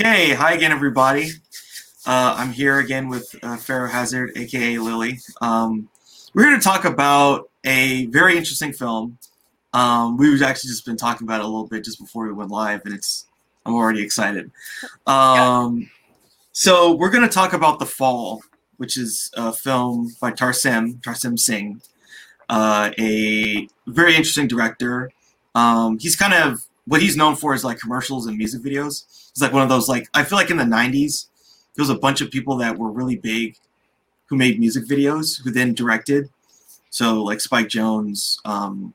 Okay, hi again, everybody. Uh, I'm here again with uh, Pharaoh Hazard, aka Lily. Um, we're here to talk about a very interesting film. Um, we've actually just been talking about it a little bit just before we went live, and it's I'm already excited. Um, so we're going to talk about The Fall, which is a film by Tarsem Tarsem Singh, uh, a very interesting director. Um, he's kind of what he's known for is like commercials and music videos. He's like one of those like I feel like in the '90s there was a bunch of people that were really big who made music videos who then directed. So like Spike Jonze, um,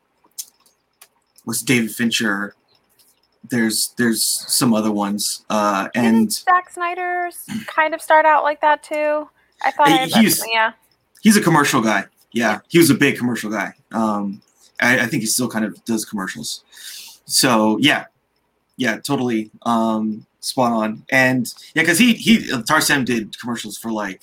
was David Fincher. There's there's some other ones, uh, and Zack Snyder's kind of start out like that too. I thought I He's- yeah. he's a commercial guy. Yeah, he was a big commercial guy. Um, I, I think he still kind of does commercials. So yeah, yeah, totally um, spot on. And yeah, because he he Tarsem did commercials for like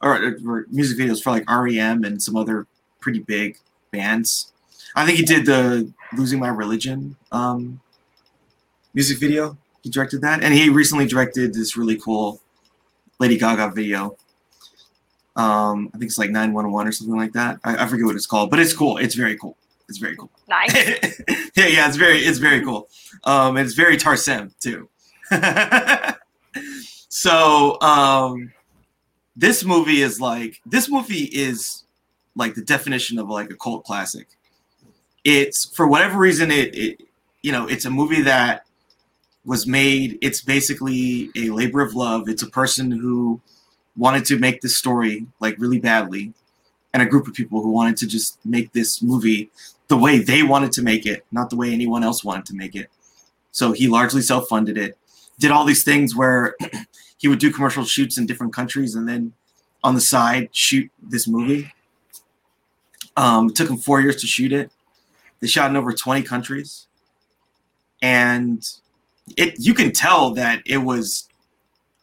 or, or music videos for like REM and some other pretty big bands. I think he did the "Losing My Religion" um, music video. He directed that, and he recently directed this really cool Lady Gaga video um, I think it's like 911 or something like that. I, I forget what it's called, but it's cool. It's very cool. It's very cool. Nice. yeah, yeah, it's very, it's very cool. Um, it's very Tarsem too. so, um, this movie is like, this movie is like the definition of like a cult classic. It's for whatever reason, it, it, you know, it's a movie that was made. It's basically a labor of love. It's a person who wanted to make this story like really badly and a group of people who wanted to just make this movie the way they wanted to make it not the way anyone else wanted to make it so he largely self-funded it did all these things where he would do commercial shoots in different countries and then on the side shoot this movie um, it took him four years to shoot it they shot in over 20 countries and it you can tell that it was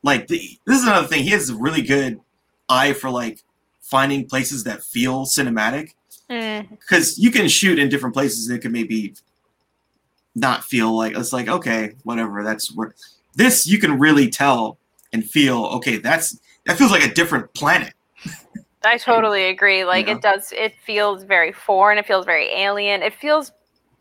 like the, this is another thing. He has a really good eye for like finding places that feel cinematic Mm, because you can shoot in different places and it can maybe not feel like it's like okay, whatever. That's where this you can really tell and feel okay. That's that feels like a different planet. I totally agree. Like Yeah. it does. It feels very foreign. It feels very alien. It feels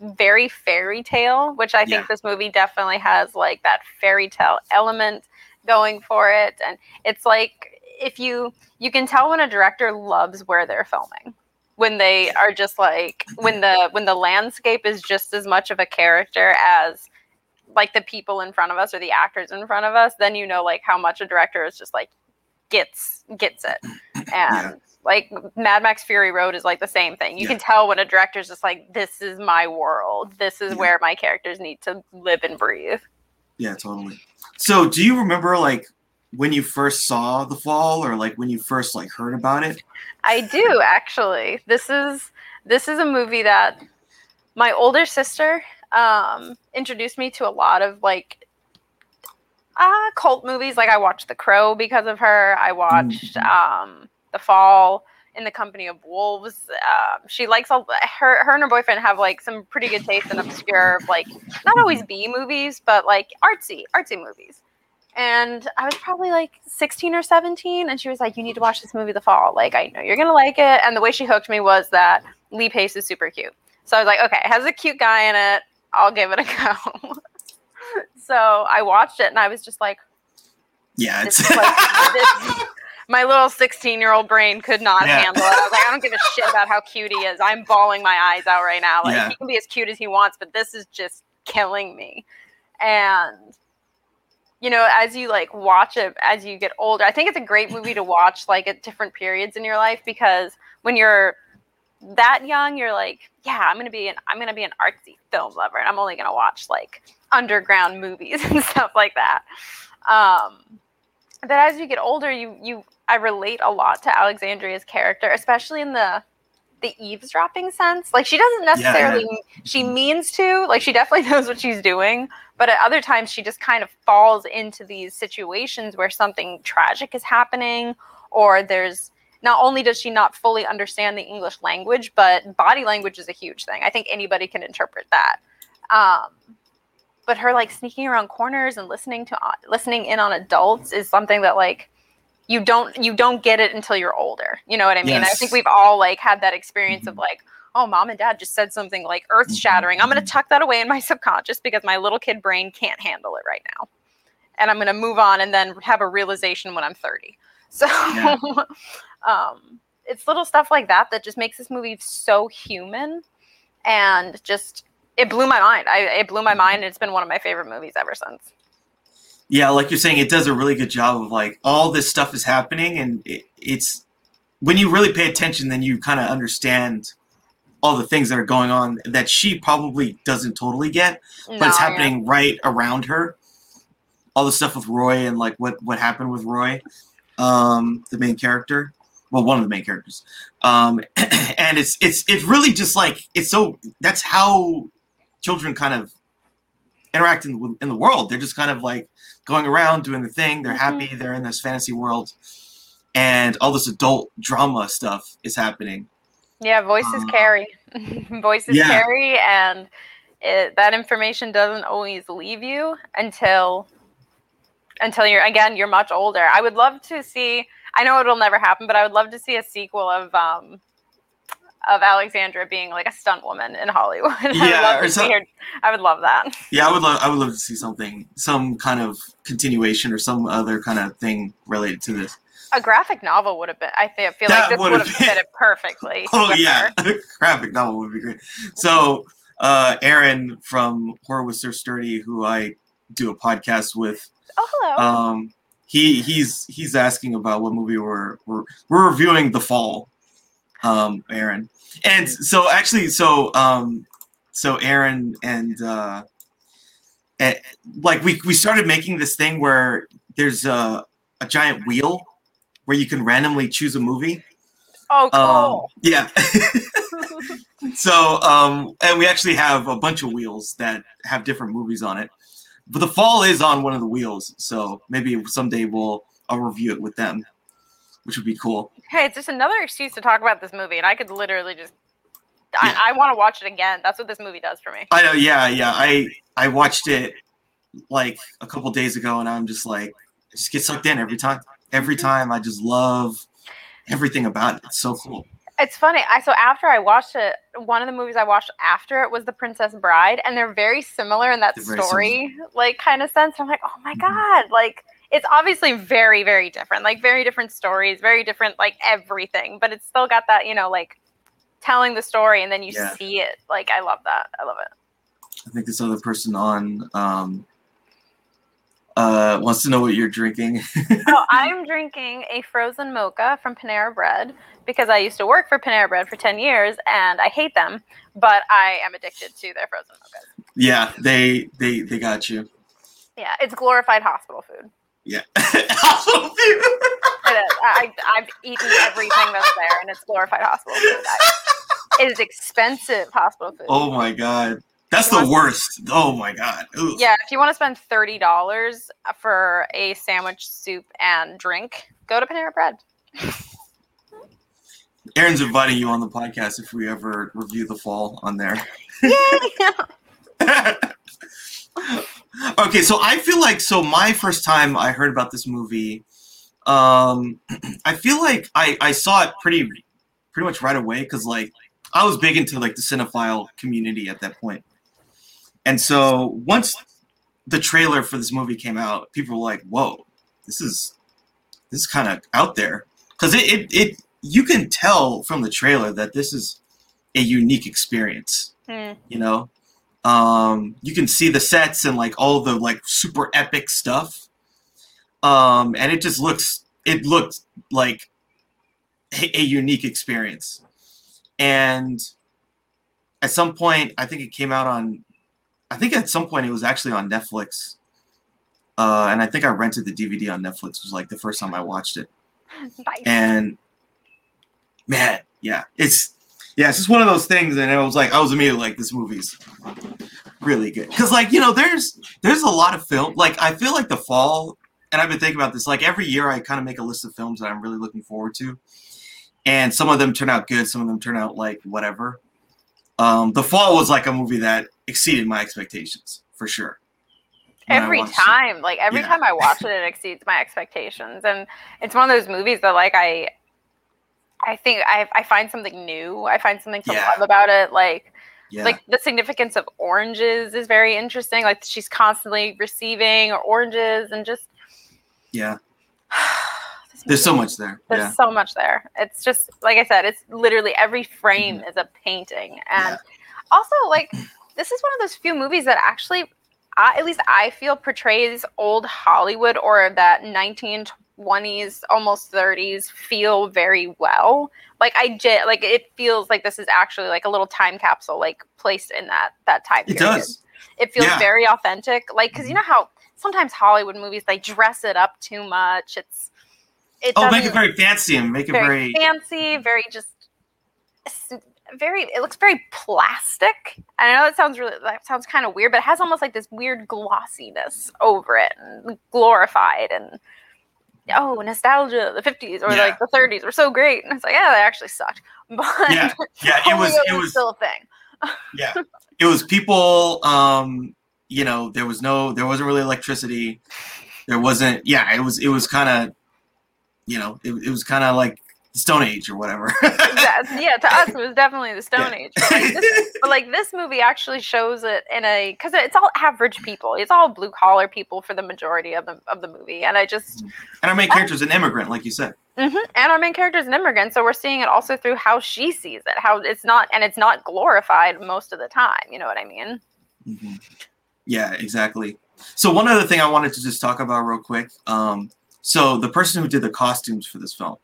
very fairy tale, which I think Yeah. this movie definitely has like that fairy tale element going for it. And it's like if you you can tell when a director loves where they're filming. When they are just like when the when the landscape is just as much of a character as like the people in front of us or the actors in front of us, then you know like how much a director is just like gets gets it. And Yeah. like Mad Max Fury Road is like the same thing. You Yeah. can tell when a director's just like, this is my world. This is Yeah. where my characters need to live and breathe. Yeah, totally. So, do you remember like when you first saw The Fall, or like when you first like heard about it? I do actually. This is this is a movie that my older sister um, introduced me to a lot of like uh, cult movies. Like I watched The Crow because of her. I watched Mhm. um, The Fall in the Company of Wolves. Um, she likes all her her and her boyfriend have like some pretty good taste in obscure like not always B movies, but like artsy artsy movies. And I was probably like 16 or 17, and she was like, "You need to watch this movie, The Fall. Like, I know you're gonna like it." And the way she hooked me was that Lee Pace is super cute. So I was like, "Okay, it has a cute guy in it. I'll give it a go." so I watched it, and I was just like, Yeah, it's like- this- "My little 16 year old brain could not Yeah. handle it." I was like, "I don't give a shit about how cute he is. I'm bawling my eyes out right now. Like, Yeah. he can be as cute as he wants, but this is just killing me." And you know, as you like watch it as you get older, I think it's a great movie to watch like at different periods in your life because when you're that young, you're like, yeah, I'm gonna be an I'm gonna be an artsy film lover, and I'm only gonna watch like underground movies and stuff like that. Um, but as you get older, you you I relate a lot to Alexandria's character, especially in the the eavesdropping sense. Like she doesn't necessarily she means to, like she definitely knows what she's doing, but at other times she just kind of falls into these situations where something tragic is happening or there's not only does she not fully understand the English language, but body language is a huge thing. I think anybody can interpret that. Um, but her like sneaking around corners and listening to uh, listening in on adults is something that like you don't you don't get it until you're older. You know what I mean? Yes. I think we've all like had that experience mm-hmm. of like, oh, mom and dad just said something like earth shattering. I'm gonna mm-hmm. tuck that away in my subconscious because my little kid brain can't handle it right now, and I'm gonna move on and then have a realization when I'm 30. So, yeah. um, it's little stuff like that that just makes this movie so human, and just it blew my mind. I it blew my mind, and it's been one of my favorite movies ever since yeah, like you're saying, it does a really good job of like all this stuff is happening, and it, it's when you really pay attention, then you kind of understand all the things that are going on that she probably doesn't totally get, no, but it's happening yeah. right around her. All the stuff with Roy and like what what happened with Roy, um, the main character, well, one of the main characters, um, and it's it's it's really just like it's so that's how children kind of interact in, in the world. They're just kind of like going around doing the thing. They're mm-hmm. happy. They're in this fantasy world, and all this adult drama stuff is happening. Yeah, voices um, carry. voices yeah. carry, and it, that information doesn't always leave you until until you're again you're much older. I would love to see. I know it'll never happen, but I would love to see a sequel of um, of Alexandra being like a stunt woman in Hollywood. Yeah, I would, I would love that. Yeah, I would love I would love to see something, some kind of continuation or some other kind of thing related to this. A graphic novel would have been. I feel, feel like this would have fit it perfectly. oh yeah, a graphic novel would be great. So, uh, Aaron from Horror with Sir Sturdy, who I do a podcast with. Oh hello. Um, he he's he's asking about what movie we're we're we're reviewing The Fall um, Aaron. And so actually, so um, so Aaron and uh, and, eh, like we we started making this thing where there's a a giant wheel where you can randomly choose a movie. Oh, cool. Um, yeah. so um, and we actually have a bunch of wheels that have different movies on it. But the fall is on one of the wheels, so maybe someday we'll I'll review it with them which would be cool. Hey, it's just another excuse to talk about this movie, and I could literally just. Yeah. I, I want to watch it again. That's what this movie does for me. I know. Yeah, yeah. I I watched it like a couple days ago, and I'm just like, I just get sucked in every time. Every time, I just love everything about it. It's so cool. It's funny. I so after I watched it, one of the movies I watched after it was The Princess Bride, and they're very similar in that story, like kind of sense. I'm like, oh my mm-hmm. god, like it's obviously very very different like very different stories very different like everything but it's still got that you know like telling the story and then you yeah. see it like i love that i love it i think this other person on um uh wants to know what you're drinking oh i'm drinking a frozen mocha from panera bread because i used to work for panera bread for 10 years and i hate them but i am addicted to their frozen mochas yeah they they they got you yeah it's glorified hospital food yeah. hospital food. it is. I, I've eaten everything that's there, and it's glorified hospital food. I, it is expensive hospital food. Oh my god. That's the worst. Oh my god. Yeah, if you want to spend thirty dollars for a sandwich, soup, and drink, go to Panera Bread. Aaron's inviting you on the podcast if we ever review the fall on there. Yeah. okay, so I feel like so my first time I heard about this movie, um, I feel like I I saw it pretty pretty much right away because like I was big into like the cinephile community at that point, and so once the trailer for this movie came out, people were like, "Whoa, this is this is kind of out there," because it, it it you can tell from the trailer that this is a unique experience. Hmm. You know, um, you can see the sets and like all the like super epic stuff. Um, and it just looks it looked like a, a unique experience. And at some point, I think it came out on I think at some point it was actually on Netflix. Uh, and I think I rented the DVD on Netflix. It was like the first time I watched it. Nice. And man, yeah, it's yeah, it's just one of those things, and it was like I was immediately like, this movie's really good because, like, you know, there's there's a lot of film. Like, I feel like the fall, and I've been thinking about this. Like every year, I kind of make a list of films that I'm really looking forward to, and some of them turn out good, some of them turn out like whatever. Um, the fall was like a movie that exceeded my expectations for sure. when every watched it. time like every Yeah. time i watch it it exceeds my expectations and it's one of those movies that like i i think i, I find something new i find something to Yeah. love about it like Yeah. like the significance of oranges is very interesting like she's constantly receiving oranges and just yeah. There's so much there. there's Yeah. so much there it's just like i said it's literally every frame is a painting and Mm-hmm. Yeah. also like this is one of those few movies that actually I, at least i feel portrays old hollywood or that 1920s almost 30s feel very well like i j- like it feels like this is actually like a little time capsule like placed in that that time It does. it feels Yeah. Mm-hmm. very authentic like because you know how sometimes hollywood movies they dress it up too much it's it Oh, make it very fancy and make it very very. fancy, very just very. It looks very plastic. I know that sounds really that sounds kind of weird, but it has almost like this weird glossiness over it, and glorified and. Oh, nostalgia! The fifties or Yeah. like the thirties were so great, and it's like, yeah, they actually sucked. But Yeah, yeah. It was. It was. still a thing. yeah it was people um you know there was no there wasn't really electricity there wasn't yeah it was it was kind of you know it, it was kind of like the stone age or whatever yeah, to us it was definitely the Stone Yeah. Age. But like, this, but like this movie actually shows it in a because it's all average people. It's all blue collar people for the majority of the of the movie, and I just and our main character's an immigrant like you said hmm And our main character is an immigrant, so we're seeing it also through how she sees it. How it's not, and it's not glorified most of the time. You know what I mean? Mhm. yeah exactly so one other thing i wanted to just talk about real quick um so the person who did the costumes for this film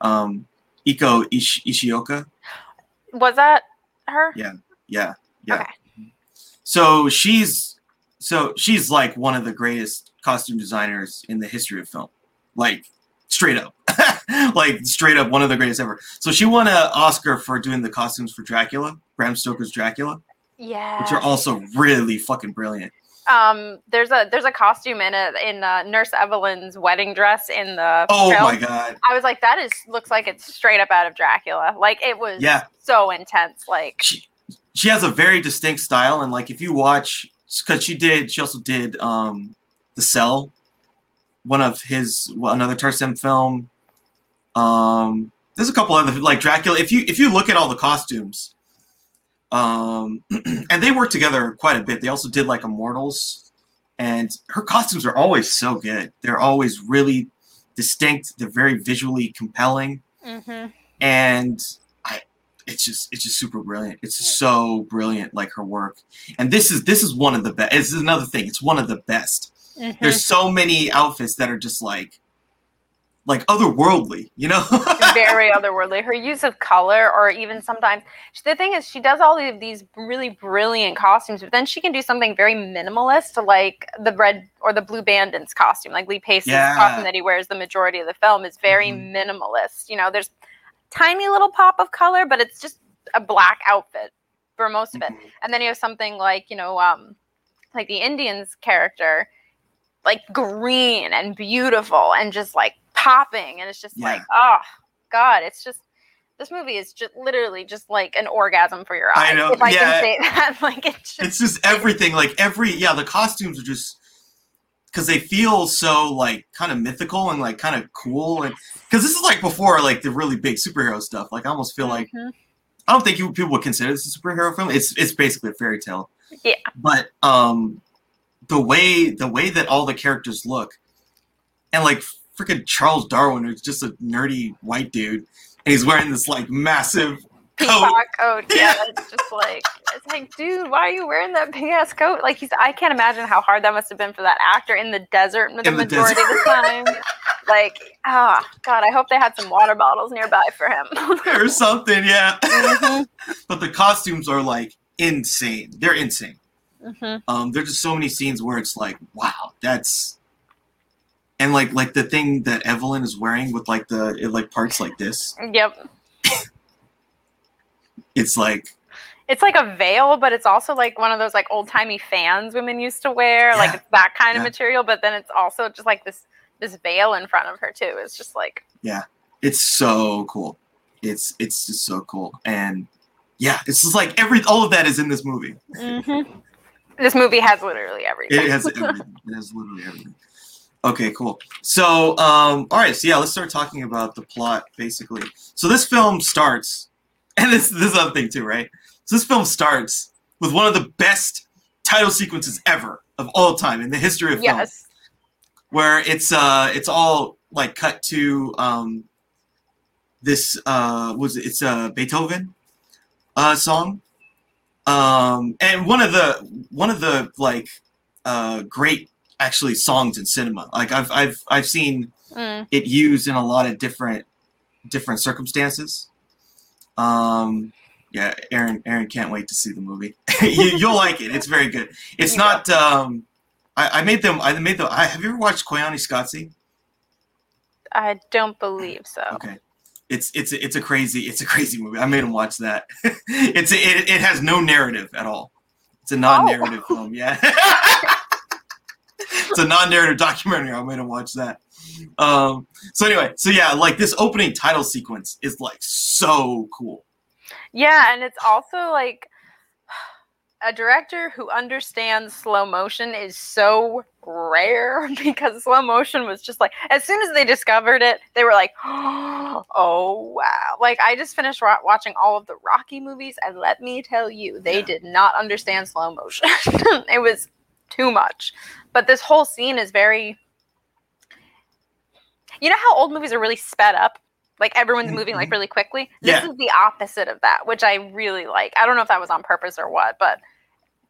um Eiko Ish- ishioka Was that her? Yeah. yeah yeah Okay. so she's so she's like one of the greatest costume designers in the history of film like straight up like straight up one of the greatest ever so she won an oscar for doing the costumes for dracula bram stoker's dracula Yeah. which are also really fucking brilliant um. There's a there's a costume in it in uh, Nurse Evelyn's wedding dress in the. oh film. my god I was like, that is looks like it's straight up out of Dracula. Like it was yeah so intense. Like she she has a very distinct style and like if you watch because she did she also did um the cell one of his another tarsem film um there's a couple other like dracula if you if you look at all the costumes um and they work together quite a bit they also did like immortals and her costumes are always so good they're always really distinct they're very visually compelling mhm. and I it's just it's just super brilliant. It's just so brilliant, like her work. And this is this is one of the best. This is another thing. It's one of the best. Mhm. There's so many outfits that are just like like otherworldly, you know? very otherworldly. Her use of color, or even sometimes the thing is, she does all of these really brilliant costumes, but then she can do something very minimalist, like the red or the blue bandits costume, like Lee Pace's Yeah. costume that he wears the majority of the film is very Mhm. minimalist. You know, there's tiny little pop of color, but it's just a black outfit for most of it. And then you have something like, you know, um, like the Indians character, like green and beautiful and just like popping. And it's just like, oh God, it's just this movie is just literally just like an orgasm for your eyes. I know, If I yeah. can say that. like it's just it's just everything. Like every yeah, the costumes are just because they feel so like kind of mythical and like kind of cool and because this is like before like the really big superhero stuff. Like I almost feel like Mhm. I don't think you, people would consider this a superhero film. It's it's basically a fairy tale. Yeah. But um, the way the way that all the characters look, and like freaking Charles Darwin, who's just a nerdy white dude, and he's wearing this like massive coat. coat. Yeah, it's just like it's like, dude, why are you wearing that big ass coat? Like he's I can't imagine how hard that must have been for that actor in the desert the In the majority of the time. like, ah, God, I hope they had some water bottles nearby for him. or something, yeah. Mhm, but the costumes are like insane. They're insane. mhm. Um, there's just so many scenes where it's like, wow, that's and like like the thing that Evelyn is wearing with like the it like parts like this. Yep. It's like It's like a veil, but it's also like one of those like old timey fans women used to wear. Like Yeah. it's that kind of material, but then it's also just like this this veil in front of her too. It's just like yeah, it's so cool. It's it's just so cool. And yeah, it's just like every all of that is in this movie. mhm. This movie has literally everything. It has everything. it has literally everything. Okay, cool. So, um, all right. So yeah, let's start talking about the plot basically. So this film starts, and this this other thing too, right? So this film starts with one of the best title sequences ever of all time in the history of film, yes. where it's uh it's all like cut to um this uh was it, it's a Beethoven uh song. Um and one of the one of the like uh great actually songs in cinema. Like I've I've I've seen Mm. it used in a lot of different different circumstances. Um, yeah, Aaron Aaron can't wait to see the movie. you, you'll like it. It's very good. It's Yeah. not. Um, I, I made them. I made them. I, have you ever watched Koyaanisqatsi? I don't believe so. Okay. It's it's it's a crazy it's a crazy movie. I made him watch that. it's it, it has no narrative at all. It's a non-narrative film. Yeah. it's a non-narrative documentary. I made him watch that. Um. So anyway, so yeah, like this opening title sequence is like so cool. Yeah, and it's also like a director who understands slow motion is so rare because slow motion was just like as soon as they discovered it, they were like, "Oh wow!" Like I just finished wa- watching all of the Rocky movies, and let me tell you, they Yeah. did not understand slow motion. it was too much. But this whole scene is very. You know how old movies are really sped up? Like everyone's moving like Mhm. really quickly. This is the opposite of that, which I really like. I don't know if that was on purpose or what, but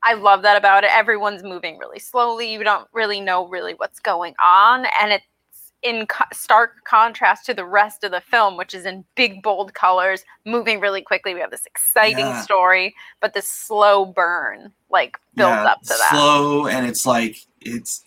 I love that about it. Everyone's moving really slowly. You don't really know really what's going on, and it's in co- stark contrast to the rest of the film, which is in big bold colors, moving really quickly. We have this exciting Yeah. story, but this slow burn like builds Yeah, up to that. Slow and it's like it's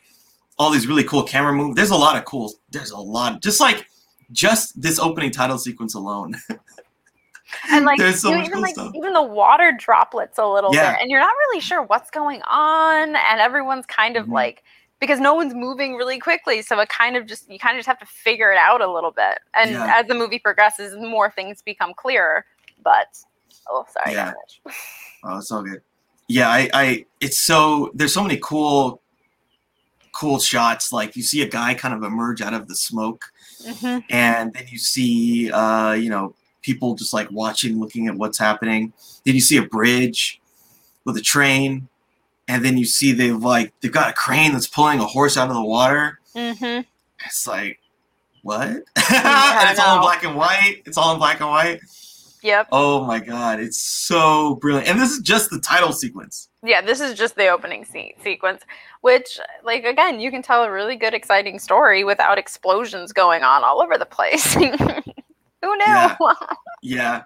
all these really cool camera moves. There's a lot of cool. There's a lot. Just like just this opening title sequence alone. and like There's so you know, much even cool like stuff. even the water droplets a little Yeah. bit and you're not really sure what's going on and everyone's kind of Mhm. like because no one's moving really quickly so it kind of just you kind of just have to figure it out a little bit and Yeah. as the movie progresses more things become clearer but oh sorry Yeah. Oh, it's all good. Yeah, I, I, it's so there's so many cool, cool shots. Like you see a guy kind of emerge out of the smoke, Mhm. and then you see, uh, you know, people just like watching, looking at what's happening. Then you see a bridge with a train, and then you see they've like they've got a crane that's pulling a horse out of the water. Mhm. It's like, what? and it's all in black and white. It's all in black and white. yep Oh my god, it's so brilliant. And this is just the title sequence. yeah this is just the opening se- sequence which like again you can tell a really good exciting story without explosions going on all over the place who knew Yeah. Yeah.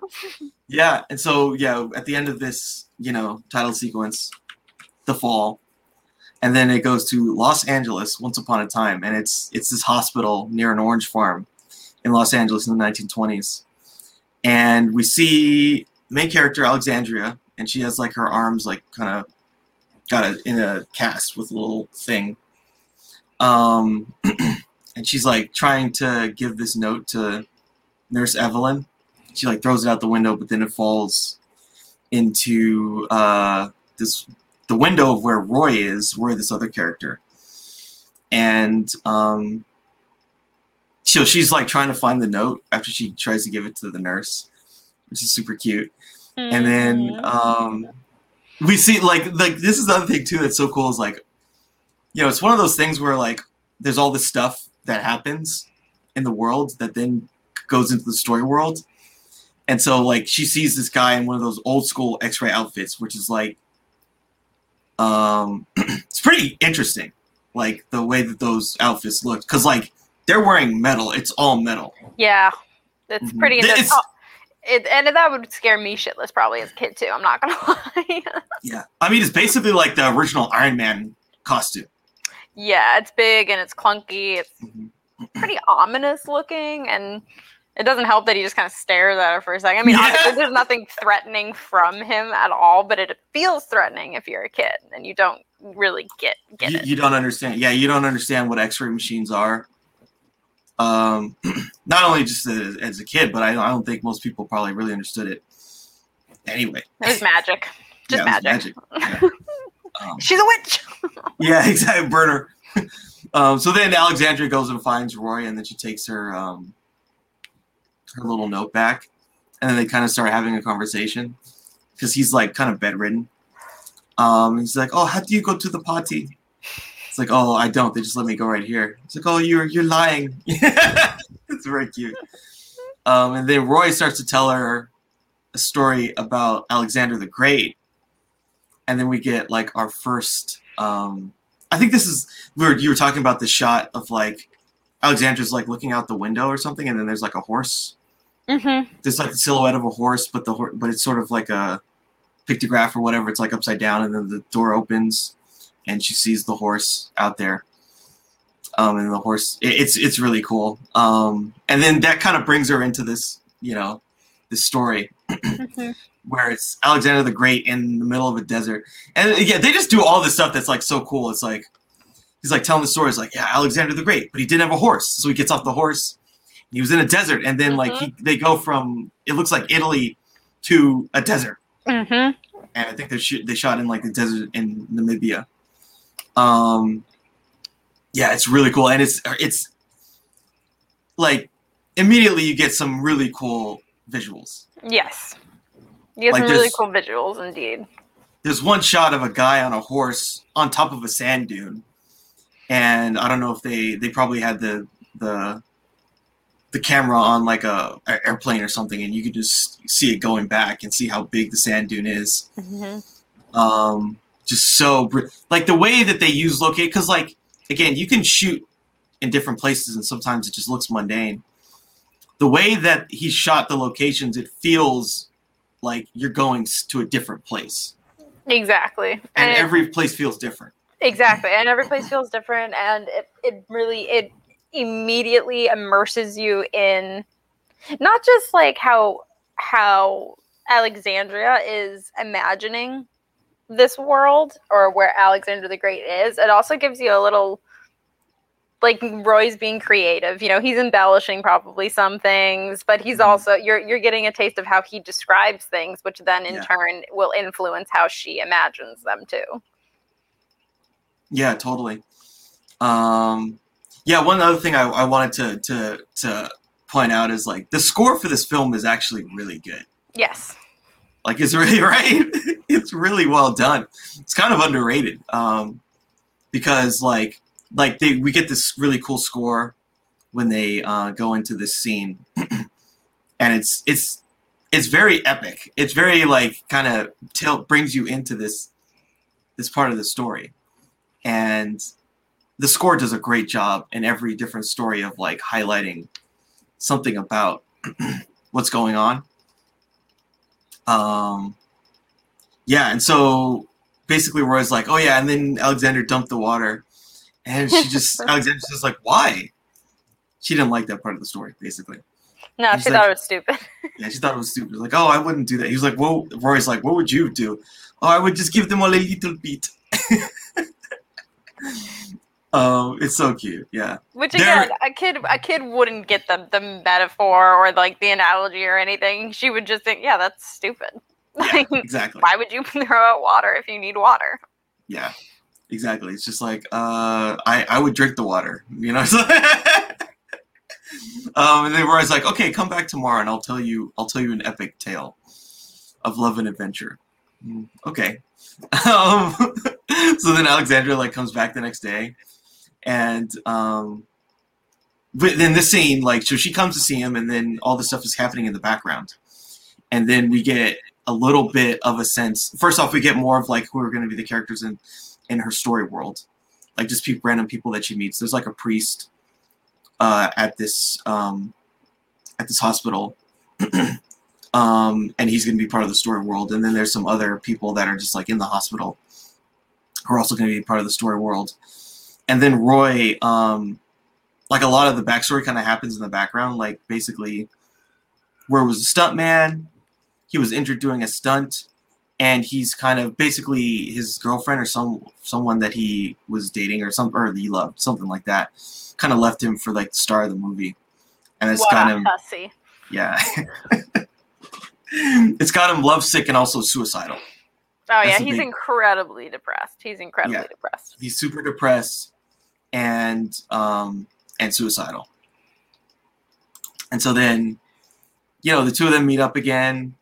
Yeah. And so, yeah, at the end of this, you know, title sequence, the fall, and then it goes to Los Angeles once upon a time. And it's it's this hospital near an orange farm in Los Angeles in the 1920s. And we see main character, Alexandria, and she has like her arms like kind of got a in a cast with a little thing. Um and she's like trying to give this note to Nurse Evelyn she like throws it out the window, but then it falls into uh, this the window of where Roy is, Roy, this other character, and um, so she's like trying to find the note after she tries to give it to the nurse, which is super cute. And then Mhm. um, we see like like this is the other thing too that's so cool is like, you know, it's one of those things where like there's all this stuff that happens in the world that then goes into the story world. And so like she sees this guy in one of those old school X-ray outfits, which is like um it's pretty interesting. Like the way that those outfits look. Cause like they're wearing metal. It's all metal. Yeah, it's Mhm. pretty. It's- Oh, it, and that would scare me shitless probably as a kid too. I'm not gonna lie. Yeah. I mean it's basically like the original Iron Man costume. yeah, it's big and it's clunky. It's Mhm. pretty ominous looking, and it doesn't help that he just kind of stares at her for a second. I mean, Yeah. there's nothing threatening from him at all, but it feels threatening if you're a kid and you don't really get get you, it. you don't understand. Yeah, you don't understand what X-ray machines are. Um, not only just as, as a kid, but I, I don't think most people probably really understood it. Anyway, It was magic, just yeah, magic. magic. Yeah. Um, She's a witch. yeah, exactly. Burner. um, so then Alexandria goes and finds Roy, and then she takes her um, her little note back, and then they kind of start having a conversation because he's like kind of bedridden. Um, he's like, "Oh, how do you go to the party?" It's like, "Oh, I don't. They just let me go right here." It's like, "Oh, you're you're lying." it's very cute. Um, and then Roy starts to tell her a story about Alexander the Great, and then we get like our first. Um, I think this is we were you were talking about the shot of like Alexander's like looking out the window or something, and then there's like a horse. Mm-hmm. There's like the silhouette of a horse, but the hor- but it's sort of like a pictograph or whatever. It's like upside down, and then the door opens, and she sees the horse out there. Um, and the horse, it, it's it's really cool. Um, and then that kind of brings her into this, you know, this story Mm-hmm. where it's Alexander the Great in the middle of a desert. And yeah, they just do all this stuff that's like so cool. It's like he's like telling the story. It's like, yeah, Alexander the Great, but he didn't have a horse, so he gets off the horse. He was in a desert, and then like he, they go from it looks like Italy to a desert, Mm-hmm. and I think they shoot they shot in like the desert in Namibia. Um, yeah, it's really cool, and it's it's like immediately you get some really cool visuals. Yes. You get Like some really cool visuals indeed. there's one shot of a guy on a horse on top of a sand dune and i don't know if they they probably had the the the camera on like a, a airplane or something and you could just see it going back and see how big the sand dune is Mm-hmm. um just so br- like the way that they use locate because like again you can shoot in different places and sometimes it just looks mundane the way that he shot the locations it feels like you're going to a different place Exactly. and it- every place feels different Exactly. And every place feels different and it, it really it immediately immerses you in not just like how how Alexandria is imagining this world or where Alexander the Great is, it also gives you a little like Roy's being creative. You know, he's embellishing probably some things, but he's Mhm. also you're you're getting a taste of how he describes things, which then in Yeah. turn will influence how she imagines them too. Yeah, totally. Um, yeah, one other thing I, I wanted to, to to point out is like the score for this film is actually really good. Yes. Like it's really right. it's really well done. It's kind of underrated um, because like like they we get this really cool score when they uh, go into this scene, and it's it's it's very epic. It's very like kind of tell brings you into this this part of the story, and the score does a great job in every different story of like highlighting something about what's going on. Um, yeah, and so basically, Roy's like, "Oh yeah," and then Alexander dumped the water, and she just Alexander's just like, "Why?" She didn't like that part of the story, basically. No, she like- thought it was stupid. Yeah, she thought it was stupid. Like, oh, I wouldn't do that. He was like, "Well," Roy's like, "What would you do?" Oh, I would just give them all a little bit. um, it's so cute. Yeah, Which again, a kid a kid wouldn't get the the metaphor or like the analogy or anything. She would just think, yeah, that's stupid. Like, exactly. why would you throw out water if you need water? Yeah, exactly. It's just like uh, I I would drink the water, you know. um, and then Roy's like, okay, come back tomorrow, and I'll tell you I'll tell you an epic tale of love and adventure. Mm, Okay. Um, so then Alexandra like comes back the next day, and um, but then this scene like so she comes to see him, and then all this stuff is happening in the background, and then we get a little bit of a sense. First off, we get more of like who are going to be the characters in in her story world, like just people, random people that she meets. There's like a priest uh, at this um, at this hospital, um, and he's going to be part of the story world. And then there's some other people that are just like in the hospital who are also going to be part of the story world. And then Roy, um, like a lot of the backstory kind of happens in the background. Like basically, where was a stunt man? He was injured doing a stunt, and he's kind of basically his girlfriend or some someone that he was dating or some or he loved something like that. Kind of left him for like the star of the movie, and it's what got him yeah. it's got him lovesick and also suicidal. Oh That's yeah, he's big- incredibly depressed. He's incredibly Yeah. depressed. He's super depressed and um and suicidal. And so then, you know, the two of them meet up again,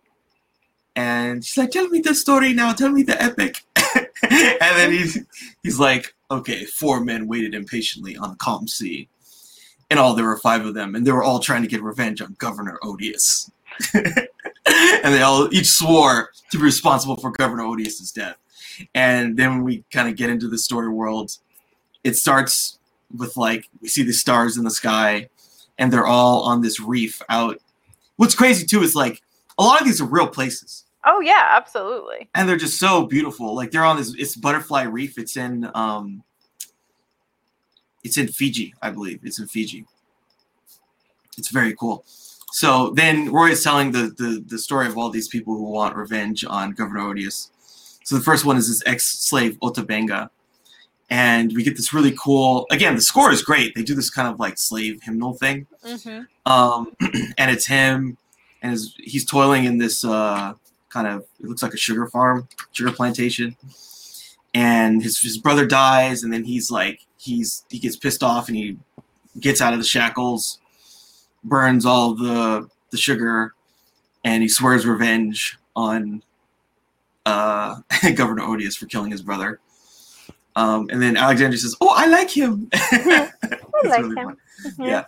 and she's like, "Tell me the story now. Tell me the epic." and then he's he's like, "Okay, four men waited impatiently on a calm sea, and all there were five of them, and they were all trying to get revenge on Governor Odious." and they all each swore to be responsible for Governor Odious's death. And then we kind of get into the story world, it starts with like we see the stars in the sky, and they're all on this reef out. What's crazy too is like a lot of these are real places, Oh yeah, absolutely. and they're just so beautiful. Like they're on this it's Butterfly Reef. It's in um, it's in Fiji, I believe. It's in Fiji. It's very cool. So then Roy is telling the, the the story of all these people who want revenge on Governor Odious. So the first one is this ex-slave Otta Benga, and we get this really cool. Again, the score is great. They do this kind of like slave hymnal thing, hmm um, and it's him, and his, he's toiling in this uh, kind of it looks like a sugar farm, sugar plantation, and his his brother dies, and then he's like he's he gets pissed off and he gets out of the shackles, burns all the the sugar, and he swears revenge on uh, Governor Odious for killing his brother. Um, and then Alexandria says, "Oh, I like him." I like him. Yeah.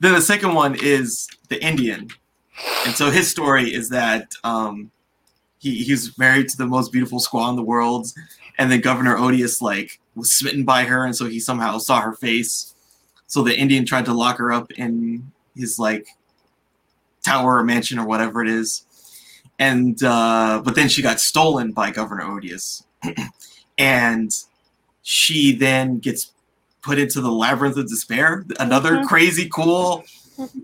Then the second one is the Indian, and so his story is that um, he he's married to the most beautiful squaw in the world, and then Governor Odious like was smitten by her, and so he somehow saw her face. So the Indian tried to lock her up in his like tower or mansion or whatever it is, and uh, but then she got stolen by Governor Odious, and she then gets put into the labyrinth of despair. Another Mhm. crazy cool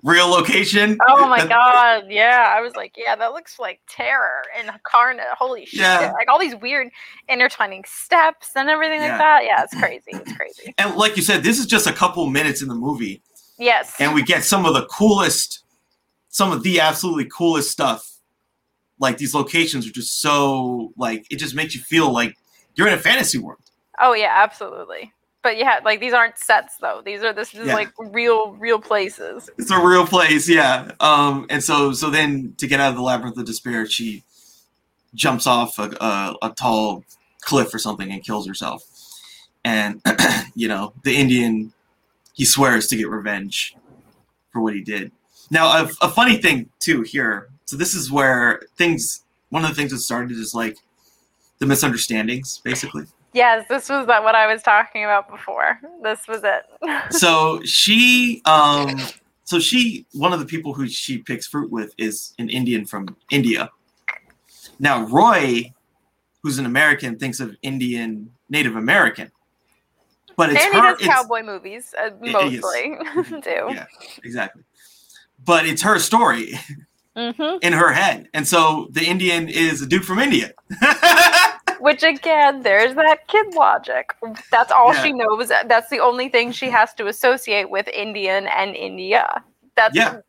real location. Oh my god, yeah. I was like, yeah, that looks like terror and Karna. Holy shit. Yeah. Like all these weird intertwining steps and everything Yeah. like that. Yeah, it's crazy. It's crazy. And like you said, this is just a couple minutes in the movie, Yes. and we get some of the coolest, some of the absolutely coolest stuff. Like these locations are just so like it just makes you feel like you're in a fantasy world. Oh yeah, absolutely. But yeah, like these aren't sets though. These are this is Yeah. like real, real places. It's a real place, yeah. Um, and so so then to get out of the labyrinth of despair, she jumps off a, a, a tall cliff or something and kills herself. And you know the Indian, he swears to get revenge for what he did. Now a, a funny thing too here. So this is where things. One of the things that started is like the misunderstandings, basically. Yes, this was that what I was talking about before. This was it. so she um so she one of the people who she picks fruit with is an indian from india. Now roy who's an american thinks of indian native american. But it's and he her it's- cowboy movies uh, mostly too. yeah exactly. But it's her story hmm in her head. And so the indian is a dude from india Which again, there's that kid logic. That's all Yeah. she knows. That's the only thing she has to associate with Indian and India. That's Yeah.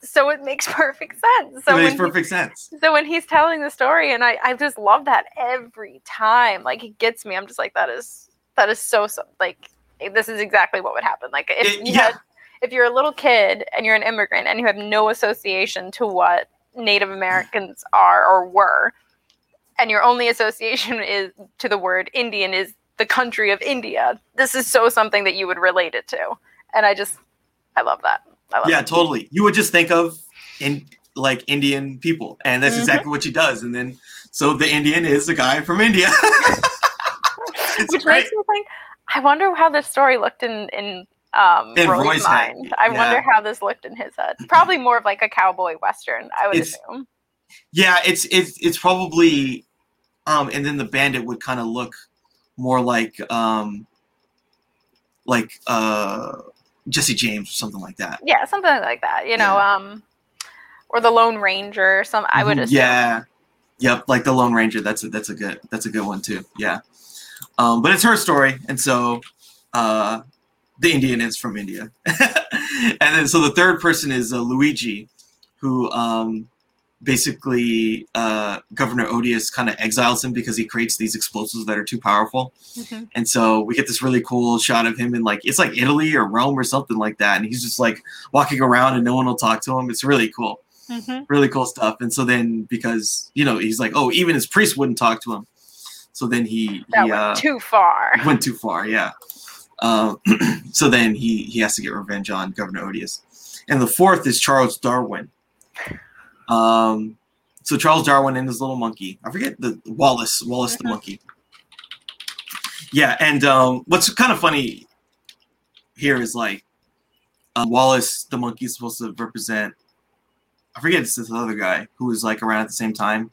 so it makes perfect sense. So it makes when he- perfect sense so when he's telling the story, and I, I just love that every time. Like it gets me. I'm just like that is that is so, so like this is exactly what would happen. Like if It- you yeah. had, if you're a little kid and you're an immigrant and you have no association to what Native Americans are or were, and your only association is to the word Indian is the country of India. This is so something that you would relate it to, and I just I love that. I love yeah it. totally you would just think of in like indian people and that's Mhm. exactly what she does and then so the indian is the guy from india it's Which great makes me think. I wonder how this story looked in in um, In Roy's, Roy's head, mind. I yeah. wonder how this looked in his head. Probably more of like a cowboy western. I would It's- assume. Yeah it's it's it's probably um and then the bandit would kind of look more like um like uh jesse james or something like that Yeah, something like that. You know, um, or the Lone Ranger. Or some I would Mhm, assume. yeah yep like the lone ranger that's a that's a good that's a good one too yeah um but it's her story and so uh the indian is from india and then so the third person is uh, luigi who um basically uh, Governor Odious kind of exiles him because he creates these explosives that are too powerful. Mhm. And so we get this really cool shot of him in like it's like Italy or Rome or something like that, and he's just like walking around and no one will talk to him. It's really cool, Mhm. really cool stuff. And so then because you know he's like, oh, even his priest wouldn't talk to him, so then he That he went uh, too far. went too far. Yeah. Um, so then he he has to get revenge on Governor Odious, and the fourth is Charles Darwin. Um, so Charles Darwin and his little monkey. I forget the Wallace. Wallace the Mhm. monkey. Yeah, and um, what's kind of funny here is like uh, Wallace the monkey is supposed to represent. I forget it's this other guy who was like around at the same time,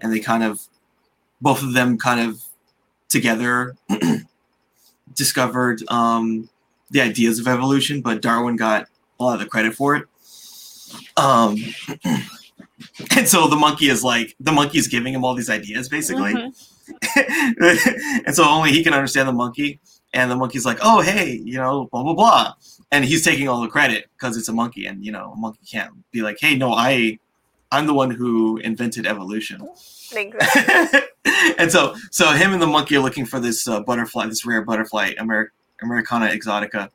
and they kind of, both of them kind of together discovered um, the ideas of evolution, but Darwin got a lot of the credit for it. Um, and so the monkey is like the monkey is giving him all these ideas basically, Mhm. and so only he can understand the monkey. And the monkey's like, "Oh, hey, you know, blah blah blah," and he's taking all the credit because it's a monkey, and you know, a monkey can't be like, "Hey, no, I, I'm the one who invented evolution." Exactly. and so so him and the monkey are looking for this uh, butterfly this rare butterfly Amer- americana exotica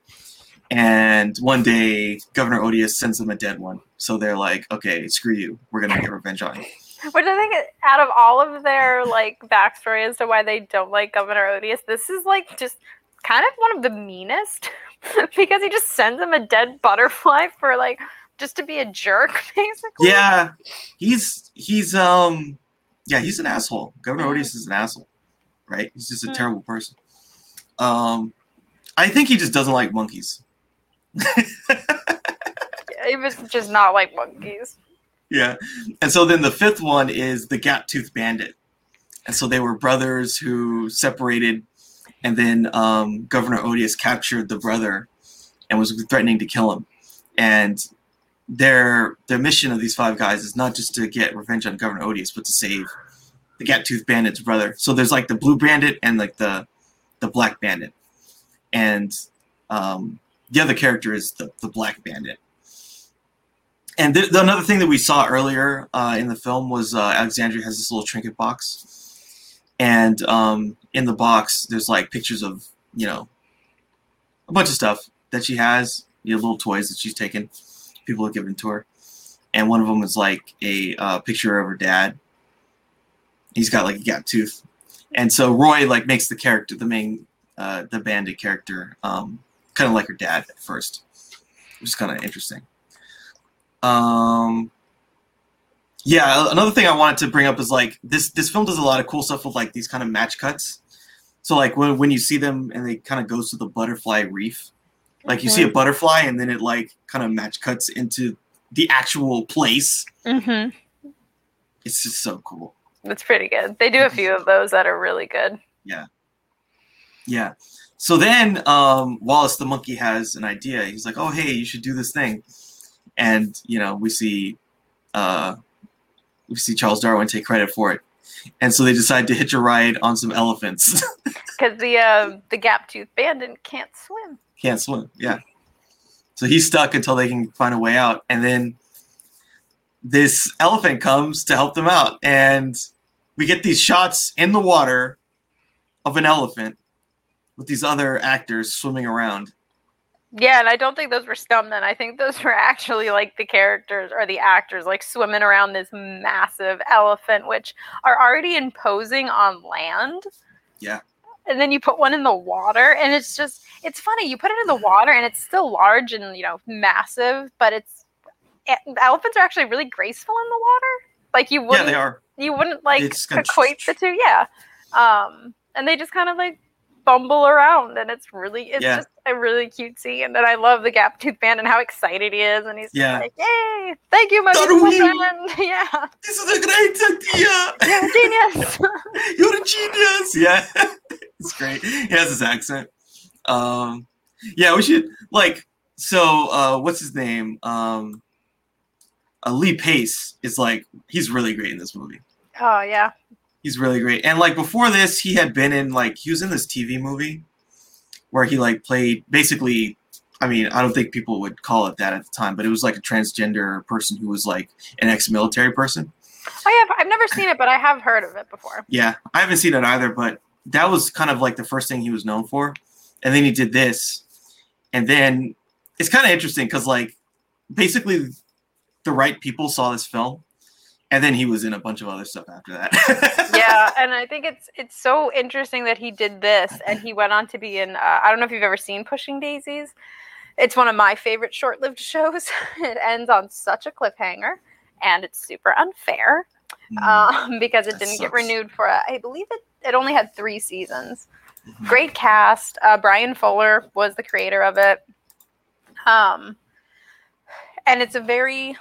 and one day governor odious sends them a dead one. So they're like okay screw you. We're gonna get revenge on you. Which I think out of all of their like backstory as to why they don't like Governor Odious, this is like just kind of one of the meanest because he just sends him a dead butterfly for like just to be a jerk, basically. yeah. He's he's um yeah he's an asshole. Governor odious is an asshole right? He's just a Mm. terrible person. Um i think he just doesn't like monkeys He was just not like monkeys. Yeah. And so then the fifth one is the Gap Tooth Bandit. And so they were brothers who separated, and then um, Governor Odious captured the brother and was threatening to kill him. And their their mission of these five guys is not just to get revenge on Governor Odious, but to save the Gap Tooth Bandit's brother. So there's like the Blue Bandit and like the the Black Bandit, and um, the other character is the the Black Bandit. And th- the, another thing that we saw earlier uh, in the film was uh, Alexandria has this little trinket box, and um, in the box there's like pictures of you know a bunch of stuff that she has, you know, little toys that she's taken, people have given to her, and one of them is like a uh, picture of her dad. He's got like a gap tooth, and so Roy like makes the character, the main, uh, the bandit character, um, kind of like her dad at first, which is kind of interesting. Um, yeah, another thing I wanted to bring up is like this this film does a lot of cool stuff with like these kind of match cuts. So like when when you see them and they kind of goes to the butterfly reef, like you see a butterfly and then it like kind of match cuts into the actual place. Mm-hmm. It's just so cool. That's pretty good. They do a few of those that are really good. Yeah. Yeah. So then um, Wallace the monkey has an idea. He's like, "Oh, hey, you should do this thing," and you know we see uh, we see Charles Darwin take credit for it, and so they decide to hitch a ride on some elephants. Because the uh, the gap tooth bandit can't swim. Can't swim. Yeah. So he's stuck until they can find a way out, and then this elephant comes to help them out, and we get these shots in the water of an elephant with these other actors swimming around. Yeah, and I don't think those were stuntmen. I think those were actually like the characters or the actors like swimming around this massive elephant, which are already imposing on land. Yeah. And then you put one in the water, and it's just, it's funny. You put it in the water, and it's still large and, you know, massive, but it's, elephants are actually really graceful in the water. Like you wouldn't, they are. you wouldn't like equate the two. Yeah. Um, and they just kind of like bumble around and it's really it's Yeah. just a really cute scene and I love the gap tooth man and how excited he is and he's Yeah. like, Yay, thank you, my friend. Yeah. This is a great idea. You're a genius. You're a genius. Yeah, it's great. He has his accent. Um, yeah, we should like. So, uh, what's his name? Um, uh, Lee Pace is like he's really great in this movie. oh yeah. He's really great. And like before this, he had been in like he was in this TV movie where he like played basically. I mean, I don't think people would call it that at the time, but it was like a transgender person who was like an ex-military person. I have. I've never seen it, but I have heard of it before. Yeah, I haven't seen it either, but that was kind of like the first thing he was known for. And then he did this. And then it's kind of interesting because, like, basically the right people saw this film. And then he was in a bunch of other stuff after that. yeah, and I think it's it's so interesting that he did this, and he went on to be in. Uh, I don't know if you've ever seen Pushing Daisies. It's one of my favorite short-lived shows. it ends on such a cliffhanger, and it's super unfair Mm, um, because it didn't get renewed for. uh, I believe it. It only had three seasons. mhm. Great cast. Uh, Bryan Fuller was the creator of it. Um, and it's a very,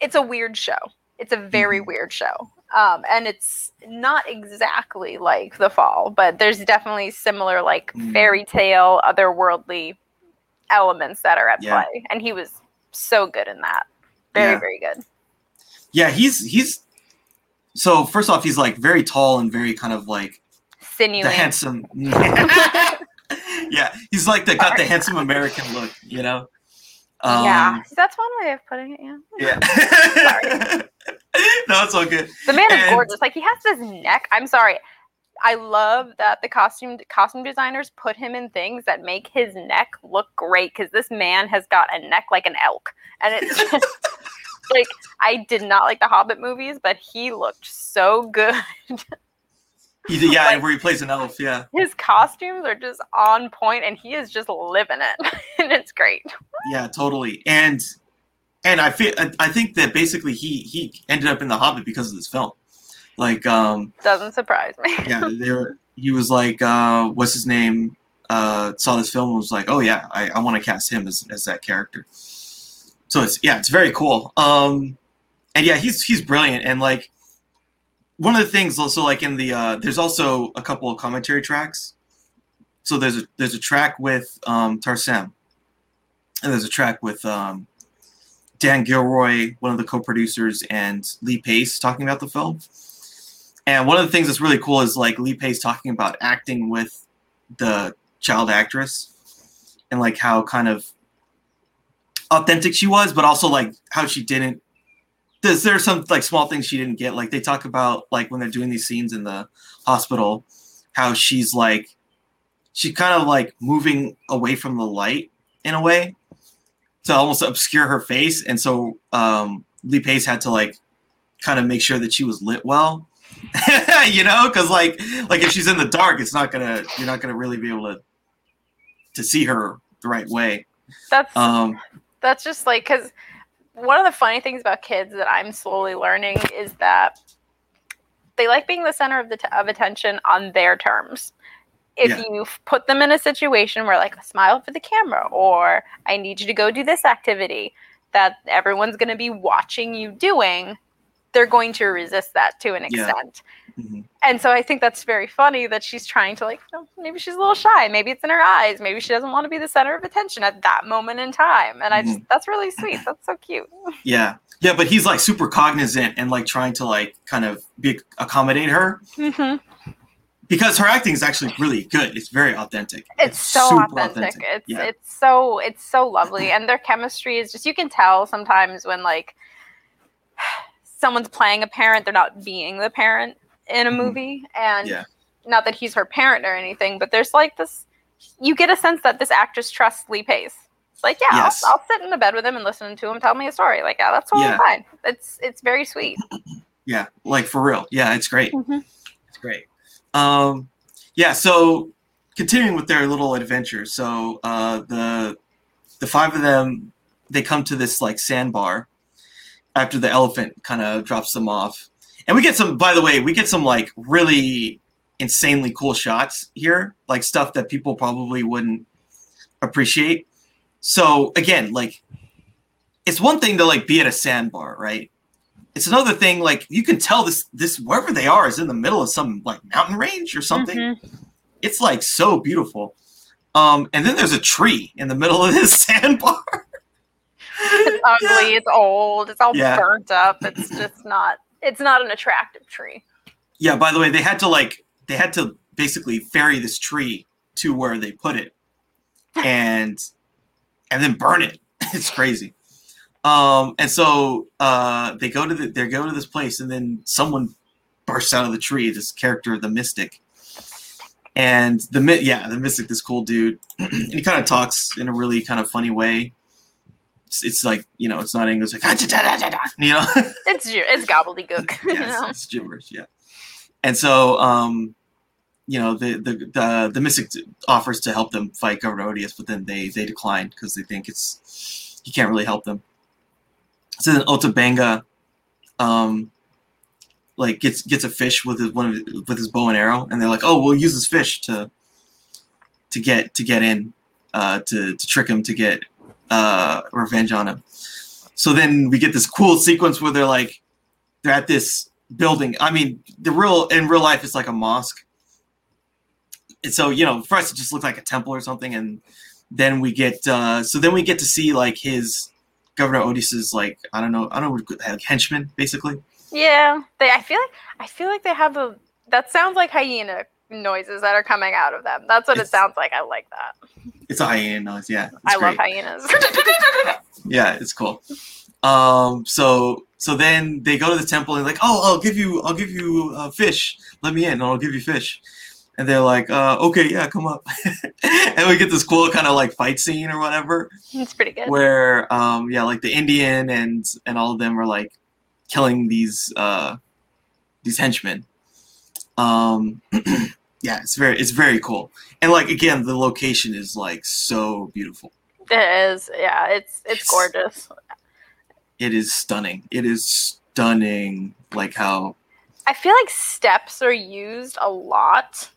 it's a weird show. It's a very Mhm. weird show. Um, and it's not exactly like The Fall, but there's definitely similar, like Mm. fairy tale, otherworldly elements that are at Yeah. play. And he was so good in that. Very, Yeah. very good. Yeah, he's he's so first off, he's like very tall and very kind of like Sinewy. the handsome. yeah, he's like the got the handsome American look, you know. Um, yeah, that's one way of putting it. Yeah, Yeah. no, it's all good. the man is gorgeous. Like he has this neck. I'm sorry. I love that the costume costume designers put him in things that make his neck look great because this man has got a neck like an elk, and it's just, like I did not like the Hobbit movies, but he looked so good. He did, yeah, Like- where he plays an elf. Yeah, His costumes are just on point, and he is just living it, and it's great. yeah, totally. And and I feel I- think that basically he he ended up in the Hobbit because of this film. Like, um, Doesn't surprise me. yeah, there he was like, uh, what's his name? Uh, saw this film and was like, oh yeah, I, I want to cast him as, as that character. So it's yeah, it's very cool. Um, and yeah, he's he's brilliant. And like one of the things also like in the uh, there's also a couple of commentary tracks. So there's a there's a track with um, Tarsem, and there's a track with um, Dan Gilroy, one of the co-producers, and Lee Pace talking about the film. And one of the things that's really cool is like Lee Pace talking about acting with the child actress and like how kind of authentic she was, but also like how she didn't. There's there some like small things she didn't get. Like they talk about like when they're doing these scenes in the hospital, how she's like she kind of like moving away from the light in a way to almost obscure her face, and so um, Lee Pace had to like kind of make sure that she was lit well, you know, because like like if she's in the dark, it's not gonna you're not gonna really be able to to see her the right way. That's Um, that's just like because one of the funny things about kids that I'm slowly learning is that they like being the center of the t- of attention on their terms. If Yeah. you put them in a situation where like smile for the camera or I need you to go do this activity that everyone's going to be watching you doing, they're going to resist that to an Yeah. extent. mhm. And so I think that's very funny that she's trying to like, you maybe she's a little shy, maybe it's in her eyes, maybe she doesn't want to be the center of attention at that moment in time. And I just that's really sweet. That's so cute. yeah, yeah, but he's like super cognizant and like trying to like kind of be accommodate her hmm because her acting is actually really good. It's very authentic. It's so super authentic. It's Yeah. it's so it's so lovely, and their chemistry is just you can tell sometimes when like someone's playing a parent, they're not being the parent in a Mhm. movie, and Yeah. not that he's her parent or anything, but there's like this. You get a sense that this actress trusts Lee Pace. It's like, yeah, Yes. I'll, I'll sit in the bed with him and listen to him tell me a story. Like, yeah, that's totally Yeah. fine. It's it's very sweet. Yeah, like for real. Yeah, it's great. Mhm. It's great. Um, yeah. So continuing with their little adventure. So uh, the the five of them they come to this like sandbar after the elephant kind of drops them off, and we get some. By the way, we get some like really insanely cool shots here, like stuff that people probably wouldn't appreciate. So again, like it's one thing to like be at a sandbar, right? It's another thing like you can tell this this wherever they are is in the middle of some like mountain range or something. Mhm. It's like so beautiful. Um, and then there's a tree in the middle of this sandbar. It's ugly. It's old. It's all Yeah. burnt up. It's just not. It's not an attractive tree. Yeah, by the way, they had to like they had to basically ferry this tree to where they put it and and then burn it. It's crazy. Um, and so uh, they go to the, they go to this place, and then someone bursts out of the tree. This character, the Mystic, and the yeah, the Mystic, this cool dude, and he kind of talks in a really kind of funny way. It's, it's like you know, it's not English, like you know, It's it's gobbledygook. you yeah, know? it's, it's gibberish, yeah. And so, um, you know, the the the, the Mystic offers to help them fight Governor Odious, but then they they decline because they think it's he can't really help them. So then Otta Benga, um, like gets gets a fish with his one of his, with his bow and arrow, and they're like, oh, we'll use this fish to to get to get in, uh, to to trick him to get uh revenge on him. So then we get this cool sequence where they're like, they're at this building. I mean, the real in real life, it's like a mosque. And so you know, for us, it just looked like a temple or something. And then we get, uh, so then we get to see like his Governor Odysseus, is like I don't know, I don't know, like henchmen, basically. Yeah, they. I feel like I feel like they have a. That sounds like hyena noises that are coming out of them. That's what it sounds like. I like that. It's a hyena noise, yeah. I great. love hyenas. yeah, it's cool. Um, so so then they go to the temple and like, oh, I'll give you, I'll give you uh, fish. Let me in, and I'll give you fish. And they're like, uh, okay, yeah, come up. and we get this cool kind of like fight scene or whatever, it's pretty good. where um, yeah, like the Indian and and all of them are like killing these uh, these henchmen. Um, yeah, it's very it's very cool. And like again, the location is like so beautiful. It is. Yeah, it's it's gorgeous. it is stunning. It is stunning, like how I feel like steps are used a lot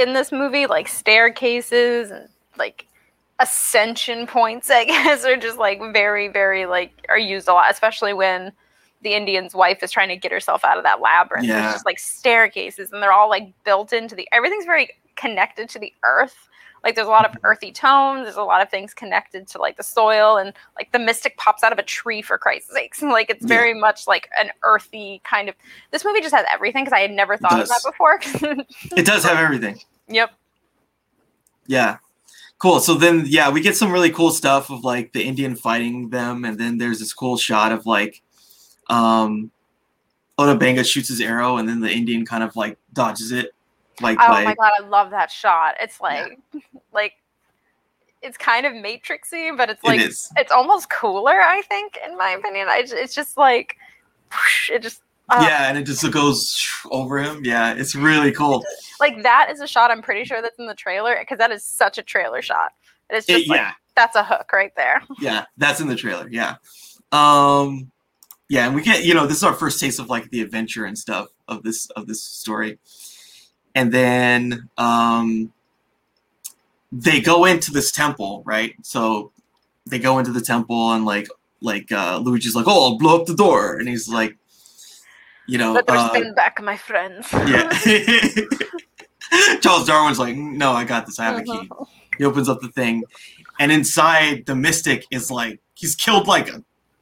in this movie, like staircases and like ascension points, I guess, are just like very, very like are used a lot, especially when the Indian's wife is trying to get herself out of that labyrinth. Yeah. There's just like staircases and they're all like built into the everything's very connected to the earth. Like there's a lot of Mhm. earthy tones, there's a lot of things connected to like the soil and like the mystic pops out of a tree for Christ's sakes. Like it's Yeah. very much like an earthy kind of this movie just has everything because I had never thought of that before. it does have everything. Yep. Yeah. Cool. So then yeah, we get some really cool stuff of like the Indian fighting them, and then there's this cool shot of like um Otta Benga shoots his arrow and then the Indian kind of like dodges it. Like Oh my god, I love that shot. It's like like it's kind of matrixy, but it's like it it's almost cooler, I think, in my opinion. I it's just like whoosh, it just uh, yeah, and it just goes over him. Yeah, it's really cool. like that is a shot I'm pretty sure that's in the trailer because that is such a trailer shot. It is just It- like yeah, that's a hook right there. yeah, that's in the trailer. Yeah. Um yeah, and we get, you know, this is our first taste of like the adventure and stuff of this of this story. And then um they go into this temple, right? So they go into the temple and like like uh Luigi's like, "Oh, I'll blow up the door." And he's like you know, Let uh, spin back, my friends. yeah. Charles Darwin's like, "No, I got this. I have a key." Mhm. He opens up the thing, and inside the mystic is like he's killed like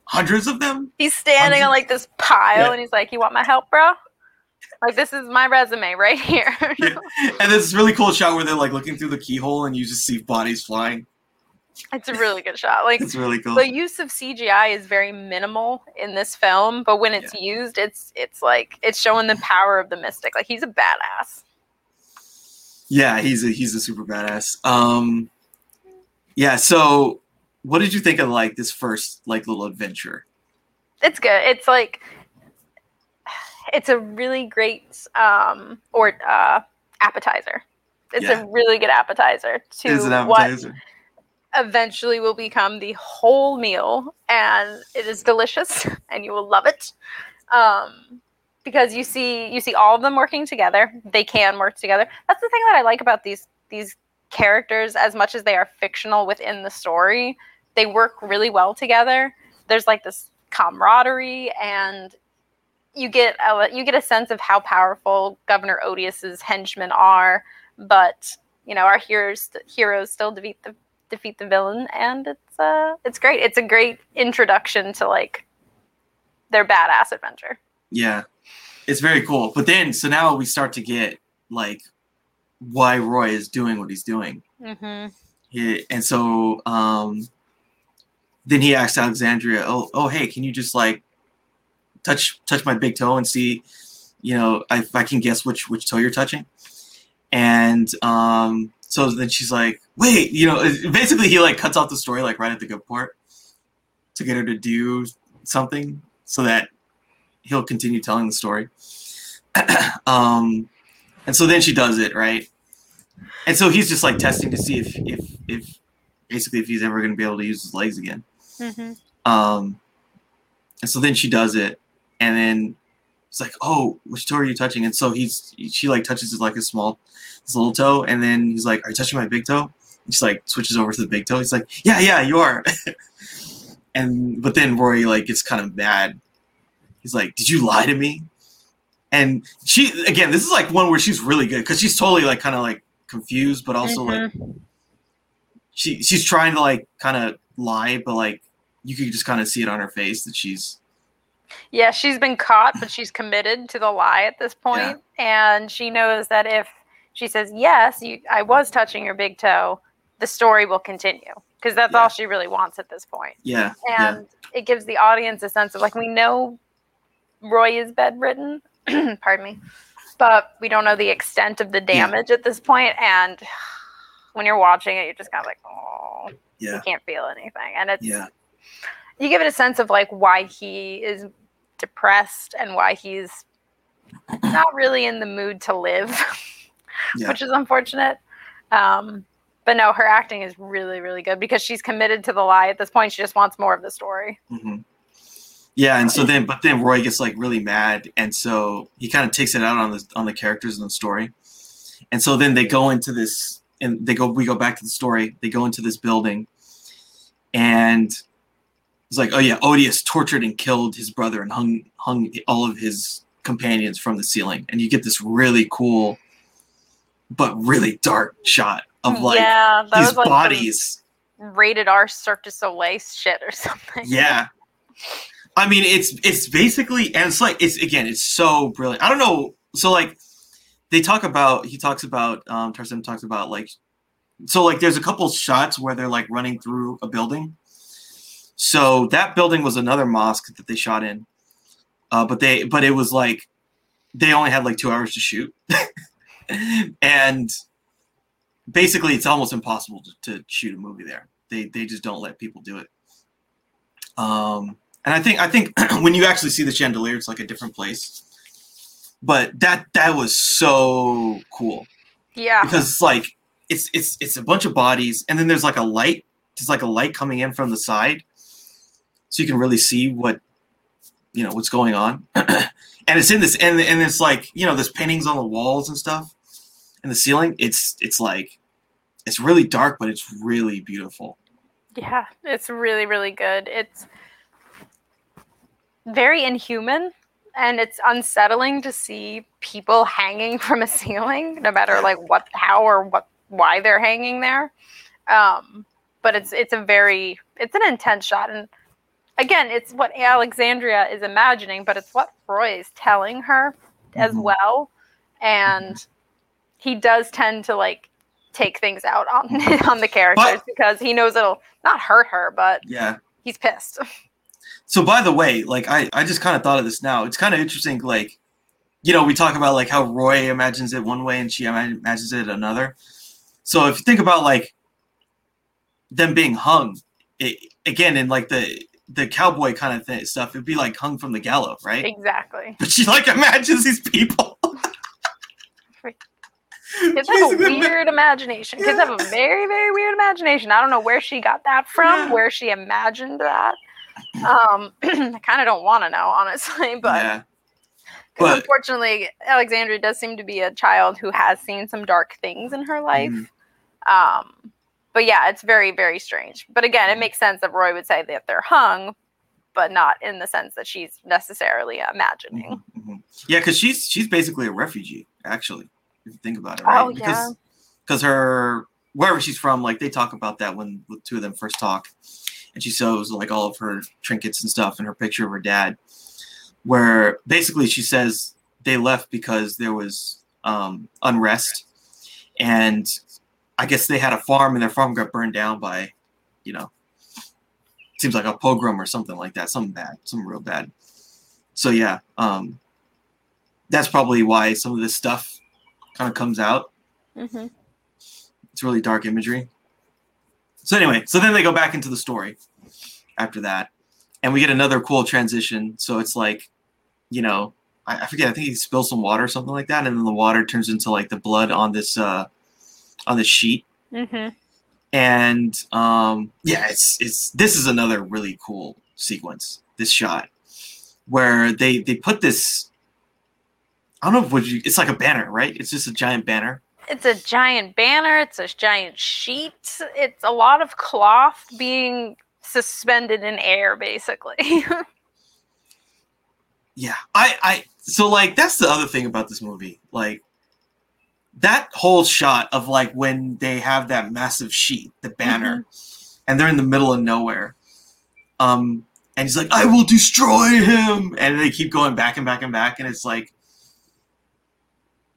hundreds of them. He's standing on like this pile Yeah. and he's like, You want my help, bro? Like this is my resume right here. Yeah. And this really cool shot where they're like looking through the keyhole and you just see bodies flying. It's a really good shot. Like It's really cool. the use of CGI is very minimal in this film, but when it's used, it's it's like it's showing the power of the mystic. Like he's a badass. Yeah, he's a he's a super badass. Um, yeah. So, what did you think of like this first like little adventure? It's good. It's like it's a really great um or uh appetizer. It's Yeah. a really good appetizer to Is an what appetizer? Eventually will become the whole meal and it is delicious and you will love it. Um, because you see you see all of them working together. They can work together. That's the thing that i like about these these characters as much as they are fictional within the story they work really well together. There's like this camaraderie and you get a, you get a sense of how powerful governor odious's henchmen are but you know our heroes heroes still defeat the defeat the villain and it's uh it's great it's a great introduction to like their badass adventure Yeah, it's very cool. But then, so now we start to get like why Roy is doing what he's doing. mm-hmm. He, and so um, then he asks Alexandria, "Oh, oh, hey, can you just like touch touch my big toe and see, you know, if I can guess which which toe you're touching?" And um, so then she's like, "Wait, you know," basically he like cuts off the story like right at the good part to get her to do something so that he'll continue telling the story. um, and so then she does it right, and so he's just like testing to see if if if basically if he's ever going to be able to use his legs again. Mm-hmm. Um, and so then she does it, and then it's like, oh, which toe are you touching? And so he's she like touches his like a small, his little toe, and then he's like, are you touching my big toe? And she's like switches over to the big toe. He's like, yeah, yeah, you are. and but then Rory like gets kind of mad. He's like, did you lie to me? And she again, this is like one where she's really good because she's totally like kind of like confused, but also mm-hmm. like she she's trying to like kind of lie, but like you could just kind of see it on her face that she's yeah she's been caught but she's committed to the lie at this point, yeah. and she knows that if she says yes you, i was touching your big toe the story will continue because that's yeah. all she really wants at this point yeah and yeah. it gives the audience a sense of like we know roy is bedridden pardon me but we don't know the extent of the damage at this point and when you're watching it you're just kind of like oh yeah. you can't feel anything and it's yeah you give it a sense of like why he is depressed and why he's not really in the mood to live, yeah. which is unfortunate. Um, but no, her acting is really, really good because she's committed to the lie at this point. She just wants more of the story. Mm-hmm. Yeah, and so then, but then Roy gets like really mad, and so he kind of takes it out on the on the characters in the story, and so then they go into this, and they go, we go back to the story. They go into this building, and it's like, oh yeah, Odious tortured and killed his brother and hung hung all of his companions from the ceiling, and you get this really cool, but really dark shot of like yeah, these like bodies. rated R Cirque du Soleil shit or something. Yeah. I mean, it's it's basically, and it's like it's again, it's so brilliant. I don't know. So like, they talk about he talks about um Tarsem talks about like, so like there's a couple shots where they're like running through a building, so that building was another mosque that they shot in, uh, but they but it was like they only had like two hours to shoot, and basically it's almost impossible to, to, shoot a movie there. They they just don't let people do it. Um, and I think I think when you actually see the chandelier, it's like a different place. But that that was so cool. Yeah. Because it's like it's it's it's a bunch of bodies, and then there's like a light. There's like a light coming in from the side, so you can really see what you know what's going on. and it's in this and and it's like you know there's paintings on the walls and stuff and the ceiling. It's it's like it's really dark, but it's really beautiful. Yeah, it's really really good. It's very inhuman and it's unsettling to see people hanging from a ceiling no matter like what how or what why they're hanging there um but it's it's a very it's an intense shot and again, it's what Alexandria is imagining, but it's what Roy is telling her mm-hmm. as well. And mm-hmm. he does tend to like take things out on on the characters but, because he knows it'll not hurt her, but yeah, he's pissed. So by the way, like I, I just kind of thought of this now. It's kind of interesting, like, you know, we talk about like how Roy imagines it one way and she imagines it another. So if you think about like them being hung, it, again in like the the cowboy kind of thing, stuff, it'd be like hung from the gallows, right? Exactly. But she like imagines these people. Kids have a weird imagination. Kids have a very, very weird imagination. I don't know where she got that from, yeah. where she imagined that. Um, I kind of don't want to know, honestly, but, yeah. but unfortunately, Alexandria does seem to be a child who has seen some dark things in her life. Mm-hmm. Um, but yeah, it's very, very strange. But again, it mm-hmm. makes sense that Roy would say that they're hung, but not in the sense that she's necessarily imagining. Mm-hmm, mm-hmm. Yeah, because she's she's basically a refugee, actually, if you think about it, right? Oh, because, yeah. Because her wherever she's from, like they talk about that when the two of them first talk, and she shows like all of her trinkets and stuff and her picture of her dad, where basically she says they left because there was um, unrest and I guess they had a farm and their farm got burned down by, you know, seems like a pogrom or something like that, something bad, something real bad. So yeah, um, that's probably why some of this stuff kind of comes out. hmm It's really dark imagery. So anyway, so then they go back into the story after that, and we get another cool transition. So it's like, you know, I, I forget. I think he spills some water or something like that, and then the water turns into like the blood on this uh on this sheet. hmm And um yeah, it's it's this is another really cool sequence. This shot where they they put this. I don't know what you. It's like a banner, right? It's just a giant banner. It's a giant banner. It's a giant sheet. It's a lot of cloth being suspended in air, basically. Yeah, I, I, so like that's the other thing about this movie, like that whole shot of like when they have that massive sheet, the banner, and they're in the middle of nowhere, um, and he's like, "I will destroy him," and they keep going back and back and back, and it's like,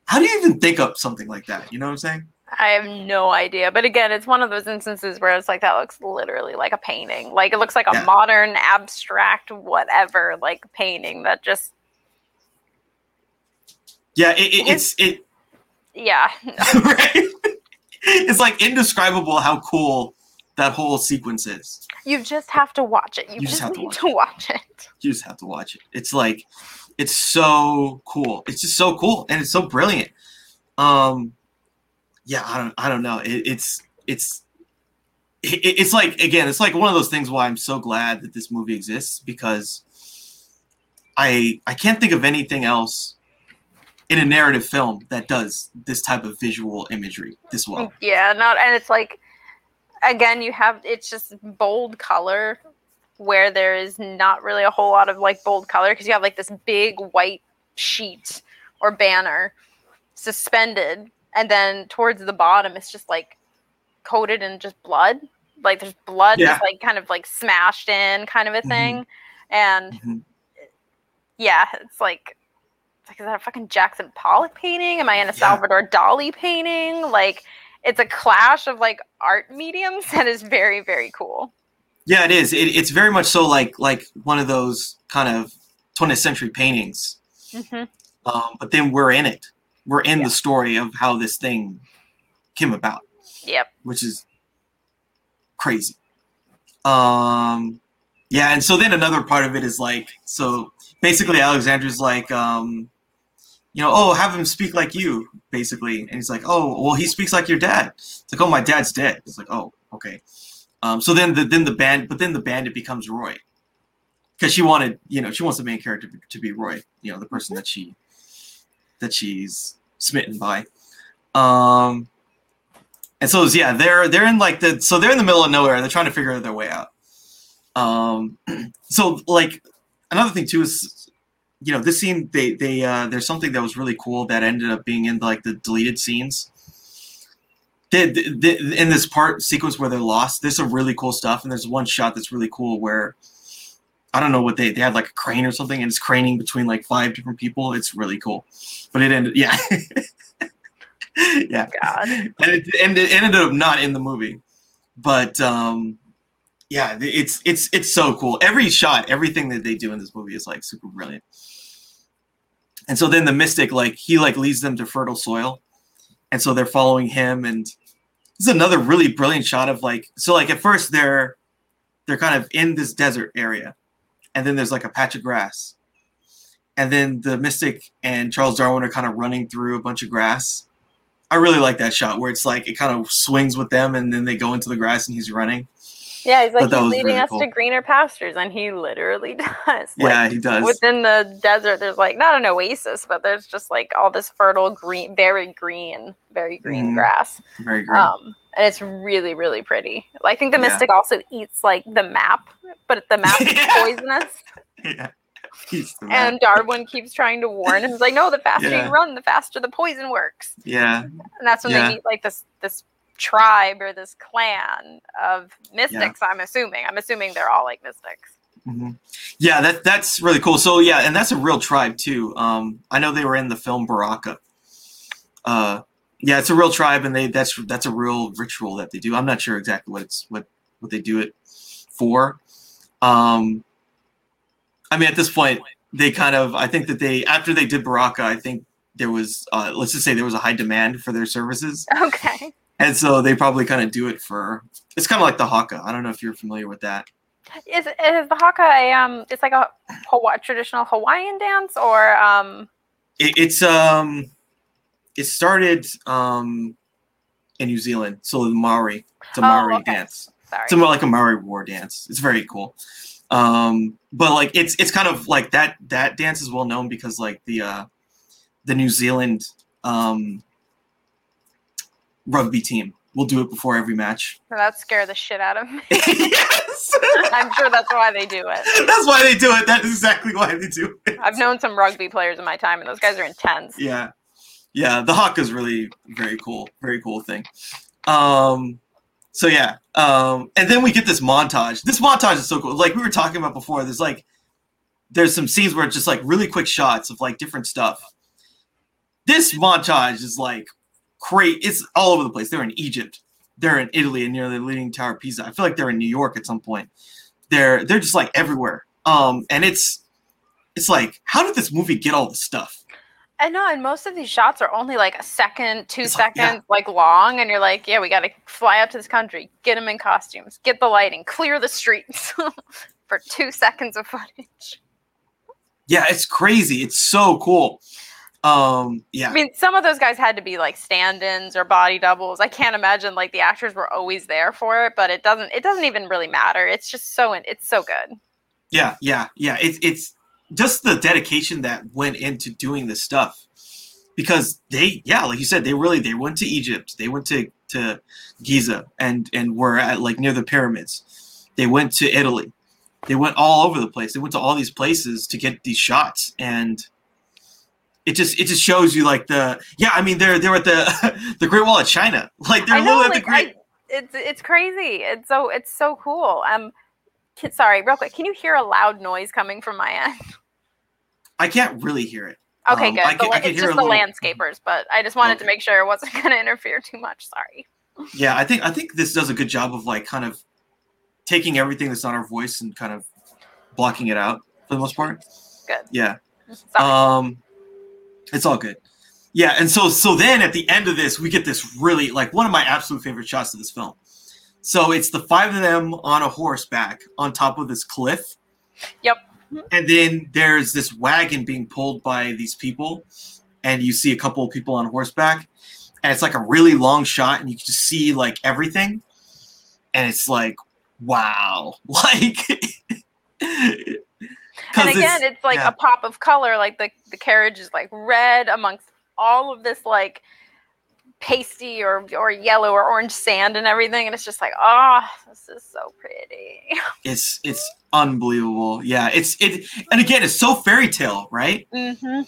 how do you even think up something like that? You know what I'm saying? I have no idea. But again, it's one of those instances where it's like that looks literally like a painting. Like it looks like a Yeah. modern abstract whatever like painting that just Yeah, it, it, it's it. Yeah. right? It's like indescribable how cool that whole sequence is. You just have to watch it. You, You just just, have to watch to watch it. you just have to watch it. It's like it's so cool. It's just so cool and it's so brilliant. Um yeah, I don't I don't know. It, it's it's it, it's like again, it's like one of those things why I'm so glad that this movie exists because I I can't think of anything else in a narrative film that does this type of visual imagery this well. Yeah, not and it's like again you have it's just bold color where there is not really a whole lot of like bold color because you have like this big white sheet or banner suspended and then towards the bottom it's just like coated in just blood like there's blood Yeah. just like kind of like smashed in kind of a Mhm. thing and Mhm. yeah it's like like is that a fucking jackson pollock painting am i in a Yeah. salvador dali painting like it's a clash of like art mediums that is very very cool Yeah, it is. It, it's very much so like like one of those kind of 20th century paintings. hmm Um, but then we're in it. We're in Yeah. the story of how this thing came about, yep which is crazy. Um, yeah, and so then another part of it is like so basically Alexander's like um, you know, oh, have him speak like you, basically. And he's like, oh, well, he speaks like your dad. It's like, oh, my dad's dead. It's like, oh, okay. Um, so then the then the band, but then the bandit becomes Roy, because she wanted, you know, she wants the main character to, to be Roy, you know, the person that she that she's smitten by. Um, and so yeah, they're they're in like the so they're in the middle of nowhere. They're trying to figure their way out. Um, so like another thing too is you know this scene they they uh there's something that was really cool that ended up being in like the deleted scenes. The, the, the- in this part sequence where they're lost there's some really cool stuff and there's one shot that's really cool where i don't know what they they had like a crane or something and it's craning between like five different people. It's really cool. But it ended yeah. Yeah. God. And it, and it ended up not in the movie. But um yeah it's it's it's so cool. Every shot everything that they do in this movie is like super brilliant and so then the mystic like he like leads them to fertile soil. And so they're following him. And this is another really brilliant shot of like so like at first they're they're kind of in this desert area. And then there's like a patch of grass. And then the mystic and charles darwin are kind of running through a bunch of grass. I really like that shot where it's like it kind of swings with them and then they go into the grass and he's running. Yeah he's like he's leading really us cool. to greener pastures and he literally does Like, yeah, he does. within the desert there's like not an oasis but there's just like all this fertile green very green very green Mhm. grass Very green. um and it's really really pretty i think the Yeah. mystic also eats like the map but the map is poisonous yeah. And darwin keeps trying to warn him he's like no the faster Yeah. you run the faster the poison works yeah. and that's when Yeah. they meet like this this tribe or this clan of mystics i'm assuming i'm assuming they're all like mystics Mhm. Yeah, that that's really cool. So yeah, and that's a real tribe too. Um, I know they were in the film Baraka. Uh, yeah, it's a real tribe, and they that's that's a real ritual that they do. I'm not sure exactly what it's what what they do it for, Um, I mean, at this point, they kind of I think that they after they did Baraka, I think there was uh, let's just say there was a high demand for their services, Okay. And so they probably kind of do it for. It's kind of like the haka. I don't know if you're familiar with that. Is is the haka a um? It's like a Hawa- traditional Hawaiian dance, or um? It, it's um, it started um, in New Zealand, so the Maori, it's a Oh, Maori okay. dance. Sorry. It's more like a Maori war dance. It's very cool. Um, but like it's it's kind of like that that dance is well known because like the uh the New Zealand um rugby team We'll do it before every match. that scared the shit out of me. yes. I'm sure that's why they do it. That's why they do it. That is exactly why they do it. I've known some rugby players in my time, and those guys are intense. Yeah. Yeah, the haka is really very cool. Very cool thing. Um so yeah. Um and then we get this montage. This montage is so cool. Like we were talking about before, there's like there's some scenes where it's just like really quick shots of like different stuff. This montage is like great. It's all over the place. They're in Egypt. They're in Italy and near the Leaning Tower of Pisa. I feel like they're in New York at some point. They're they're just like everywhere. Um and it's it's like how did this movie get all this stuff? I know, and most of these shots are only like a second, two It's like- seconds, yeah. like long, and you're like, yeah, we got to fly out to this country, get them in costumes, get the lighting, clear the streets for two seconds of footage. Yeah, it's crazy. It's so cool. Um, yeah, I mean, some of those guys had to be like stand-ins or body doubles. I can't imagine like the actors were always there for it, but it doesn't. It doesn't even really matter. It's just so. It's so good. yeah, yeah, yeah. It's it's just the dedication that went into doing this stuff because they, yeah, like you said, they really they went to Egypt, they went to to Giza and and were at like near the pyramids. They went to Italy. They went all over the place. They went to all these places to get these shots and. It just it just shows you like the yeah I mean they're they're at the the Great Wall of China like they're I know, like the Great I, it's it's crazy. It's so it's so cool. Um, can, sorry, real quick. Can you hear a loud noise coming from my end? I can't really hear it. Okay, Um, good. I can- la- I can it's hear just the little- landscapers, but I just wanted to make sure it wasn't going to interfere too much. Sorry. Yeah, I think I think this does a good job of like kind of taking everything that's not our voice and kind of blocking it out for the most part. Good. Yeah. Sorry. Um it's all good. Yeah, and so so then at the end of this we get this really like one of my absolute favorite shots of this film. So it's the five of them on a horseback on top of this cliff. Yep. Mm-hmm. And then there's this wagon being pulled by these people and you see a couple of people on horseback and it's like a really long shot and you can just see like everything and it's like wow like and again, it's, like yeah. a pop of color. Like the the carriage is like red amongst all of this like pasty or or yellow or orange sand and everything, and it's just like, oh, this is so pretty. it's it's unbelievable yeah it's it and again it's so fairy tale right hmm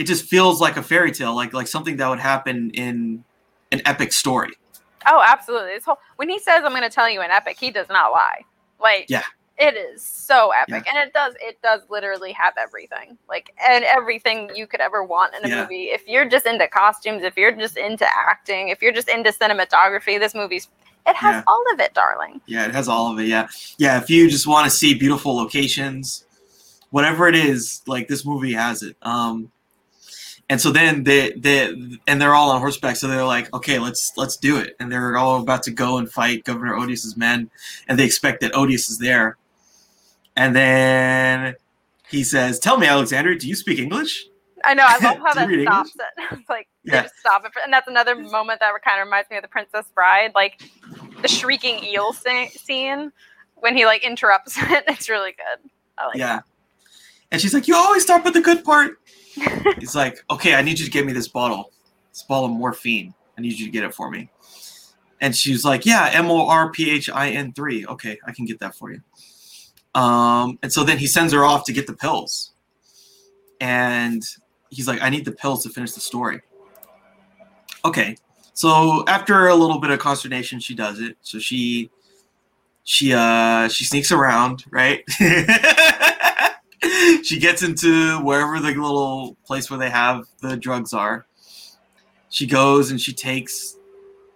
it just feels like a fairy tale like like something that would happen in an epic story Oh, absolutely. This whole when he says I'm going to tell you an epic, he does not lie. Like, Yeah. It is so epic, and it does it does literally have everything, like and everything you could ever want in a Yeah. movie. If you're just into costumes, if you're just into acting, if you're just into cinematography, this movie's it has Yeah. all of it, darling. Yeah, it has all of it. Yeah, yeah. If you just want to see beautiful locations, whatever it is, like this movie has it. Um, and so then they they and they're all on horseback, so they're like, okay, let's let's do it. And they're all about to go and fight Governor Odious's men, and they expect that Odious is there. And then he says, "Tell me, Alexander, do you speak English?" I know. I love how that stops it. It's like Yeah. just stop it, and that's another moment that kind of reminds me of the Princess Bride, like the shrieking eel scene when he like interrupts it. It's really good. I like yeah. And she's like, "You always start with the good part." He's like, "Okay, I need you to get me this bottle, this bottle of morphine. I need you to get it for me." And she's like, "Yeah, M O R P H I N three. Okay, I can get that for you." Um, and so then he sends her off to get the pills, and he's like, "I need the pills to finish the story." Okay, so after a little bit of consternation, she does it. So she she uh she sneaks around, right? she gets into wherever the little place where they have the drugs are. She goes and she takes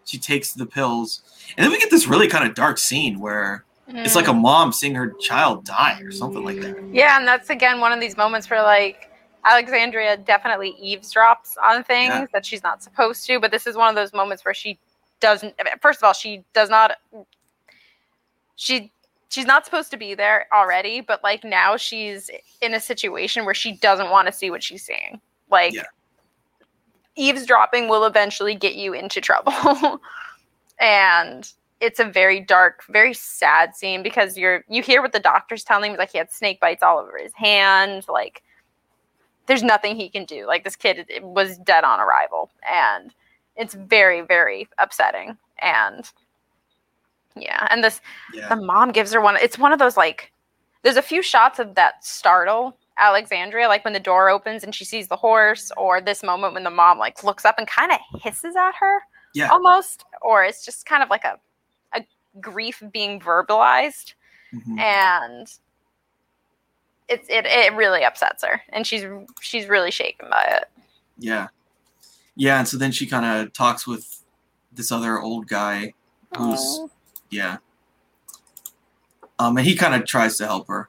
she takes the pills. And then we get this really kind of dark scene where It's like a mm. mom seeing her child die or something like that. Yeah, and that's again one of these moments where like Alexandria definitely eavesdrops on things Yeah. that she's not supposed to, but this is one of those moments where she doesn't first of all, she does not she she's not supposed to be there already, but like now she's in a situation where she doesn't want to see what she's seeing. Like Yeah. eavesdropping will eventually get you into trouble. and it's a very dark, very sad scene because you're you hear what the doctor's telling him like he had snake bites all over his hand, like there's nothing he can do. Like this kid was dead on arrival and it's very very upsetting and yeah, and this Yeah. the mom gives her one it's one of those like there's a few shots of that startle alexandria like when the door opens and she sees the horse or this moment when the mom like looks up and kind of hisses at her Yeah. almost or it's just kind of like a grief being verbalized Mhm. and it's it, it really upsets her and she's she's really shaken by it Yeah. Yeah, and so then she kind of talks with this other old guy who's Aw. yeah. Um, and he kind of tries to help her.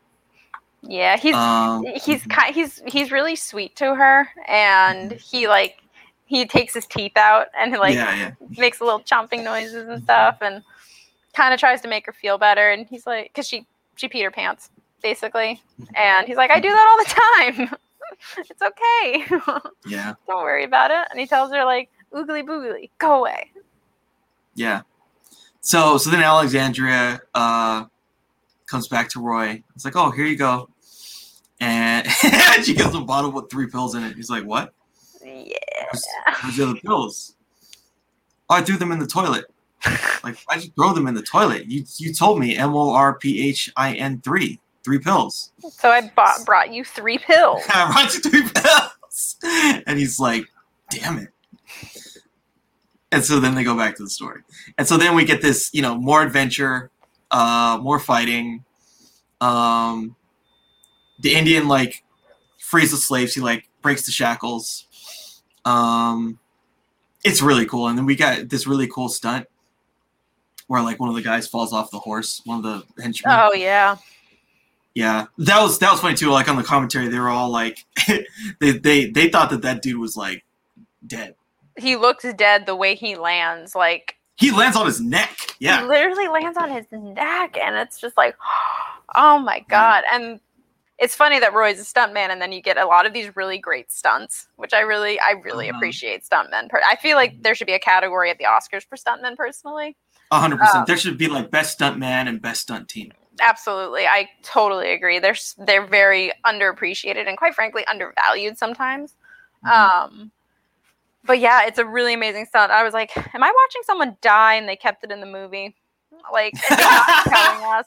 yeah he's Um, he's ki- he's he's really sweet to her and he like he takes his teeth out and like yeah, yeah, makes little chomping noises and stuff and kind of tries to make her feel better and he's like because she she peed her pants basically and he's like i do that all the time it's okay yeah, don't worry about it and he tells her like oogly boogly go away yeah. So, so then Alexandria uh, comes back to Roy. It's like, oh, here you go, and she gives him a bottle with three pills in it. He's like, what? yeah Where's, where's the other pills? Oh, I threw them in the toilet. Like, why'd you throw them in the toilet? You you told me M O R P H I N three, three pills. so i bought, brought you three pills I brought you three pills. And he's like, damn it. And so then they go back to the story. And so then we get this, you know, more adventure, uh, more fighting. Um, the Indian like frees the slaves. He like breaks the shackles. Um, it's really cool. And then we got this really cool stunt where like one of the guys falls off the horse. One of the henchmen. oh yeah Yeah, that was that was funny too. Like on the commentary, they were all like, they they they thought that that dude was like dead. he looks dead the way he lands like He lands on his neck. He Yeah, literally lands on his neck, and it's just like, oh my god! And it's funny that Roy's a stuntman, and then you get a lot of these really great stunts, which I really, I really Uh-huh. appreciate stuntmen. I feel like there should be a category at the Oscars for stuntmen, personally. A hundred Um, percent. There should be like best stunt man and best stunt team. Absolutely, I totally agree. They're they're very underappreciated and quite frankly undervalued sometimes. Mhm. Um, but yeah, it's a really amazing stunt. I was like, am I watching someone die and they kept it in the movie? Like, and not telling us.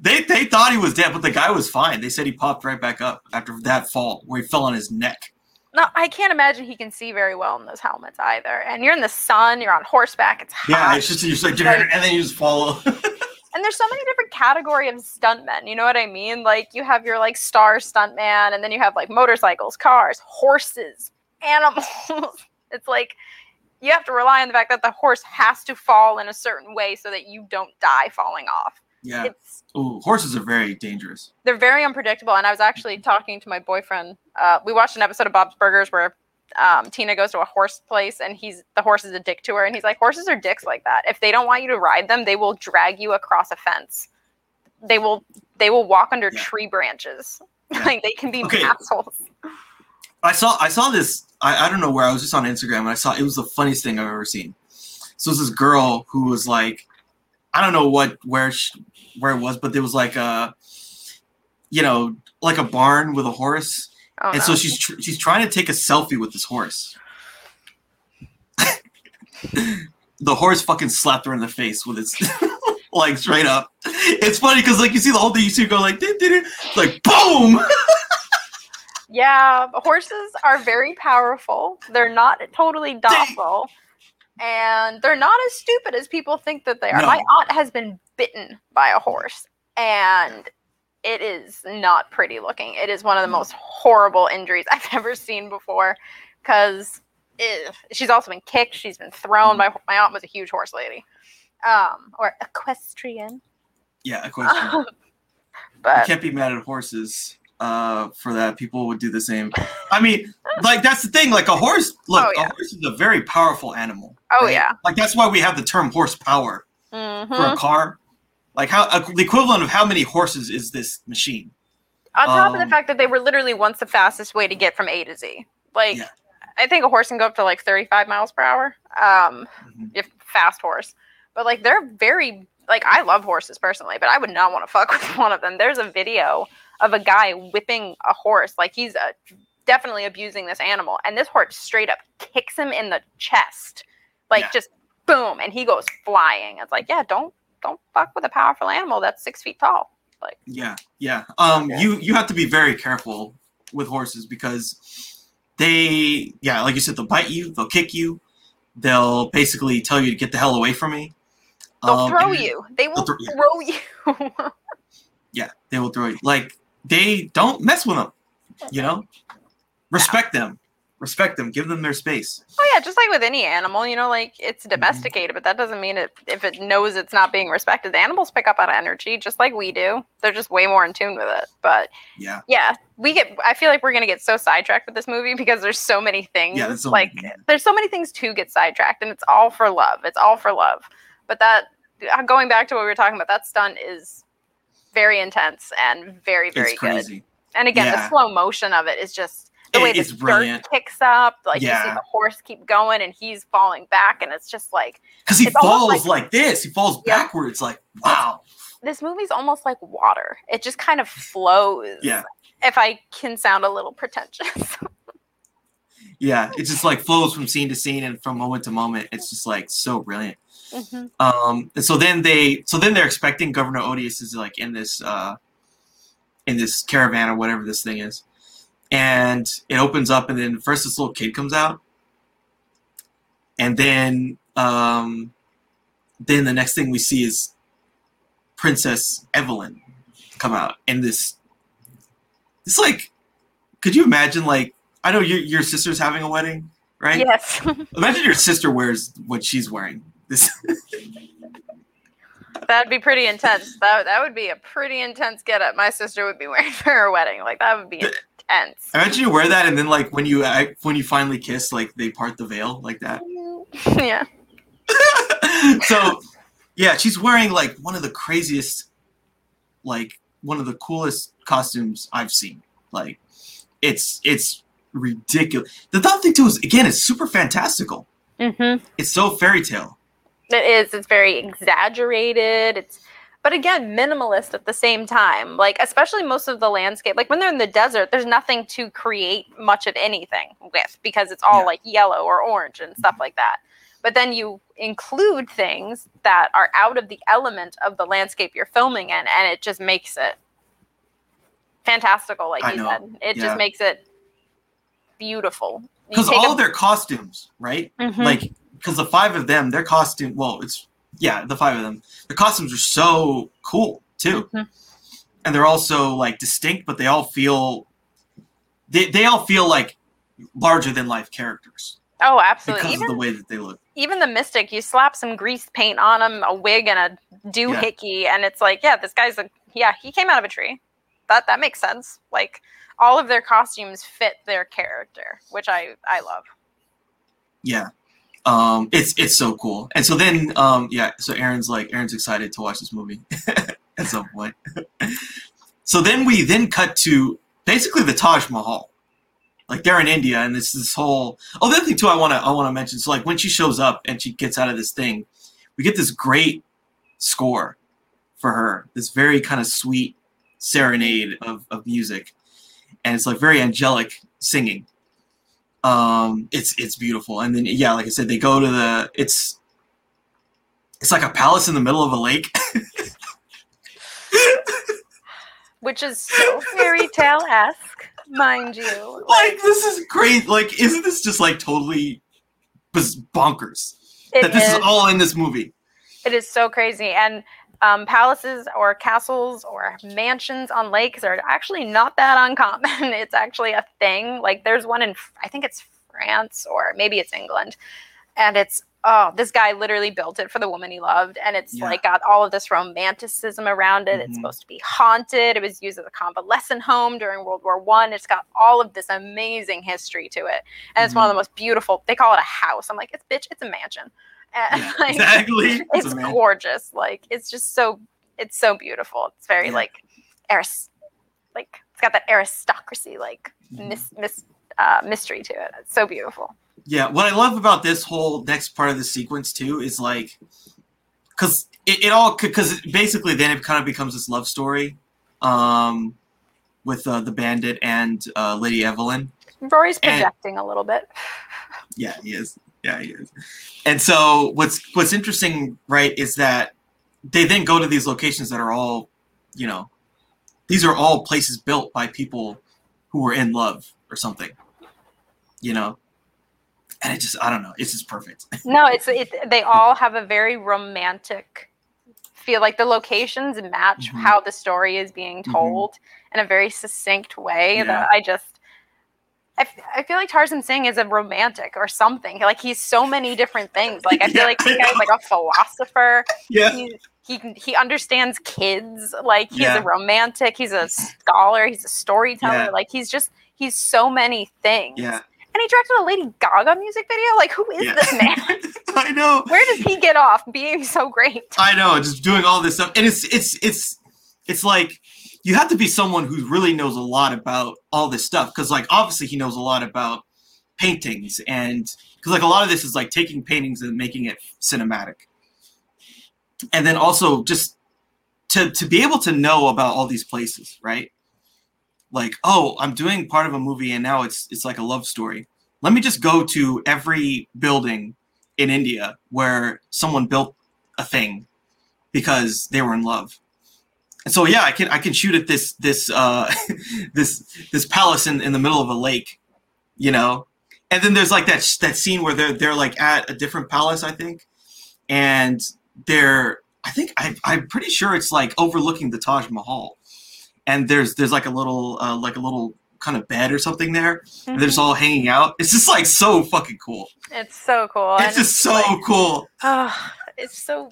They they thought he was dead, but the guy was fine. They said he popped right back up after that fall where he fell on his neck. No, I can't imagine he can see very well in those helmets either. And you're in the sun, you're on horseback, it's hot. Yeah, it's just you're just like, Like- and then you just follow. and there's so many different category of stuntmen. You know what I mean? Like you have your like star stuntman, and then you have like motorcycles, cars, horses, animals. it's like you have to rely on the fact that the horse has to fall in a certain way so that you don't die falling off. Yeah. It's Ooh, horses are very dangerous. they're very unpredictable. And I was actually talking to my boyfriend. Uh, we watched an episode of Bob's Burgers where um, Tina goes to a horse place and he's the horse is a dick to her, and he's like, horses are dicks like that. If they don't want you to ride them, they will drag you across a fence. They will they will walk under Yeah. tree branches. Yeah. like they can be Okay. assholes. I saw I saw this. I, I don't know where I was just on Instagram and I saw it was the funniest thing I've ever seen. So it's this girl who was like, I don't know what where she, where it was, but there was like a, you know, like a barn with a horse, Oh, and no. so she's tr- she's trying to take a selfie with this horse. the horse fucking slapped her in the face with its like straight up. It's funny because like you see the whole thing, you see go like, "Ding, ding, ding," like boom. Yeah, horses are very powerful. They're not totally docile. And they're not as stupid as people think that they are. No. My aunt has been bitten by a horse, and it is not pretty looking. It is one of the most horrible injuries I've ever seen before because she's also been kicked, she's been thrown. My, my aunt was a huge horse lady, um, or equestrian. Yeah, equestrian. you but can't be mad at horses uh, for that. People would do the same. I mean, like that's the thing. Like a horse, look, Oh, yeah. a horse is a very powerful animal. Oh right? yeah. Like that's why we have the term horsepower for Mhm. a car. Like how uh, the equivalent of how many horses is this machine? On top of the Um, fact that they were literally once the fastest way to get from A to Z. Like, Yeah. I think a horse can go up to like 35 miles per hour. Um, Mhm. if fast horse, but like they're very like I love horses personally, but I would not want to fuck with one of them. There's a video of a guy whipping a horse, like he's uh, definitely abusing this animal, and this horse straight up kicks him in the chest, like Yeah. just boom, and he goes flying. It's like, yeah, don't don't fuck with a powerful animal that's six feet tall. Like Yeah, yeah. Um, Yeah. you you have to be very careful with horses because they, yeah, like you said, they'll bite you, they'll kick you, they'll basically tell you to get the hell away from me. They'll Um, throw you. They will throw- yeah. throw you. Yeah, they will throw you. Like they don't mess with them. You know, respect them, respect them, give them their space. Oh yeah, just like with any animal, you know, like it's Mm-hmm. domesticated, but that doesn't mean it if it knows it's not being respected. The animals pick up on energy just like we do. They're just way more in tune with it. But Yeah, yeah, we get I feel like we're gonna get so sidetracked with this movie because there's so many things. Yeah, there's so like many- there's so many things to get sidetracked and it's all for love. It's all for love. But that uh, going back to what we were talking about, that stunt is very intense and very, very it's good. crazy. And again, the slow motion of it is just the way the it's dirt brilliant. kicks up. Like you see the horse keep going and he's falling back, and it's just like Because he falls like, this, he falls Yeah. backwards. Like wow. this movie's almost like water. It just kind of flows. Yeah, If I can sound a little pretentious. yeah. It just like flows from scene to scene and from moment to moment. It's just like so brilliant. Mhm. Um, and so then they, so then they're expecting Governor Odious is like in this, uh, in this caravan or whatever this thing is, and it opens up, and then first this little kid comes out, and then, um, then the next thing we see is Princess Evelyn come out, and this, it's like, could you imagine like, I know your your sister's having a wedding, right? Yes. Imagine your sister wears what she's wearing. This That'd be pretty intense. That that would be a pretty intense getup. My sister would be wearing for her wedding. Like that would be intense. Imagine you wear that, and then like when you when you finally kiss, like they part the veil like that. yeah. so, yeah, she's wearing like one of the craziest, like one of the coolest costumes I've seen. Like, it's it's ridiculous. The thought thing too is again, it's super fantastical. Mm-hmm. It's so fairy tale. It is. It's very exaggerated. It's, but again, minimalist at the same time. Like, especially most of the landscape. Like when they're in the desert, there's nothing to create much of anything with because it's all Yeah. like yellow or orange and stuff like that. But then you include things that are out of the element of the landscape you're filming in, and it just makes it fantastical. Like I you know. said, it Yeah. just makes it beautiful. Because all a- of their costumes, right? Mhm. Like, because the five of them, their costume. Well, it's yeah, the five of them. The costumes are so cool too. Mhm. and they're also like distinct, but they all feel they, they all feel like larger than life characters oh, absolutely. because Even of the way that they look. even the mystic, you slap some grease paint on him, a wig and a doohickey, and it's like, yeah, this guy's a yeah, he came out of a tree. That that makes sense. Like all of their costumes fit their character, which I I love. Yeah. Um, it's it's so cool. And so then um, yeah, so Aaron's like Aaron's excited to watch this movie at some point. so then we then cut to basically the Taj Mahal. Like they're in India and it's this whole oh the other thing too I wanna I wanna mention. So like when she shows up and she gets out of this thing, we get this great score for her. This very kind of sweet serenade of, of music. And it's like very angelic singing um it's it's beautiful. And then yeah like i said they go to the it's it's like a palace in the middle of a lake. Which is so fairy tale esque, mind you. like this is great. Like isn't this just like totally bonkers that this is is- all in this movie? It is so crazy. And um, palaces or castles or mansions on lakes are actually not that uncommon. it's actually a thing. Like there's one in, I think it's France or maybe it's England. and it's oh, this guy literally built it for the woman he loved, and it's Yeah. like got all of this romanticism around it. It's Mhm. supposed to be haunted. It was used as a convalescent home during World War One. It's got all of this amazing history to it, and it's one Mm-hmm. of the most beautiful. They call it a house. I'm like, it's bitch, it's a mansion. And, Yeah, like, exactly. it's gorgeous. Like it's just so it's so beautiful. It's very Yeah. like aris like it's got that aristocracy like Mhm. mis- mis- uh, mystery to it. It's so beautiful. Yeah, what I love about this whole next part of the sequence too is like, because it, it all because basically then it kind of becomes this love story, um, with uh, the bandit and uh, Lady Evelyn. Rory's And- projecting a little bit. Yeah, he is. Yeah, he is. And so what's what's interesting, right, is that they then go to these locations that are all, you know, these are all places built by people who were in love or something, you know. And it just I don't know, it's just perfect. No, it's it, they all have a very romantic feel. Like the locations match Mhm. how the story is being Mhm. told in a very succinct way Yeah. that I just. I, f- I feel like Tarsem Singh is a romantic or something. Like he's so many different things. Like I feel Yeah, like he's like a philosopher. Yeah. He, he he understands kids. Like he's Yeah. a romantic. He's a scholar. He's a storyteller. Yeah. Like he's just he's so many things. Yeah. And he directed a Lady Gaga music video. Like who is this man? I know. Where does he get off being so great? I know, just doing all this stuff, and it's it's it's it's like you have to be someone who really knows a lot about all this stuff because, like, obviously he knows a lot about paintings, and because like a lot of this is like taking paintings and making it cinematic, and then also just to to be able to know about all these places, right? Like, oh, I'm doing part of a movie, and now it's it's like a love story. Let me just go to every building in India where someone built a thing because they were in love. And so yeah, I can I can shoot at this this uh this this palace in, in the middle of a lake, you know. And then there's like that sh- that scene where they're they're like at a different palace, I think, and they're I think I I'm pretty sure it's like overlooking the Taj Mahal, and there's there's like a little uh, like a little kind of bed or something there. And they're just all hanging out. It's just like so fucking cool. It's so cool. It's and just so like, cool. oh, it's so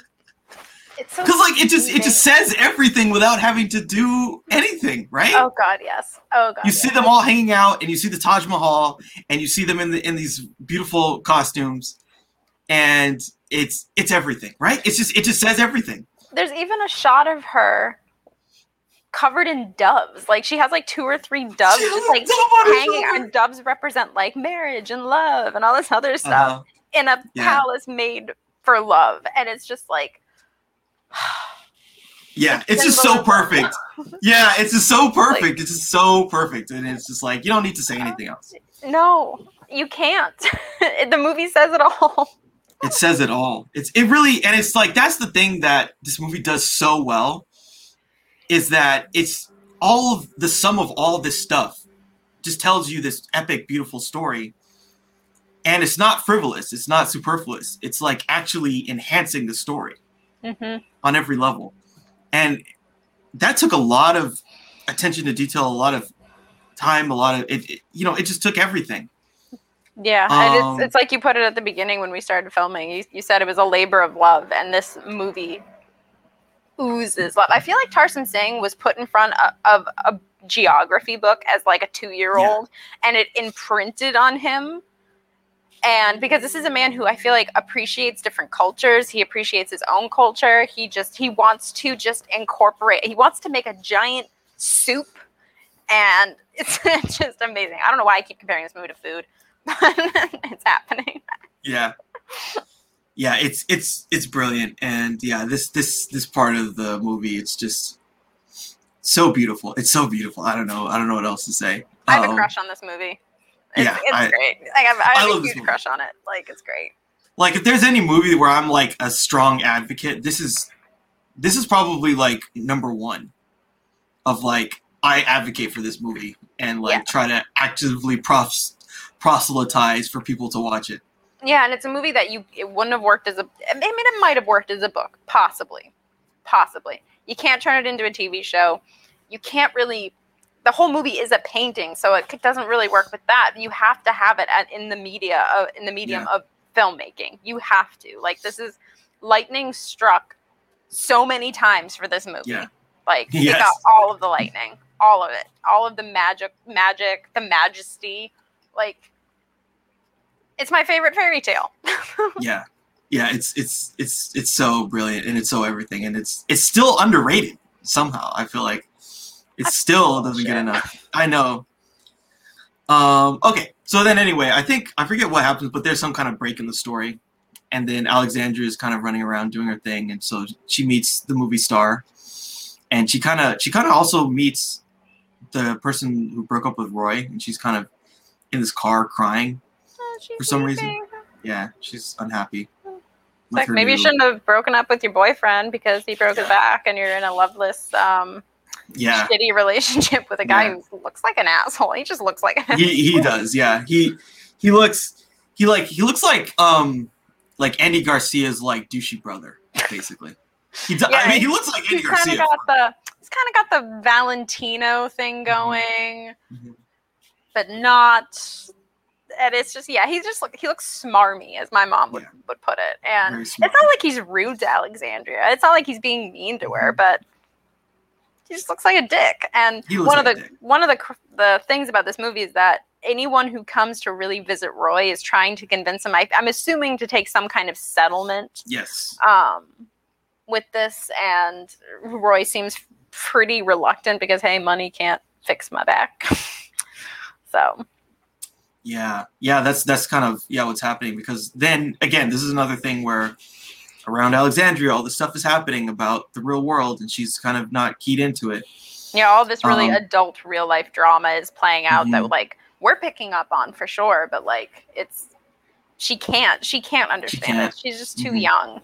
it's so Because like it just it just says everything without having to do anything, right? Oh god, yes. Oh god. you yes. see them all hanging out, and you see the Taj Mahal, and you see them in the in these beautiful costumes, and it's it's everything, right? It's just it just says everything. There's even a shot of her covered in doves. Like she has like two or three doves just like hanging and doves represent like marriage and love and all this other stuff Uh-huh. in a Yeah. palace made for love. And it's just like Yeah, it's just so perfect. Yeah, it's just so perfect. It's just so perfect, and it's just like you don't need to say anything else. no, you can't. the movie says it all. it says it all. It's it really and it's like that's the thing that this movie does so well is that it's all of the sum of all this stuff just tells you this epic beautiful story and it's not frivolous it's not superfluous it's like actually enhancing the story Mm-hmm. on every level and that took a lot of attention to detail a lot of time a lot of it, it- you know it just took everything Yeah, and Um, it's, it's like you put it at the beginning when we started filming. You, you said it was a labor of love, and this movie oozes love. I feel like Tarsem Singh was put in front of, of a geography book as like a two year old, and it imprinted on him. And because this is a man who I feel like appreciates different cultures, he appreciates his own culture. He just he wants to just incorporate. He wants to make a giant soup, and it's just amazing. I don't know why I keep comparing this movie to food, but it's happening. yeah yeah it's it's it's brilliant and yeah this this this part of the movie it's just so beautiful it's so beautiful i don't know i don't know what else to say I have a Um, crush on this movie. It's, yeah, it's I- great. Like, I have, I I have love a huge crush on it. Like it's great. like if there's any movie where i'm like a strong advocate this is this is probably like number one of like i advocate for this movie and like Yeah. try to actively pros- proselytize for people to watch it Yeah, and it's a movie that you it wouldn't have worked as a. I mean, it might have worked as a book, possibly, possibly. You can't turn it into a TV show. You can't really. The whole movie is a painting, so it doesn't really work with that. You have to have it at, in the media, uh, in the medium of filmmaking. You have to. Like this is lightning struck so many times for this movie. Yeah. Like Yes. it got all of the lightning, all of it, all of the magic, magic, the majesty. Like it's my favorite fairy tale. yeah yeah it's it's it's it's so brilliant and it's so everything and it's it's still underrated somehow i feel like it still doesn't get enough. I know. Um okay so then anyway i think i forget what happens but there's some kind of break in the story. And then Alexandra is kind of running around doing her thing and so she meets the movie star. And she kind of she kind of also meets the person who broke up with roy and she's kind of in this car crying For some reason. yeah she's unhappy like maybe you shouldn't have broken up with your boyfriend because he broke his back and you're in a loveless, um, yeah shitty relationship with a guy Yeah. who looks like an asshole. He just looks like an he he does yeah he he looks he like he looks like um like Andy Garcia's like douchey brother basically he do, I mean he looks like Andy he's kind Garcia of got the he's kind of got the Valentino thing going, Mhm. but not. And it's just yeah, he's just like he looks smarmy, as my mom would, Yeah. would put it. And it's not like he's rude to Alexandria. It's not like he's being mean to her, Mhm. but he just looks like a dick. And one like of the one of the the things about this movie is that anyone who comes to really visit Roy is trying to convince him. I, I'm assuming to take some kind of settlement yes um, with this, and Roy seems pretty reluctant because hey, money can't fix my back. so yeah yeah that's that's kind of yeah what's happening because then again this is another thing where around Alexandria all this stuff is happening about the real world and she's kind of not keyed into it yeah, all this really Um, adult real life drama is playing out Mhm. that like we're picking up on for sure, but like it's she can't she can't understand can't. it. She's just too Mhm. young.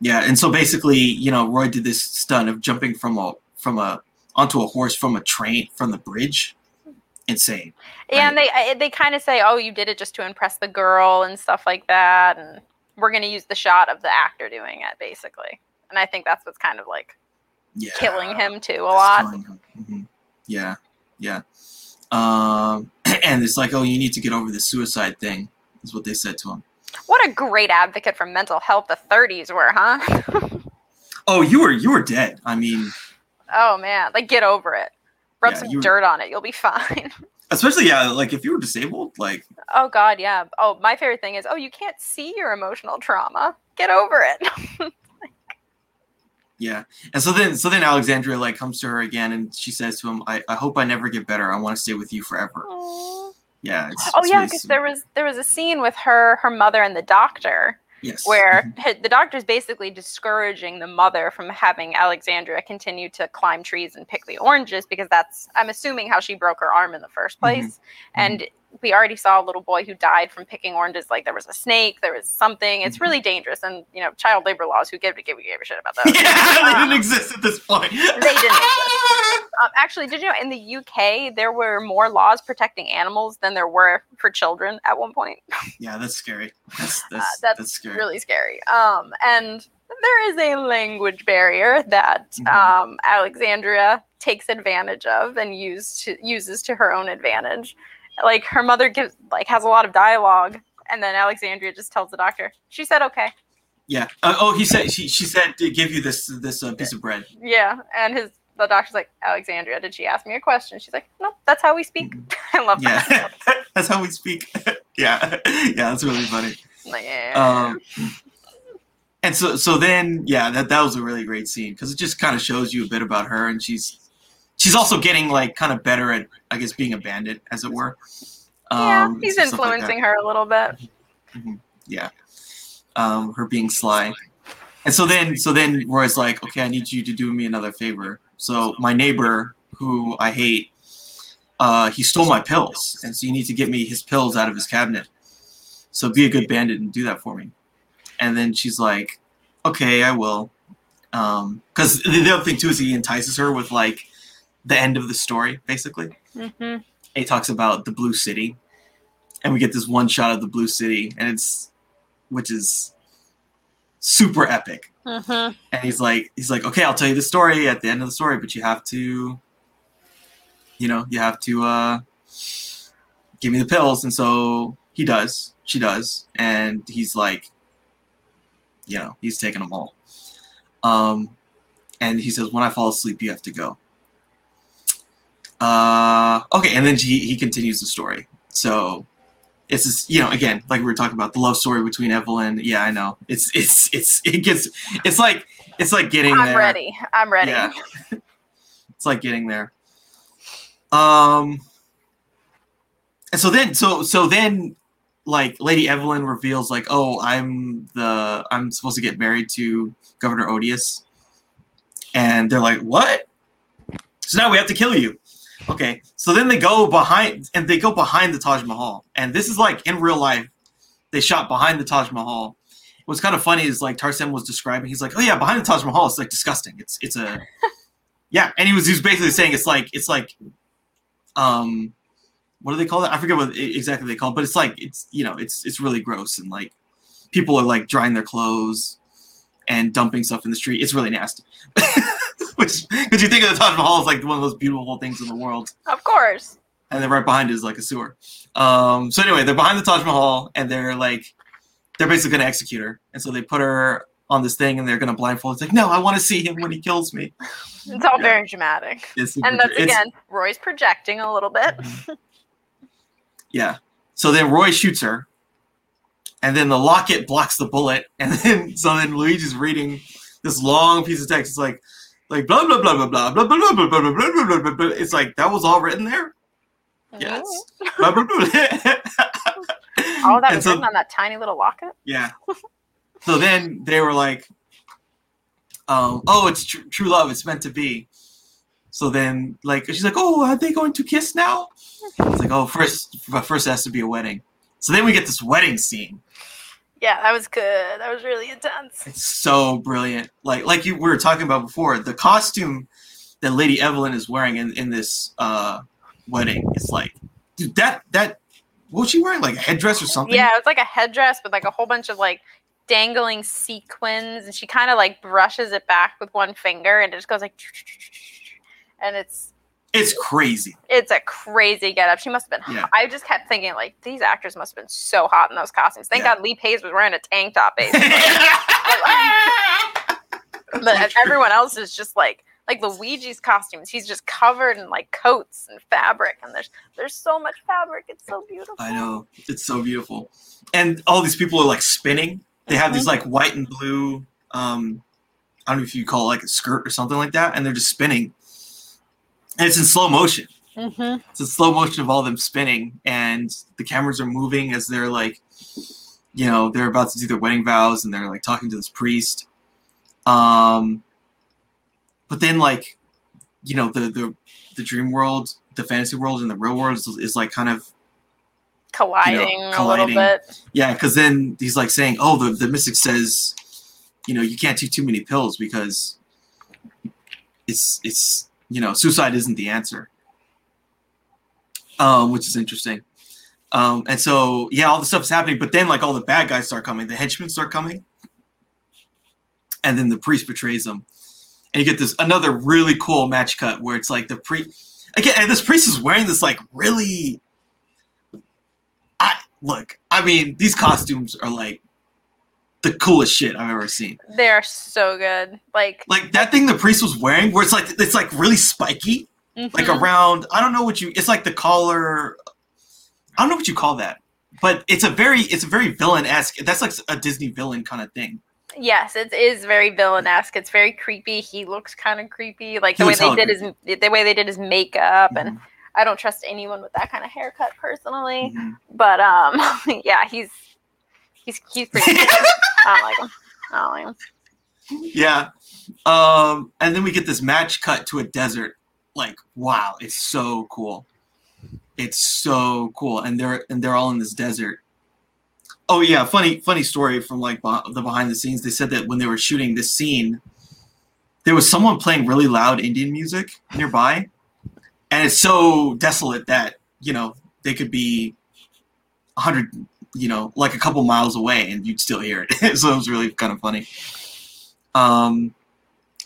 yeah and so basically you know Roy did this stunt of jumping from a from a onto a horse from a train from the bridge insane Yeah, and they they kind of say, "Oh, you did it just to impress the girl and stuff like that," and we're gonna use the shot of the actor doing it, basically. And I think that's what's kind of like yeah killing him too a lot. Mhm. Yeah, yeah. Um, and it's like, oh, you need to get over the suicide thing, is what they said to him. What a great advocate for mental health the 30s were, huh? Oh, you were you were dead. I mean, oh man, like get over it. Rub Yeah, some dirt on it, you'll be fine. especially yeah, like if you were disabled, like oh god, yeah. Oh, my favorite thing is, oh, you can't see your emotional trauma. Get over it. yeah. And so then so then Alexandria like comes to her again, and she says to him, I, I hope I never get better. I want to stay with you forever. Aw. Yeah. It's, oh it's yeah, because sweet. there was there was a scene with her, her mother, and the doctor yes. where mm-hmm. h- the doctor's basically discouraging the mother from having Alexandria continue to climb trees and pick the oranges because that's I'm assuming how she broke her arm in the first mm-hmm. place. And we already saw a little boy who died from picking oranges. Like there was a snake, there was something. It's really dangerous. And you know, child labor laws. Who give give, give a shit about those? yeah, they Um, didn't exist at this point. They didn't exist. Um, actually, did you know in the UK there were more laws protecting animals than there were for children at one point? yeah, that's scary. That's Uh, that's, that's that's scary. really scary. Um, and there is a language barrier that Mhm. um, Alexandria takes advantage of and use to, uses to her own advantage. Like her mother gives like has a lot of dialogue, and then Alexandria just tells the doctor. She said okay. Yeah. Uh, oh, he said she she said to give you this this uh, piece of bread. Yeah, and his the doctor's like Alexandria. Did she ask me a question? She's like, no, that's how we speak. I love that. Yeah, that's how we speak. yeah, yeah, that's really funny. Like, yeah. Um, and so, so then, yeah, that that was a really great scene because it just kind of shows you a bit about her, and she's she's also getting like kind of better at, I guess, being a bandit, as it were. yeah, Um, he's stuff like influencing her a little bit. Yeah, um, her being sly, and so then, so then Roy's like, okay, I need you to do me another favor. So my neighbor, who I hate, uh, he stole my pills, and so you need to get me his pills out of his cabinet. So be a good bandit and do that for me. And then she's like, okay, I will. Because the the other thing too is he entices her with like the end of the story, basically. hmm He talks about the blue city, and we get this one shot of the blue city, and it's which is super epic. hmm And he's like, he's like, okay, I'll tell you the story at the end of the story, but you have to, you know, you have to uh, give me the pills. And so he does. she does, and he's like, you know, he's taking them all. Um, and he says, "When I fall asleep, you have to go." Uh, okay, and then he he continues the story. So it's just, you know again like we were talking about the love story between Evelyn. Yeah, I know. It's it's it's it gets it's like it's like getting there. I'm there. ready. I'm ready. Yeah. it's like getting there. Um and so then so so then like Lady Evelyn reveals like, "Oh, I'm the I'm supposed to get married to Governor Odious." And they're like, "What?" So now we have to kill you. Okay. So then they go behind and they go behind the Taj Mahal. And this is like in real life. They shot behind the Taj Mahal. What's kind of funny is like Tarsem was describing, he's like, Oh yeah, behind the Taj Mahal, it's like disgusting. It's it's a yeah, and he was he was basically saying it's like it's like um what do they call it? I forget what exactly they call it, but it's like it's you know, it's it's really gross and like people are like drying their clothes and dumping stuff in the street. It's really nasty. Which because you think of the Taj Mahal as like one of those beautiful things in the world Of course. and then right behind it is like a sewer. Um, so anyway, they're behind the Taj Mahal, and they're like, they're basically gonna execute her, and so they put her on this thing, and they're gonna blindfold. It's like, no, I want to see him when he kills me. It's all Yeah. very dramatic. It's And that's it's- again, Roy's projecting a little bit. yeah. So then Roy shoots her, and then the locket blocks the bullet, and then so then Luigi's reading this long piece of text. It's like, like blah blah blah blah blah blah blah blah blah blah blah blah blah. It's like that was all written there. Yes. Blah, blah, blah. All that And was so- written on that tiny little locket. Yeah. So then they were like, um, "Oh, it's tr- true love. It's meant to be." So then, like, she's like, "Oh, are they going to kiss now?" It's like, "Oh, first, but first has to be a wedding." So then we get this wedding scene. Yeah, that was good. That was really intense. It's so brilliant. Like, like you we were talking about before, the costume that Lady Evelyn is wearing in in this uh, wedding is like, dude, that that what was she wearing? Like a headdress or something? Yeah, it was like a headdress with like a whole bunch of like dangling sequins, and she kind of like brushes it back with one finger, and it just goes like, and it's It's crazy. it's a crazy getup. She must have been. Yeah. I just kept thinking like these actors must have been so hot in those costumes. Thank Yeah. God Lee Pace was wearing a tank top, basically. but everyone else is just like like Luigi's costumes. He's just covered in like coats and fabric, and there's there's so much fabric. It's so beautiful. I know. It's so beautiful. And all these people are like spinning. They have these like white and blue um I don't know if you call it like a skirt or something like that, and they're just spinning. And it's in slow motion. Mm-hmm. It's in slow motion of all them spinning, and the cameras are moving as they're like, you know, they're about to do their wedding vows, and they're like talking to this priest. Um, but then like, you know, the the the dream world, the fantasy world, and the real world is, is like kind of Colliding, a colliding. little bit. Yeah, because then he's like saying, "Oh, the the mystic says, you know, you can't take too many pills because it's it's you know, suicide isn't the answer." Um, which is interesting. Um, and so yeah, all the stuff is happening, but then like all the bad guys start coming, the henchmen start coming, and then the priest betrays them, and you get this another really cool match cut where it's like the priest again, and this priest is wearing this like really I look, I mean, these costumes are like the coolest shit I've ever seen. They're so good. Like, Like that thing the priest was wearing, where it's like it's like really spiky, like mhm. around. I don't know what you. It's like the collar. I don't know what you call that, but it's a very it's a very villain esque. That's like a Disney villain kind of thing. yes, it is very villain-esque. It's very creepy. He looks kind of creepy. Like the way they did his the way they did his makeup, and Mhm, I don't trust anyone with that kind of haircut personally. mhm. But um, yeah, he's he's he's pretty. I like him. I like him. Yeah. Um, and then we get this match cut to a desert. Like, wow, it's so cool. It's so cool. And they're and they're all in this desert. Oh yeah, funny funny story from like the behind the scenes. They said that when they were shooting this scene, there was someone playing really loud Indian music nearby, and it's so desolate that you know they could be a hundred, you know, like a couple miles away, and you'd still hear it. so it was really kind of funny. Um,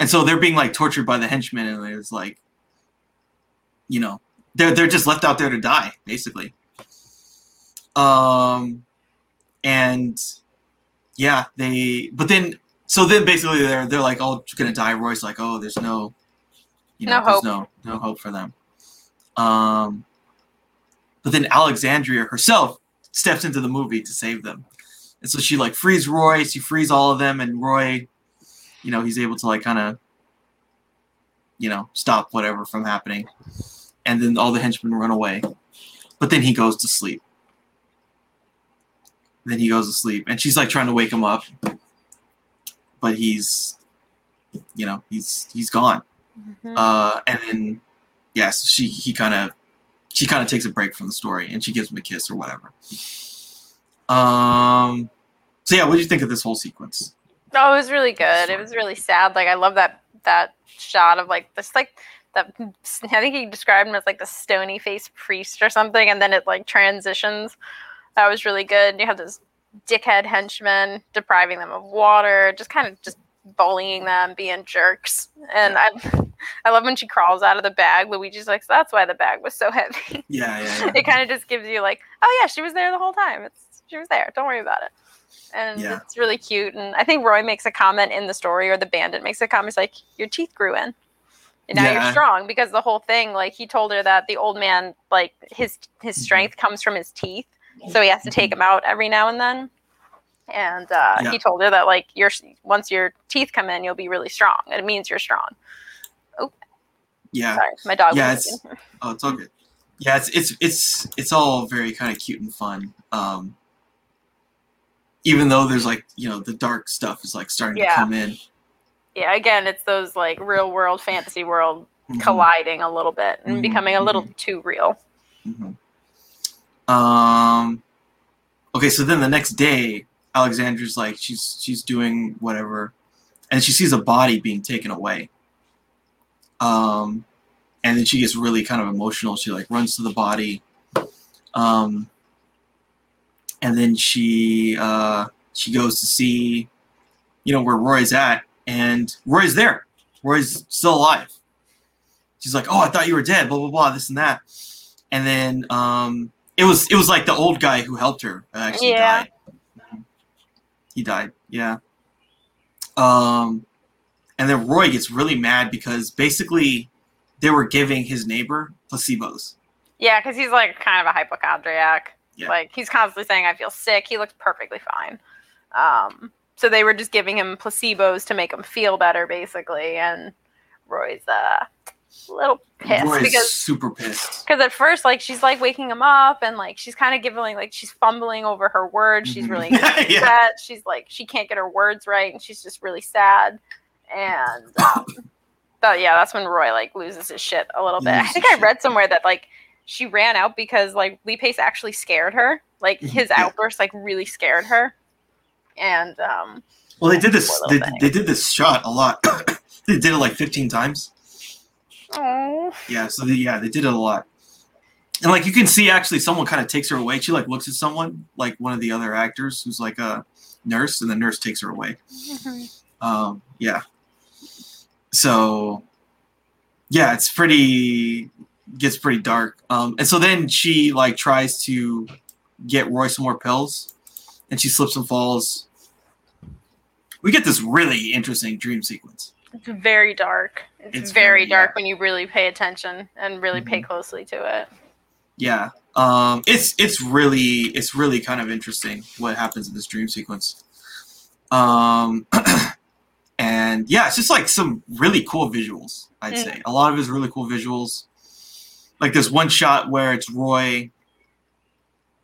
and so they're being like tortured by the henchmen, and it's like, you know, they're they're just left out there to die, basically. Um, and yeah, they. But then, so then basically they're they're like all gonna die. Roy's like, oh, there's no, you know, No there's hope. no no hope for them. Um, but then Alexandria herself steps into the movie to save them, and so she like frees Roy. She frees all of them, and Roy, you know, he's able to like kind of, you know, stop whatever from happening, and then all the henchmen run away, but then he goes to sleep. Then he goes to sleep, and she's like trying to wake him up, but he's, you know, he's he's gone. Mhm. Uh, and then, yes, she he kind of she kind of takes a break from the story, and she gives him a kiss or whatever. Um. So yeah, what do you think of this whole sequence? Oh, it was really good. It was really sad. Like I love that that shot of like this like that I think he described him as like the stony faced priest or something, and then it like transitions. That was really good. You have this dickhead henchman depriving them of water, just kind of just bullying them, being jerks. And I I love when she crawls out of the bag. Luigi's like, so that's why the bag was so heavy. Yeah, yeah, yeah. it kind of just gives you like, oh yeah, she was there the whole time. It's she was there. Don't worry about it. And Yeah. it's really cute. And I think Roy makes a comment in the story, or the bandit makes a comment. He's like, your teeth grew in. And now Yeah. you're strong because the whole thing, like he told her that the old man, like his his Mhm. strength comes from his teeth, so he has to take them out every now and then. And uh, Yeah. he told her that like your once your teeth come in, you'll be really strong. It means you're strong. Oh, yeah. Sorry, my dog. Yeah, it's- Oh, it's all good. Yeah, it's it's it's it's all very kind of cute and fun. Um, even though there's like you know the dark stuff is like starting Yeah. to come in. yeah. Again, it's those like real world fantasy world Mhm, colliding a little bit and Mhm, becoming a little mhm. too real. Mm-hmm. Um. Okay, so then the next day, Alexandra's like she's she's doing whatever, and she sees a body being taken away. Um, and then she gets really kind of emotional. She like runs to the body. Um, and then she uh, she goes to see, you know, where Roy's at, and Roy's there. Roy's still alive. She's like, "Oh, I thought you were dead." Blah blah blah. This and that. And then um, it was it was like the old guy who helped her actually Yeah. died. He died. Yeah. Um, and then Roy gets really mad because basically they were giving his neighbor placebos. Yeah, because he's like kind of a hypochondriac. Yeah. Like he's constantly saying, "I feel sick." He looks perfectly fine. Um, so they were just giving him placebos to make him feel better, basically. And Roy's uh, a little pissed Roy's because super pissed. because at first, like she's like waking him up, and like she's kind of giving like she's fumbling over her words. She's Mhm. really yeah. upset. She's like she can't get her words right, and she's just really sad. And um, but yeah, that's when Roy like loses his shit a little bit. I think I read somewhere that like she ran out because like Lee Pace actually scared her. Like Mhm, his outburst like really scared her. And um Well, they did this. They, they did this shot a lot. they did it like 15 times. Oh Yeah. So they, yeah, they did it a lot. And like you can see, actually, someone kind of takes her away. She like looks at someone, like one of the other actors, who's like a nurse, and the nurse takes her away. Um, yeah. So, yeah, it's pretty gets pretty dark. Um, and so then she like tries to get Roy some more pills, and she slips and falls. We get this really interesting dream sequence. It's very dark. It's, It's very, very- dark yeah. when you really pay attention and really pay Mhm. closely to it. Yeah, um, it's it's really it's really kind of interesting what happens in this dream sequence. Um, and yeah, it's just like some really cool visuals. I'd Mm. say a lot of his really cool visuals. Like this one shot where it's Roy,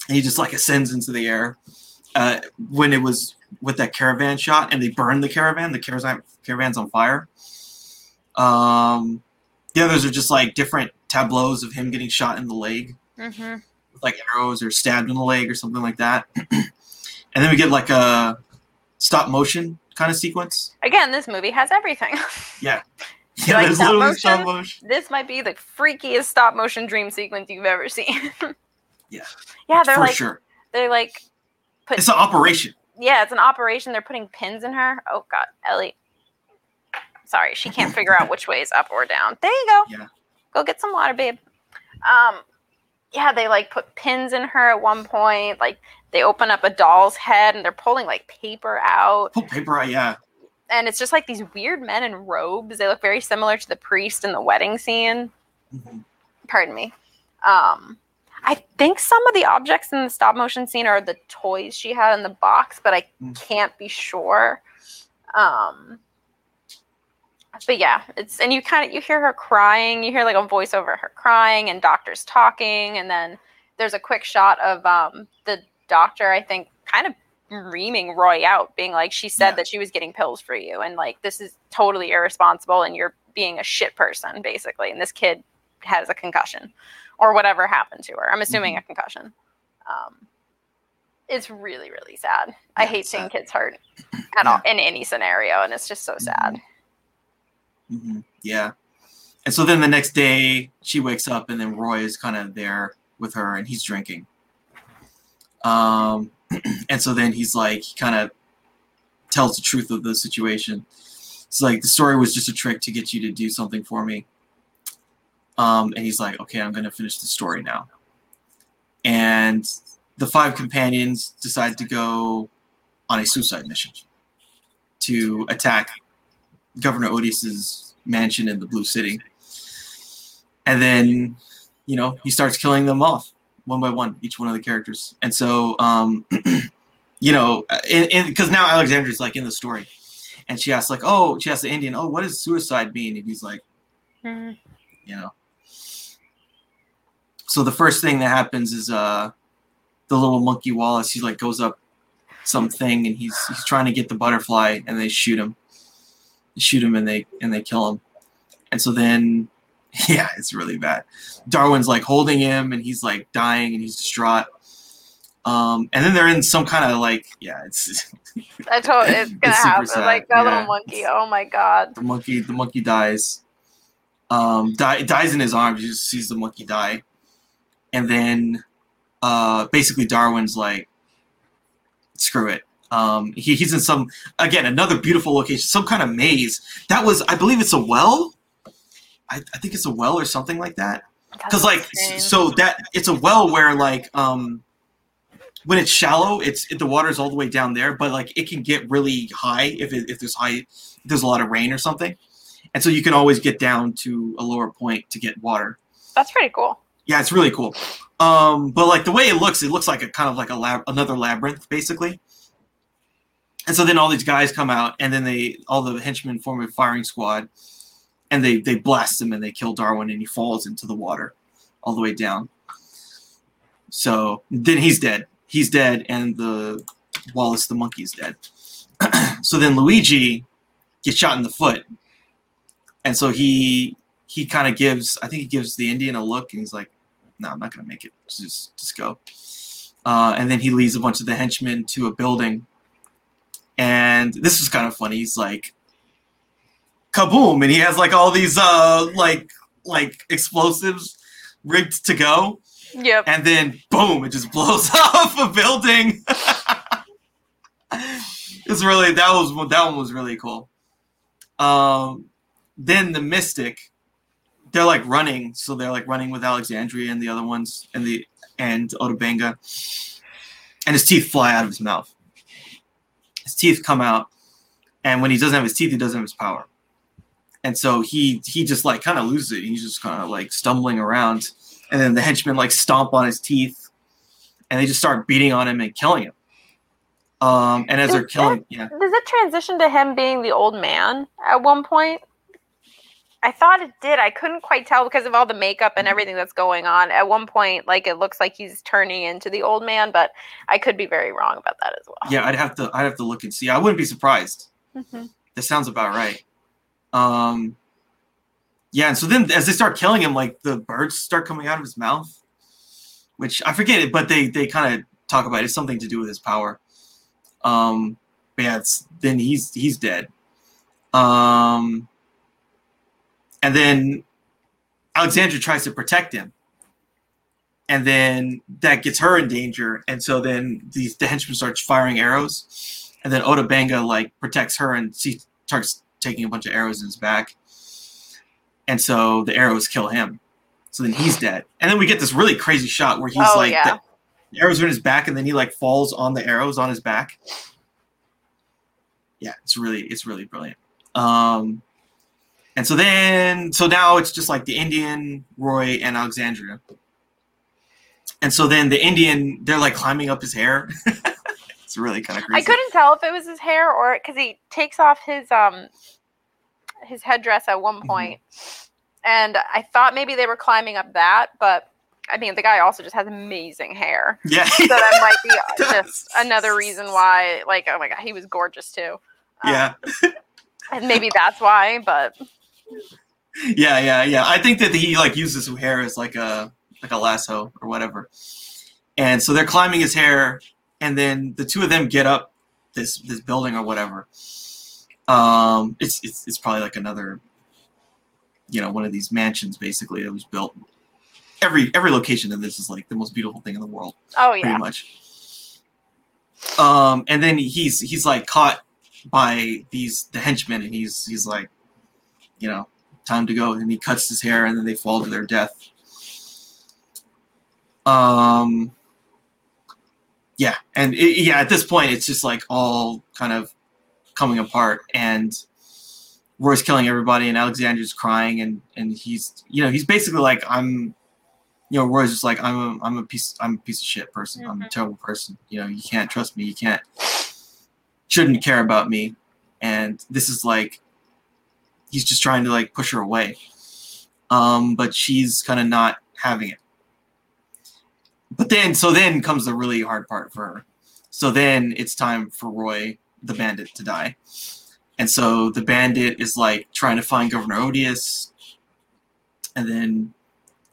and he just like ascends into the air. Uh, when it was with that caravan shot, and they burned the caravan. The caravan caravan's on fire. Um, the others are just like different tableaus of him getting shot in the leg Mm-hmm. with like arrows or stabbed in the leg or something like that. and then we get like a stop motion kind of sequence. Again, this movie has everything. Yeah, like stop motion? stop motion. this might be the freakiest stop motion dream sequence you've ever seen. Yeah. Yeah, they're for like sure. they're like put It's an operation. yeah, it's an operation. They're putting pins in her. Oh god, Ellie. Sorry, she can't figure out which way is up or down. There you go. Yeah. Go get some water, babe. Um yeah, they like put pins in her at one point. Like they open up a doll's head and they're pulling like paper out. Pull paper out, yeah. And it's just like these weird men in robes. They look very similar to the priest in the wedding scene. Mm-hmm. Pardon me. Um, I think some of the objects in the stop motion scene are the toys she had in the box, but I Mm. can't be sure. Um, but yeah, it's and you kind of you hear her crying. You hear like a voice over her crying, and doctors talking, and then there's a quick shot of um, the doctor. I think kind of reaming Roy out, being like, "She said Yeah. that she was getting pills for you, and like this is totally irresponsible, and you're being a shit person, basically." And this kid has a concussion, or whatever happened to her. I'm assuming a concussion. Um, it's really really sad. I hate it's seeing kids hurt at all in any scenario, and it's just so sad. Hmm Yeah. And so then the next day she wakes up and then Roy is kind of there with her and he's drinking. Um, and so then he's like, he kind of tells the truth of the situation. It's like the story was just a trick to get you to do something for me. Um, and he's like, okay, I'm going to finish the story now. And the five companions decide to go on a suicide mission to attack Governor Odious's mansion in the Blue City. And then, you know, he starts killing them off one by one, each one of the characters. And so, um, you know, because now Alexandra's like in the story, and she asks like, "Oh," she asks the Indian, "Oh, what does suicide mean?" And he's like, Mhm. you know. So the first thing that happens is uh, the little monkey Wallace. He like goes up something, and he's he's trying to get the butterfly, and they shoot him. Shoot him, and they and they kill him. And so then, yeah, it's really bad. Darwin's like holding him, and he's like dying, and he's distraught. Um, and then they're in some kind of like, yeah, it's I told it's gonna It's happen. sad, Like that yeah. little monkey. Oh my god. the monkey the monkey dies um die, dies in his arms he just sees the monkey die and then uh basically darwin's like screw it um he, he's in some again another beautiful location some kind of maze. That was i believe it's a well. I, I think it's a well or something like that. Because like insane. so that it's a well where like um when it's shallow it's it, the water's all the way down there but like it can get really high if, it, if there's high if there's a lot of rain or something. And so you can always get down to a lower point to get water. That's pretty cool. yeah it's really cool. Um but like the way it looks it looks like a kind of like a lab another labyrinth basically and so then all these guys come out and then they all the henchmen form a firing squad and they they blast him and they kill darwin and he falls into the water all the way down. So then he's dead. He's dead and the wallace the monkey is dead. So then luigi gets shot in the foot. And so he he kind of gives i think he gives the indian a look and he's like no i'm not gonna make it. Just just go. Uh, and then he leads a bunch of the henchmen to a building and this is kind of funny he's like kaboom and he has like all these uh like like explosives rigged to go Yep. and then boom, it just blows off a building. it's really that was that one was really cool. Um, then the Mystic, they're like running, so they're like running with Alexandria and the other ones and the and Otta Benga, and his teeth fly out of his mouth. His teeth come out, and when he doesn't have his teeth, he doesn't have his power. And so he he just like kind of loses it. He's just kind of like stumbling around and then the henchmen like stomp on his teeth and they just start beating on him and killing him um and as they're Is killing yeah Does it transition to him being the old man at one point? I thought it did. I couldn't quite tell because of all the makeup and everything that's going on. At one point, like it looks like he's turning into the old man, but I could be very wrong about that as well. yeah i'd have to i'd have to look and see i wouldn't be surprised Mhm. that sounds about right um yeah and so then as they start killing him like the birds start coming out of his mouth which i forget it but they they kind of talk about it. it's something to do with his power um but yeah it's then he's he's dead um and then alexandra tries to protect him and then that gets her in danger and so then these the henchmen starts firing arrows and then Otta Benga like protects her and she starts taking a bunch of arrows in his back and so the arrows kill him so then he's dead and then we get this really crazy shot where he's Oh, like yeah. arrows are in his back, and then he like falls on the arrows on his back. Yeah, it's really it's really brilliant. Um, and so then so now it's just like the Indian, Roy, and Alexandria. And so then the Indian, they're like climbing up his hair. it's really kind of crazy. I couldn't tell if it was his hair or because he takes off his um his headdress at one Mhm. and I thought maybe they were climbing up that, but I mean the guy also just has amazing hair, Yeah. so that might be just another reason why. Like, oh my god, he was gorgeous too. Um, yeah. and maybe that's why. But Yeah, yeah, yeah. I think that he like uses his hair as like a like a lasso or whatever. And so they're climbing his hair, and then the two of them get up this this building or whatever. Um, it's it's it's probably like another, you know, one of these mansions basically that was built. Every every location in this is like the most beautiful thing in the world, oh yeah, pretty much. Um, and then he's he's like caught by these the henchmen, and he's he's like, you know, time to go, and he cuts his hair, and then they fall to their death. Um, yeah, and it, yeah, at this point, it's just like all kind of coming apart, and Roy's killing everybody, and Alexander's crying, and and he's you know he's basically like I'm. You know, Roy's just like I'm a I'm a piece I'm a piece of shit person. I'm a Mhm. terrible person. You know, you can't trust me. You can't shouldn't care about me. And this is like he's just trying to like push her away. Um, but she's kind of not having it. But then so then comes the really hard part for her. So then it's time for Roy, the bandit, to die. And so the bandit is like trying to find Governor Odious. And then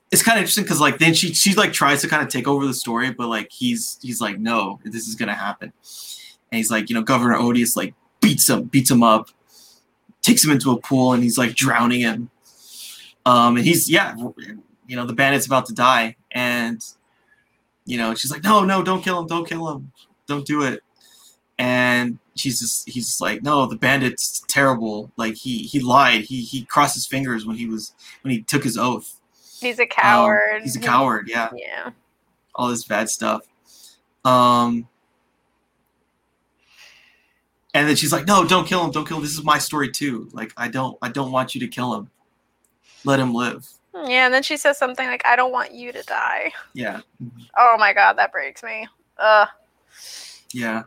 it's kind of interesting because like then she she like tries to kind of take over the story, but like he's he's like, no, this is gonna happen. And he's like, you know, Governor Odious like beats him, beats him up, takes him into a pool, and he's like drowning him. Um, and he's yeah, you know, the bandit's about to die, and you know, she's like, no, no, don't kill him, don't kill him, don't do it. And she's just he's just like, no, the bandit's terrible. Like he he lied. He he crossed his fingers when he was when he took his oath. he's a Um, coward. he's a coward. Yeah, Yeah. all this bad stuff. Um, and then she's like, "No, don't kill him. Don't kill him. This is my story too. Like, I don't, I don't want you to kill him. Let him live." Yeah, and then she says something like, "I don't want you to die." Yeah, Oh my god, that breaks me. Ugh. yeah,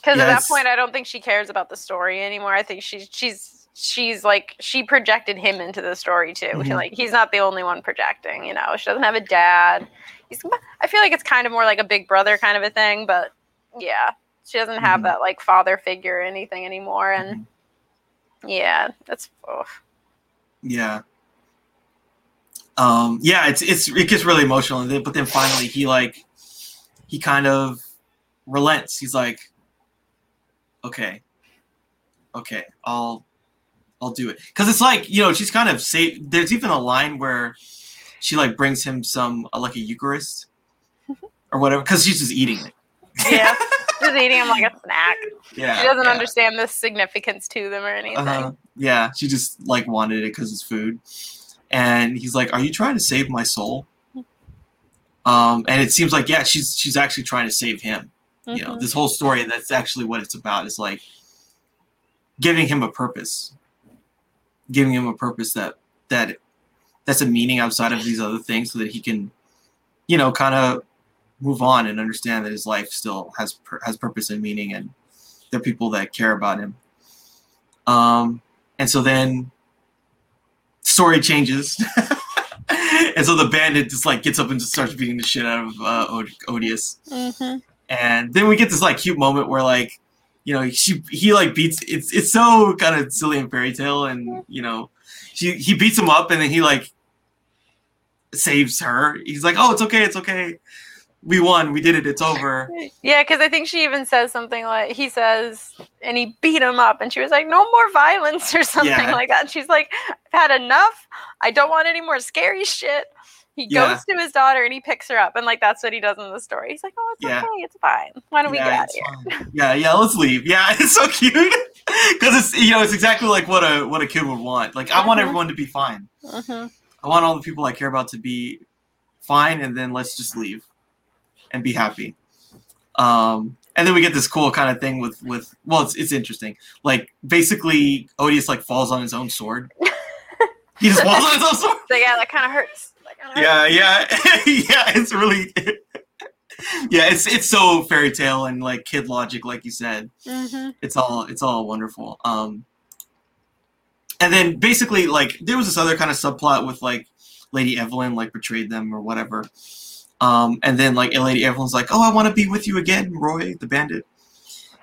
Because Yeah, at that point, I don't think she cares about the story anymore. I think she's she's she's like she projected him into the story too. Mhm. Like he's not the only one projecting. You know, she doesn't have a dad. He's. I feel like it's kind of more like a big brother kind of a thing, but yeah, she doesn't have Mhm. that like father figure or anything anymore. And yeah, that's. Oh. yeah. Um, yeah, it's it's it gets really emotional, and then, but then finally he like he kind of relents. He's like, "Okay, okay, I'll I'll do it." Because it's like you know she's kind of say. There's even a line where she like brings him some uh, like a Eucharist or whatever because she's just eating it. Yeah, just eating him like a snack. yeah. She doesn't yeah. understand the significance to them or anything. Uh-huh. Yeah, she just like wanted it because it's food. And he's like, "Are you trying to save my soul?" Um, and it seems like yeah, she's she's actually trying to save him. You know, Mhm. this whole story. That's actually what it's about. Is like giving him a purpose, giving him a purpose that that that's a meaning outside of these other things, so that he can, you know, kind of move on and understand that his life still has has purpose and meaning, and there are people that care about him. Um, and so then story changes. and so the bandit just like gets up and just starts beating the shit out of uh, Od- Odious. Mhm. And then we get this like cute moment where like, you know, she he like beats it's it's so kind of silly and fairy tale and you know, she he beats him up and then he like saves her. He's like, "Oh, it's okay, it's okay. We won. We did it. It's over." Yeah, because I think she even says something like he says, and he beat him up, and she was like, "No more violence" or something Yeah. like that. And she's like, "I've had enough. I don't want any more scary shit." He Yeah. goes to his daughter and he picks her up, and like that's what he does in the story. He's like, "Oh, it's Yeah. okay, it's fine. Why don't we get out of here?" fine. yeah, yeah, let's leave. Yeah, it's so cute because it's you know it's exactly like what a what a kid would want. Like I want Mhm. everyone to be fine. Mhm. I want all the people I care about to be fine, and then let's just leave. And be happy. Um, and then we get this cool kind of thing with with well, it's it's interesting. Like basically, Odious like falls on his own sword. he just falls on his own sword. So yeah, that kind of hurts. That kinda hurts. Yeah, yeah, yeah. It's really. yeah, it's it's so fairy tale and like kid logic, like you said. Mhm. It's all it's all wonderful. Um, and then basically like there was this other kind of subplot with like Lady Evelyn like betrayed them or whatever. Um, and then like Lady Evelyn's like, "Oh, I want to be with you again, Roy, the bandit."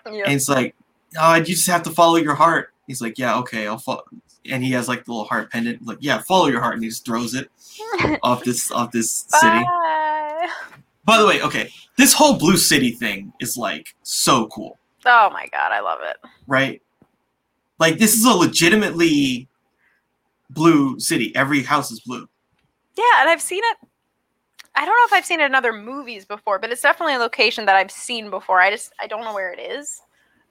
Yeah. And it's like, "Oh, you just have to follow your heart." He's like, "Yeah, okay, I'll follow." And he has like the little heart pendant. Like, "Yeah, follow your heart," and he just throws it off this off this city. Bye. By the way, okay, this whole blue city thing is like so cool, Oh my god, I love it. right? Like this is a legitimately blue city. Every house is blue. Yeah, and I've seen it. I don't know if I've seen it in other movies before, but it's definitely a location that I've seen before. I just I don't know where it is.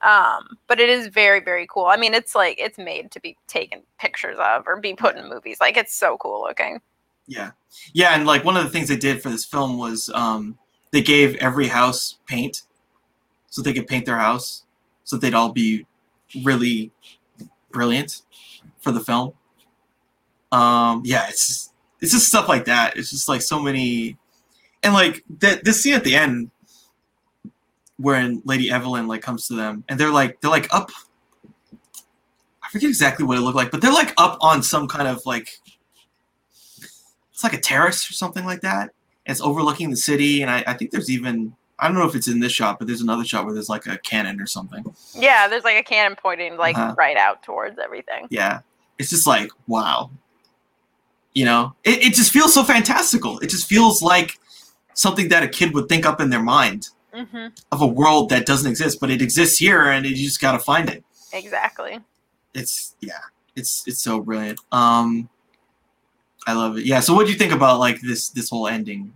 Um, but it is very very cool. I mean, it's like it's made to be taken pictures of or be put in movies. Like it's so cool looking. Yeah, yeah, and like one of the things they did for this film was um, they gave every house paint, so they could paint their house, so they'd all be really brilliant for the film. Um, yeah, it's just, it's just stuff like that. It's just like so many, and like that this scene at the end, wherein Lady Evelyn like comes to them, and they're like they're like up. I forget exactly what it looked like, but they're like up on some kind of like it's like a terrace or something like that. And it's overlooking the city, and I, I think there's even I don't know if it's in this shot, but there's another shot where there's like a cannon or something. Yeah, there's like a cannon pointing like Uh-huh. right out towards everything. Yeah, it's just like wow, you know, it, it just feels so fantastical. It just feels like something that a kid would think up in their mind hmm of a world that doesn't exist, but it exists here, and you just got to find it. Exactly. It's yeah, it's it's so brilliant. Um, I love it. Yeah. So, what do you think about like this this whole ending?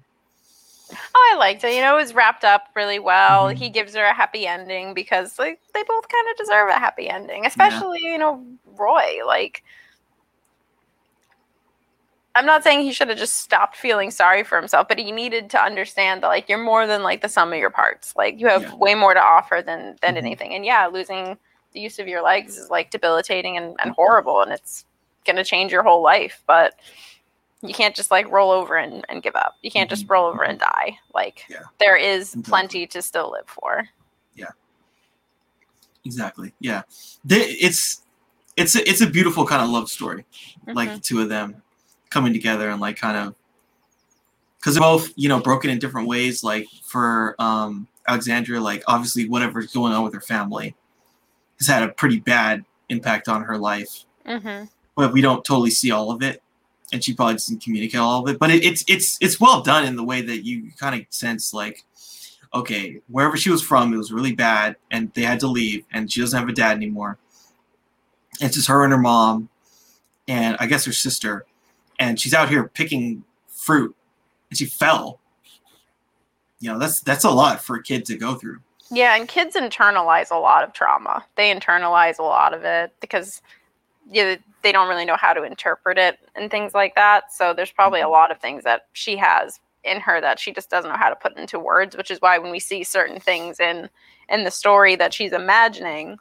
Oh, I liked it. You know, it was wrapped up really well. Mhm. He gives her a happy ending because like they both kind of deserve a happy ending, especially you know Roy. Like, I'm not saying he should have just stopped feeling sorry for himself, but he needed to understand that like you're more than like the sum of your parts. Like you have Yeah. way more to offer than than Mhm. anything. And yeah, losing the use of your legs is like debilitating and, and horrible, and it's gonna change your whole life. But you can't just like roll over and, and give up. You can't just roll over and die. Like Yeah. there is plenty to still live for. Yeah. Exactly. Yeah. They, it's it's a, it's a beautiful kind of love story. Like Mhm. the two of them coming together and like kind of because they're both you know broken in different ways. Like for um, Alexandria, like obviously whatever's going on with her family has had a pretty bad impact on her life, mm-hmm. but we don't totally see all of it, and she probably doesn't communicate all of it. But it, it's it's it's well done in the way that you kind of sense like. Okay, wherever she was from, it was really bad, and they had to leave, and she doesn't have a dad anymore. It's just her and her mom, and I guess her sister, and she's out here picking fruit, and she fell. You know, that's that's a lot for a kid to go through. Yeah, and kids internalize a lot of trauma. They internalize a lot of it because yeah, they don't really know how to interpret it and things like that. So there's probably a mm-hmm. lot of things that she has in her that she just doesn't know how to put into words, which is why when we see certain things in in the story that she's imagining,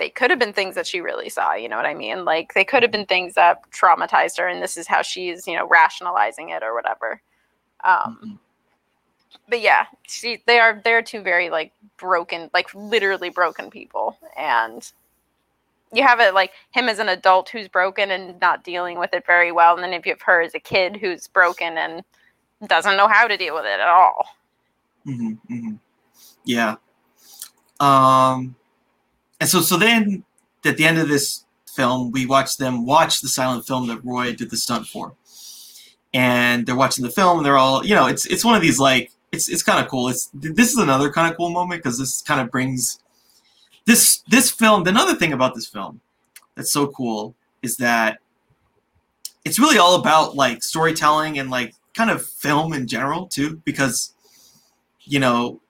they could have been things that she really saw, you know what I mean? Like they could have been things that traumatized her and this is how she's, you know, rationalizing it or whatever. Um Mhm. but yeah, she they are they're two very like broken, like literally broken people, and you have it like him as an adult who's broken and not dealing with it very well, and then if you have her as a kid who's broken and doesn't know how to deal with it at all. hmm hmm Yeah. Um, and so so then at the end of this film, we watch them watch the silent film that Roy did the stunt for, and they're watching the film, and they're all you know, it's it's one of these like it's it's kind of cool. It's this is another kind of cool moment because this kind of brings this this film. Another thing about this film that's so cool is that it's really all about like storytelling and like kind of film in general too because you know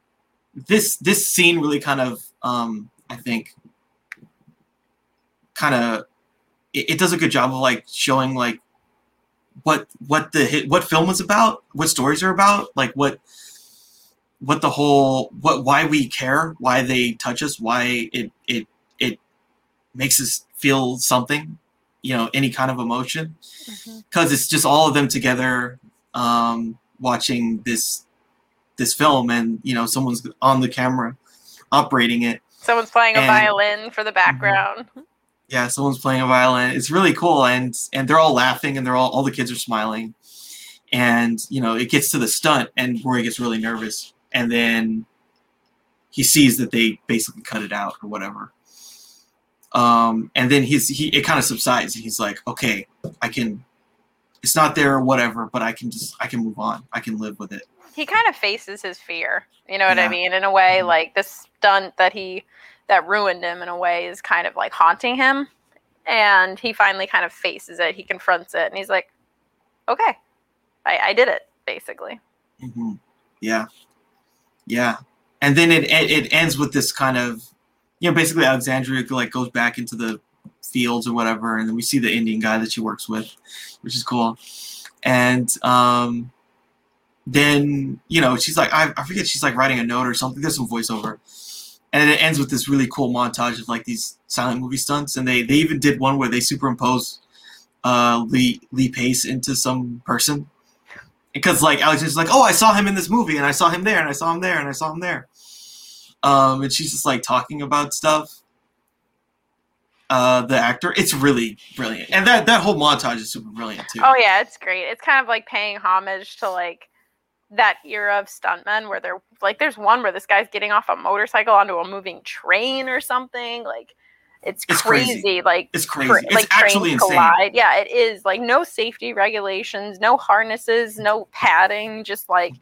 this this scene really kind of um i think kind of it, it does a good job of like showing like what what the hit what film is about what stories are about like what what the whole what why we care, why they touch us, why it it it makes us feel something, you know, any kind of emotion, because Mhm. it's just all of them together um, watching this this film, and you know, someone's on the camera operating it. Someone's playing a And- Mm-hmm. violin for the background. Yeah someone's playing a violin it's really cool and and they're all laughing and they're all all the kids are smiling and you know it gets to the stunt and roy gets really nervous and then he sees that they basically cut it out or whatever um and then he's he it kind of subsides and he's like okay i can it's not there or whatever but i can just i can move on i can live with it He kind of faces his fear. You know what I mean? In a way, Mhm. like this stunt that he that ruined him in a way is kind of like haunting him. And he finally kind of faces it. He confronts it and he's like, Okay, I, I did it, basically. hmm Yeah, yeah, and then it it it ends with this kind of, you know, basically Alexandria like goes back into the fields or whatever, and then we see the Indian guy that she works with, which is cool, and um, then you know she's like I, I forget she's like writing a note or something. There's some voiceover, and it ends with this really cool montage of like these silent movie stunts, and they they even did one where they superimpose uh Lee Lee Pace into some person because like Alexander's like, oh, I saw him in this movie, and I saw him there, and I saw him there, and I saw him there. Um, and she's just like talking about stuff. Uh, the actor, it's really brilliant, and that that whole montage is super brilliant too. Oh yeah, it's great. It's kind of like paying homage to like that era of stuntmen where they're like there's one where this guy's getting off a motorcycle onto a moving train or something. Like it's, It's crazy. crazy. Like It's crazy. It's like trains actually insane. collide. Yeah, it is. Like no safety regulations, no harnesses, no padding, just like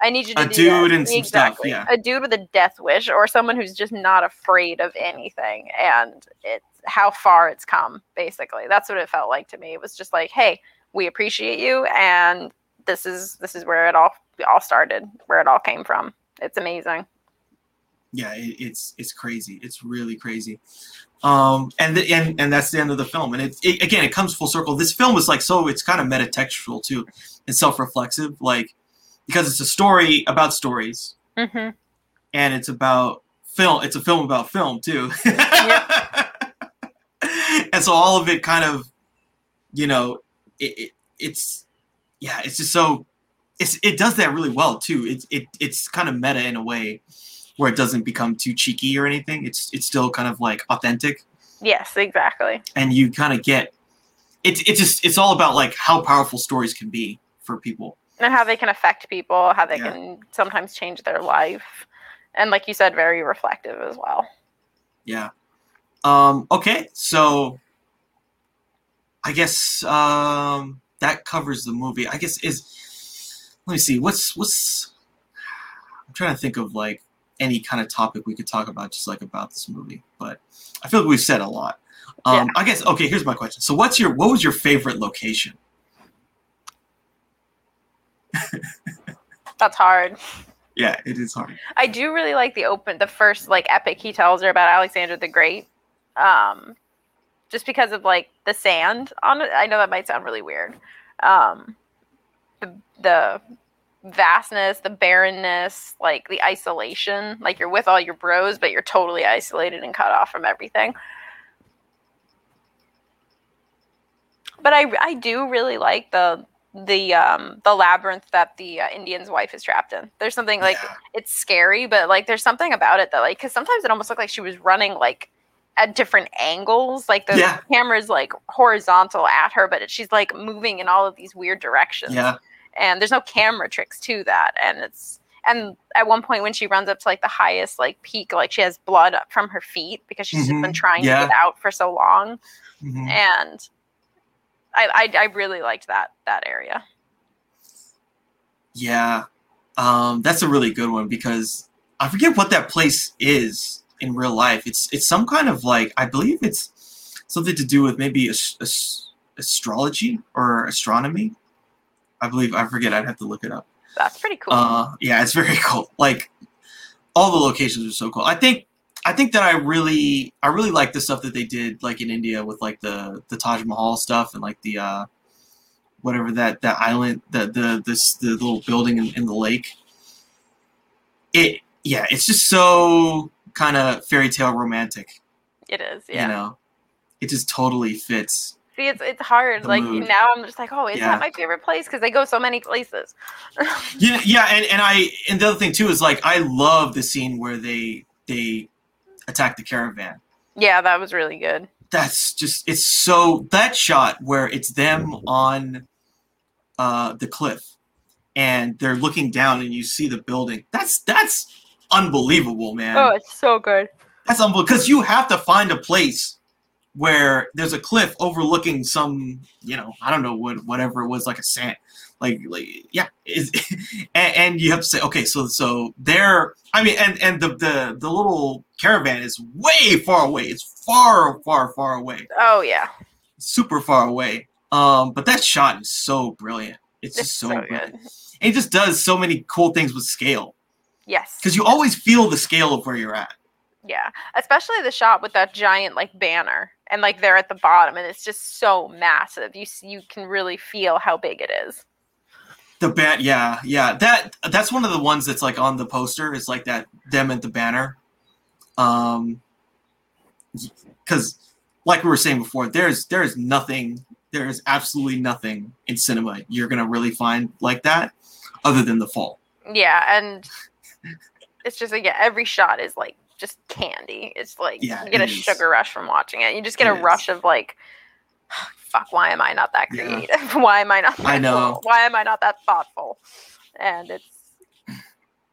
I need you to A do dude that. and some stuff, yeah. A dude with a death wish or someone who's just not afraid of anything and it's how far it's come basically. That's what it felt like to me. It was just like, "Hey, we appreciate you and this is this is where it all all started, where it all came from." It's amazing. yeah, it, it's it's crazy. It's really crazy. Um, and the, and and that's the end of the film. And it, it again, it comes full circle. This film is like so. It's kind of metatextual too, and self-reflexive, like because it's a story about stories, Mhm. and it's about film. It's a film about film too. and so all of it kind of, you know, it, it it's yeah, it's just so it's it does that really well too. It's it it's kind of meta in a way where it doesn't become too cheeky or anything. It's it's still kind of like authentic, Yes, exactly. and you kind of get it's it's just it's all about like how powerful stories can be for people. and how they can affect people, how they Yeah. can sometimes change their life, and like you said, very reflective as well. Yeah. Um, okay, so I guess um, that covers the movie. I guess is let me see what's what's I'm trying to think of like any kind of topic we could talk about just like about this movie, but I feel like we've said a lot. Um, Yeah. I guess okay. Here's my question. So, what's your what was your favorite location? That's hard. Yeah, it is hard. I do really like the open, the first like epic he tells her about Alexander the Great, um, just because of like the sand on it. I know that might sound really weird. Um, the the vastness, the barrenness, like the isolation. Like you're with all your bros, but you're totally isolated and cut off from everything. But I I do really like the the um the labyrinth that the uh, Indian's wife is trapped in. There's something like Yeah. it's scary, but like there's something about it that like because sometimes it almost looked like she was running like at different angles. Like the Yeah. camera's like horizontal at her, but it, she's like moving in all of these weird directions. Yeah, And there's no camera tricks to that, and it's and at one point when she runs up to like the highest like peak, like she has blood up from her feet because she's just been Mhm. trying Yeah. to get out for so long, Mhm. and. I, I, I really liked that that area. yeah. Um, that's a really good one because I forget what that place is in real life. It's it's some kind of like I believe it's something to do with maybe as, as, astrology or astronomy. I believe I forget. I'd have to look it up. That's pretty cool. Uh, yeah, it's very cool. Like all the locations are so cool. I think I think that I really I really like the stuff that they did like in India with like the the Taj Mahal stuff and like the uh whatever that that island the the this the little building in, in the lake. it yeah, it's just so kind of fairy tale romantic. It is, yeah. You know, it just totally fits. See, it's it's hard. Like mood. now, I'm just like, oh, is Yeah. that my favorite place? Because they go so many places. Yeah, yeah, and, and I and the other thing too is like I love the scene where they they attack the caravan. yeah, that was really good. That's just it's so that shot where it's them on uh the cliff and they're looking down and you see the building. That's that's unbelievable, man. Oh, it's so good. That's unbelievable because you have to find a place where there's a cliff overlooking some, you know, I don't know what whatever it was, like a sand, like, like yeah, and, and you have to say, okay, so so there. I mean, and and the the the little caravan is way far away. It's far, far, far away, Oh yeah, super far away. Um, but that shot is so brilliant. It's it's just so, so brilliant. good. And it just does so many cool things with scale Yes. because you always feel the scale of where you're at. Yeah, especially the shot with that giant like banner and like they're at the bottom and it's just so massive. You you can really feel how big it is. The bat, yeah, yeah. That that's one of the ones that's like on the poster. It's like that them at the banner. Um, because like we were saying before, there's there's nothing, there is absolutely nothing in cinema you're gonna really find like that, other than the fall. Yeah, and it's just like yeah, every shot is like just candy. It's like Yeah, you get a is. sugar rush from watching it. You just get It a is. rush of like fuck, why am I not that Yeah. creative? why am I not that I know. cool? Why am I not that thoughtful? And it's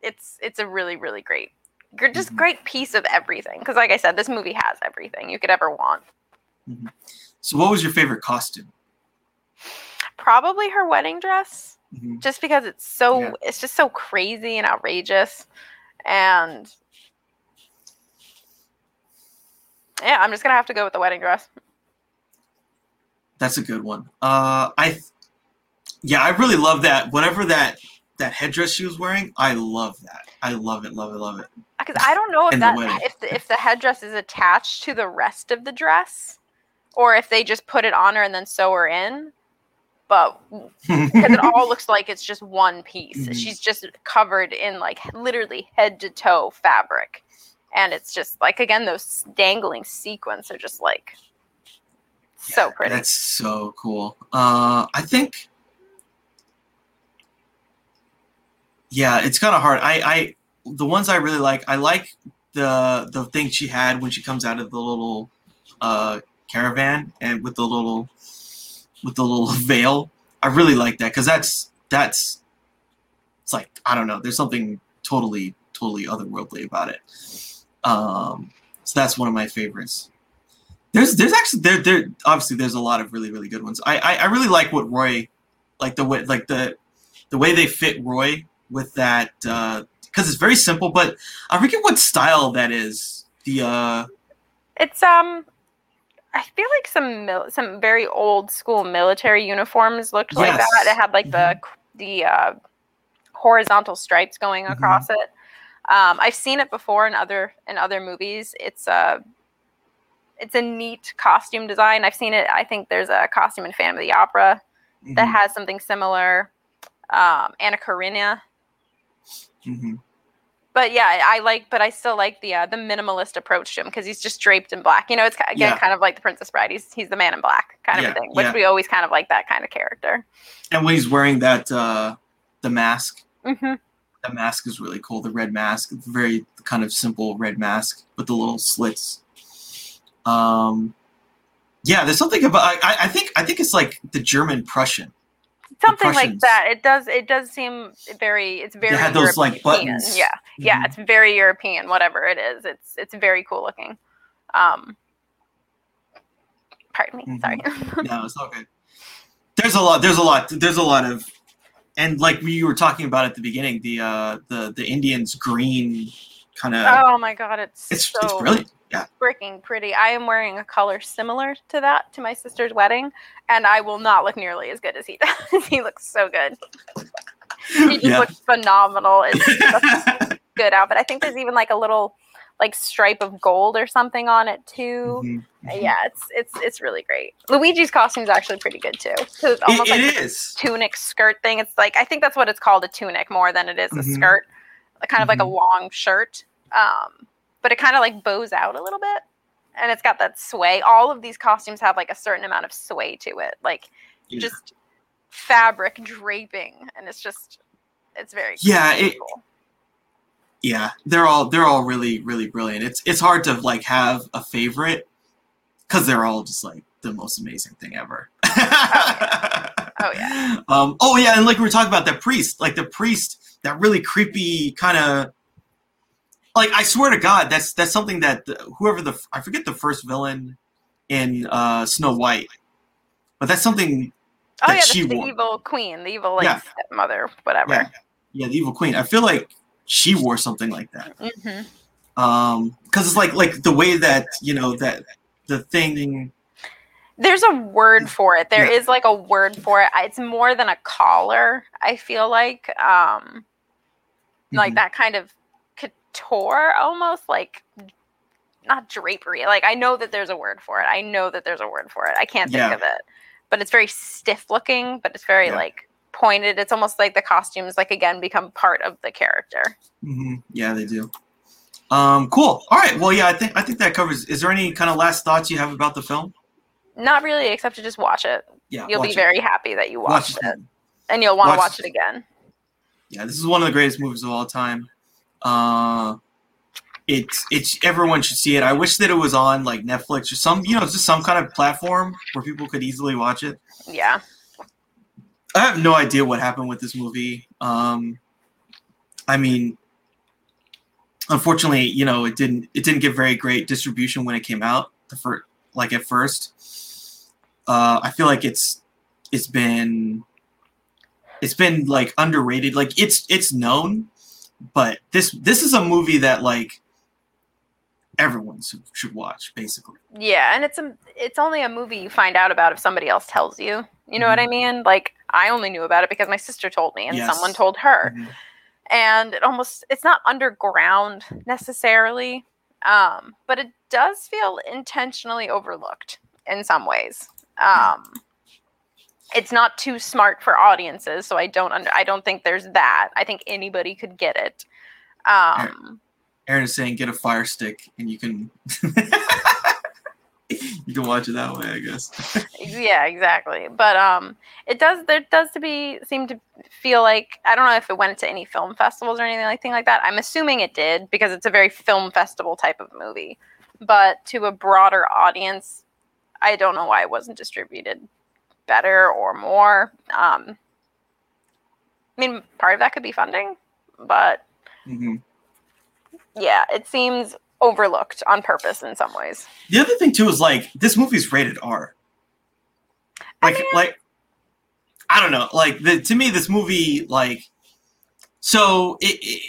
it's it's a really really great gr- just Mhm. great piece of everything because like I said this movie has everything you could ever want. So, what was your favorite costume? Probably her wedding dress. Mhm. just because it's so Yeah. it's just so crazy and outrageous and yeah i'm just gonna have to go with the wedding dress That's a good one. Uh, I, yeah, I really love that. Whatever that that headdress she was wearing, I love that. I love it, love it, love it. because i don't know if And the that if the, if the headdress is attached to the rest of the dress or if they just put it on her and then sew her in but because it all looks like it's just one piece Mhm. she's just covered in like literally head to toe fabric and it's just like again those dangling sequins are just like so pretty That's so cool. Uh, I think, yeah, it's kind of hard. I, I, the ones I really like, I like the the thing she had when she comes out of the little uh, caravan and with the little with the little veil. I really like that because that's that's it's like I don't know. There's something totally totally otherworldly about it. Um, so that's one of my favorites. There's there's actually there there obviously there's a lot of really really good ones. I I, I really like what Roy like the way like the the way they fit Roy with that because it's very simple, but I forget what style that is. The uh It's um, I feel like some mil- some very old school military uniforms looked like that. It had like the the uh, horizontal stripes going Mhm. across it. Um, I've seen it before in other in other movies. It's a it's a neat costume design. I've seen it. I think there's a costume in Phantom of the Opera that mhm, has something similar. Um, Anna Karenina. mhm. But yeah, I like, but I still like the uh, the minimalist approach to him because he's just draped in black. You know, it's again Yeah. kind of like the Princess Bride. He's he's the man in black kind of Yeah, a thing, which yeah. we always kind of like that kind of character. and when he's wearing that uh the mask, hmm the mask is really cool. The red mask, very kind of simple red mask with the little slits. Um, yeah, there's something about I, I- I think I think it's like the German Prussian. Something like that. It does. It does seem very. It's very. had those, like, buttons. Yeah, yeah. Mhm. It's very European. Whatever it is, it's it's very cool looking. Um, pardon me. Mhm. Sorry. no, it's all good. There's a lot. There's a lot. There's a lot of, and like we were talking about at the beginning, the uh the the Indians green kind of. oh my god, it's it's so it's brilliant. Yeah. freaking pretty. I am wearing a color similar to that to my sister's wedding, and I will not look nearly as good as he does. he looks so good. He just Yeah. looks phenomenal. It's a good outfit. I think there's even like a little like stripe of gold or something on it too. Mhm, mhm. Yeah, it's it's it's really great. Luigi's costume is actually pretty good too. 'cause it's almost it like is. tunic skirt thing. It's like I think that's what it's called a tunic more than it is a Mhm. skirt. Kind of like a Mhm. long shirt. Um, but it kind of like bows out a little bit, and it's got that sway. All of these costumes have like a certain amount of sway to it, like Yeah. just fabric draping, and it's just it's very Yeah, it- yeah they're all they're all really really brilliant it's it's hard to like have a favorite because they're all just like the most amazing thing ever Oh, yeah. um oh yeah and like we were talking about the priest like the priest that really creepy kind of like i swear to god that's that's something that the, whoever the i forget the first villain in uh snow white but that's something Oh that yeah, she the, the wore. evil queen, the evil like Yeah. stepmother, whatever. yeah yeah the evil queen i feel like she wore something like that Mm-hmm. um because it's like like the way that you know that the thing There's a word for it. There Yeah. is like a word for it. It's more than a collar. I feel like, um, like Mhm. that kind of couture, almost like not drapery. Like I know that there's a word for it. I know that there's a word for it. I can't think Yeah. of it, but it's very stiff looking. But it's very Yeah. like pointed. It's almost like the costumes, like again, become part of the character. Mhm. yeah they do um cool all right well yeah i think i think that covers is there any kind of last thoughts you have about the film Not really, except to just watch it. yeah You'll be it. very happy that you watch watched it. it, and you'll want to Watch- watch it again. Yeah this is one of the greatest movies of all time uh it's it's everyone should see it i wish that it was on like netflix or some you know just some kind of platform where people could easily watch it Yeah. I have no idea what happened with this movie. Um, I mean, unfortunately, you know, it didn't it didn't get very great distribution when it came out. The first, like at first, uh, I feel like it's it's been it's been like underrated. Like it's it's known, but this this is a movie that like everyone should, should watch, basically. Yeah, and it's a it's only a movie you find out about if somebody else tells you. You know what I mean? Like I only knew about it because my sister told me and Yes. someone told her. Mhm. And it almost it's not underground necessarily. Um, but it does feel intentionally overlooked in some ways. Um it's not too smart for audiences, so I don't under I don't think there's that. I think anybody could get it. Um Aaron is saying get a fire stick and you can you can watch it that way, I guess. yeah exactly but um it does there does to be seem to feel like i don't know if it went to any film festivals or anything like, thing like that i'm assuming it did because it's a very film festival type of movie but to a broader audience i don't know why it wasn't distributed better or more um i mean part of that could be funding but hmm yeah it seems overlooked on purpose in some ways The other thing too is like this movie's rated R. Like mean- like I don't know. Like the to me this movie like so it,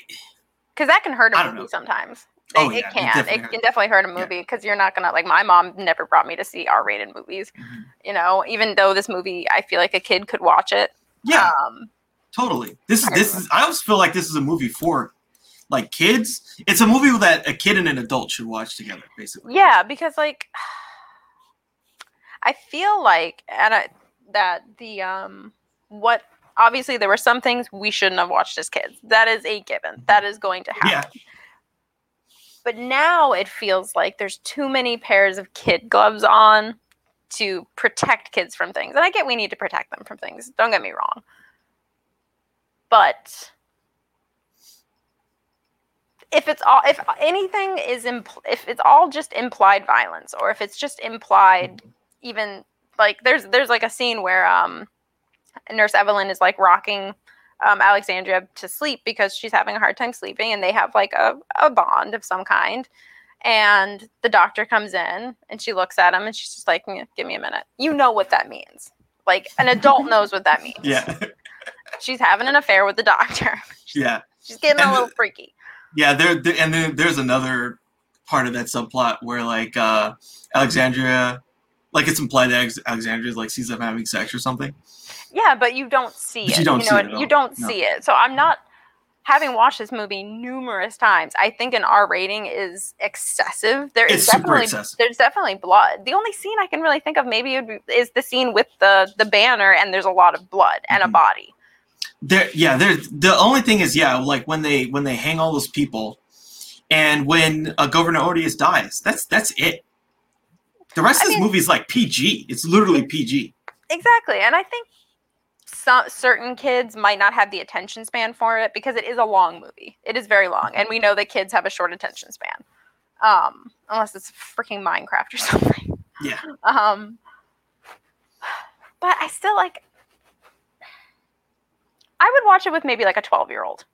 because that can hurt a I movie sometimes. Oh, It, yeah, it it can. definitely It can definitely hurt a movie because you're not gonna like. My mom never brought me to see R-rated movies. Mhm. You know, even though this movie, I feel like a kid could watch it. yeah, Um, totally. This is this is I always feel like this is a movie for like kids. It's a movie that a kid and an adult should watch together, basically. yeah, because like, I feel like and I, that the um what obviously there were some things we shouldn't have watched as kids. That is a given. That is going to happen. Yeah. But now it feels like there's too many pairs of kid gloves on to protect kids from things. And I get we need to protect them from things. Don't get me wrong. But if it's all if anything is impl- if it's all just implied violence or if it's just implied even like there's there's like a scene where um nurse evelyn is like rocking um, alexandria to sleep because she's having a hard time sleeping and they have like a, a bond of some kind. And the doctor comes in and she looks at him and she's just like "Mm, give me a minute. You know what that means. Like an adult knows what that means. Yeah. she's having an affair with the doctor. Yeah. she's getting And a the- little freaky. Yeah, there, there and then there's another part of that subplot where like uh Alexandria like it's implied that Alex- Alexandria like sees them having sex or something. Yeah, but you don't see But it. you don't know, see it you don't No. see it. So I'm not having watched this movie numerous times. I think an R rating is excessive. There is It's super definitely excessive. there's definitely blood. The only scene I can really think of maybe would be, is the scene with the the banner and there's a lot of blood and a Mhm. body. there yeah there the only thing is yeah like when they when they hang all those people and when uh, governor odious dies that's that's it the rest I of this movie is like pg it's literally pg Exactly. And I think some certain kids might not have the attention span for it because it is a long movie. It is very long. And we know that kids have a short attention span. Um, unless it's freaking Minecraft or something. yeah Um but I still like I would watch it with maybe like a 12 year old.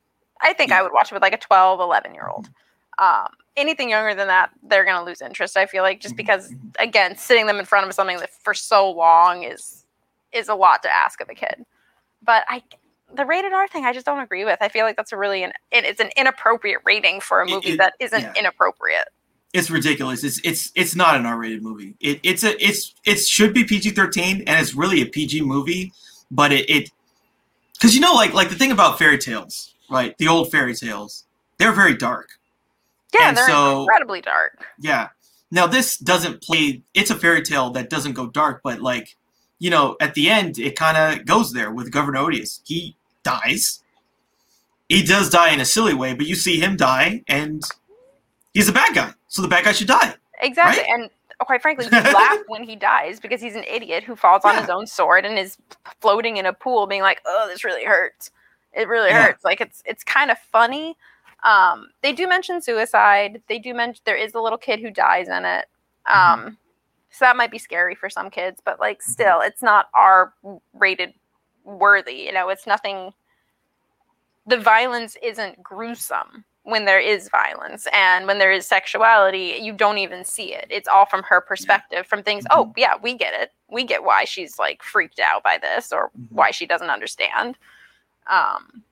I think Yeah. I would watch it with like a 12, 11 year old. Um, anything younger than that, they're going to lose interest. I feel like just Mhm, because again, sitting them in front of something that for so long is is a lot to ask of a kid. But I the rated R thing I just don't agree with. I feel like that's a really an it, it's an inappropriate rating for a It- movie it- that isn't yeah. inappropriate. it's ridiculous it's it's it's not an r-rated movie it, it's a it's it should be pg-13 and it's really a pg movie but it it because you know like like the thing about fairy tales right the old fairy tales they're very dark Yeah, And they're so- incredibly dark. Yeah. Now this doesn't play. It's a fairy tale that doesn't go dark, but like, you know, at the end it kind of goes there with Governor Odious. He dies. He does die in a silly way, but you see him die, and he's a bad guy. So the bad guy should die. Exactly. Right? And quite frankly, you laugh when he dies because he's an idiot who falls on Yeah. his own sword and is floating in a pool being like, "Oh, this really hurts. It really Yeah. hurts." Like it's it's kind of funny. Um, they do mention suicide. They do mention there is a little kid who dies in it. Mm-hmm. Um, so that might be scary for some kids, but like still, it's not R rated worthy. You know, it's nothing. The violence isn't gruesome when there is violence and when there is sexuality you don't even see it it's all from her perspective from things Mm-hmm. oh yeah we get it we get why she's like freaked out by this or Mhm. why she doesn't understand um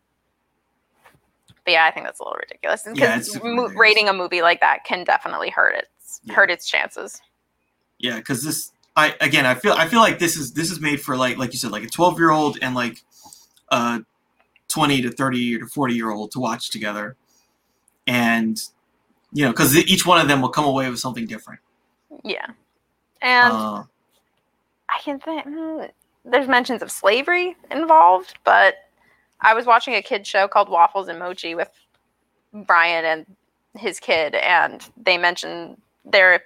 but yeah i think that's a little ridiculous. Yeah, because it's mo- rating a movie like that can definitely hurt its Yeah. hurt its chances. Yeah, because this, I again, I feel, I feel like this is this is made for like, like you said, like a twelve year old and like a twenty to thirty to forty year old to watch together, and you know, because each one of them will come away with something different. yeah. And Uh, I can think mm, there's mentions of slavery involved, but I was watching a kid show called Waffles and Mochi with Brian and his kid, and they mentioned they're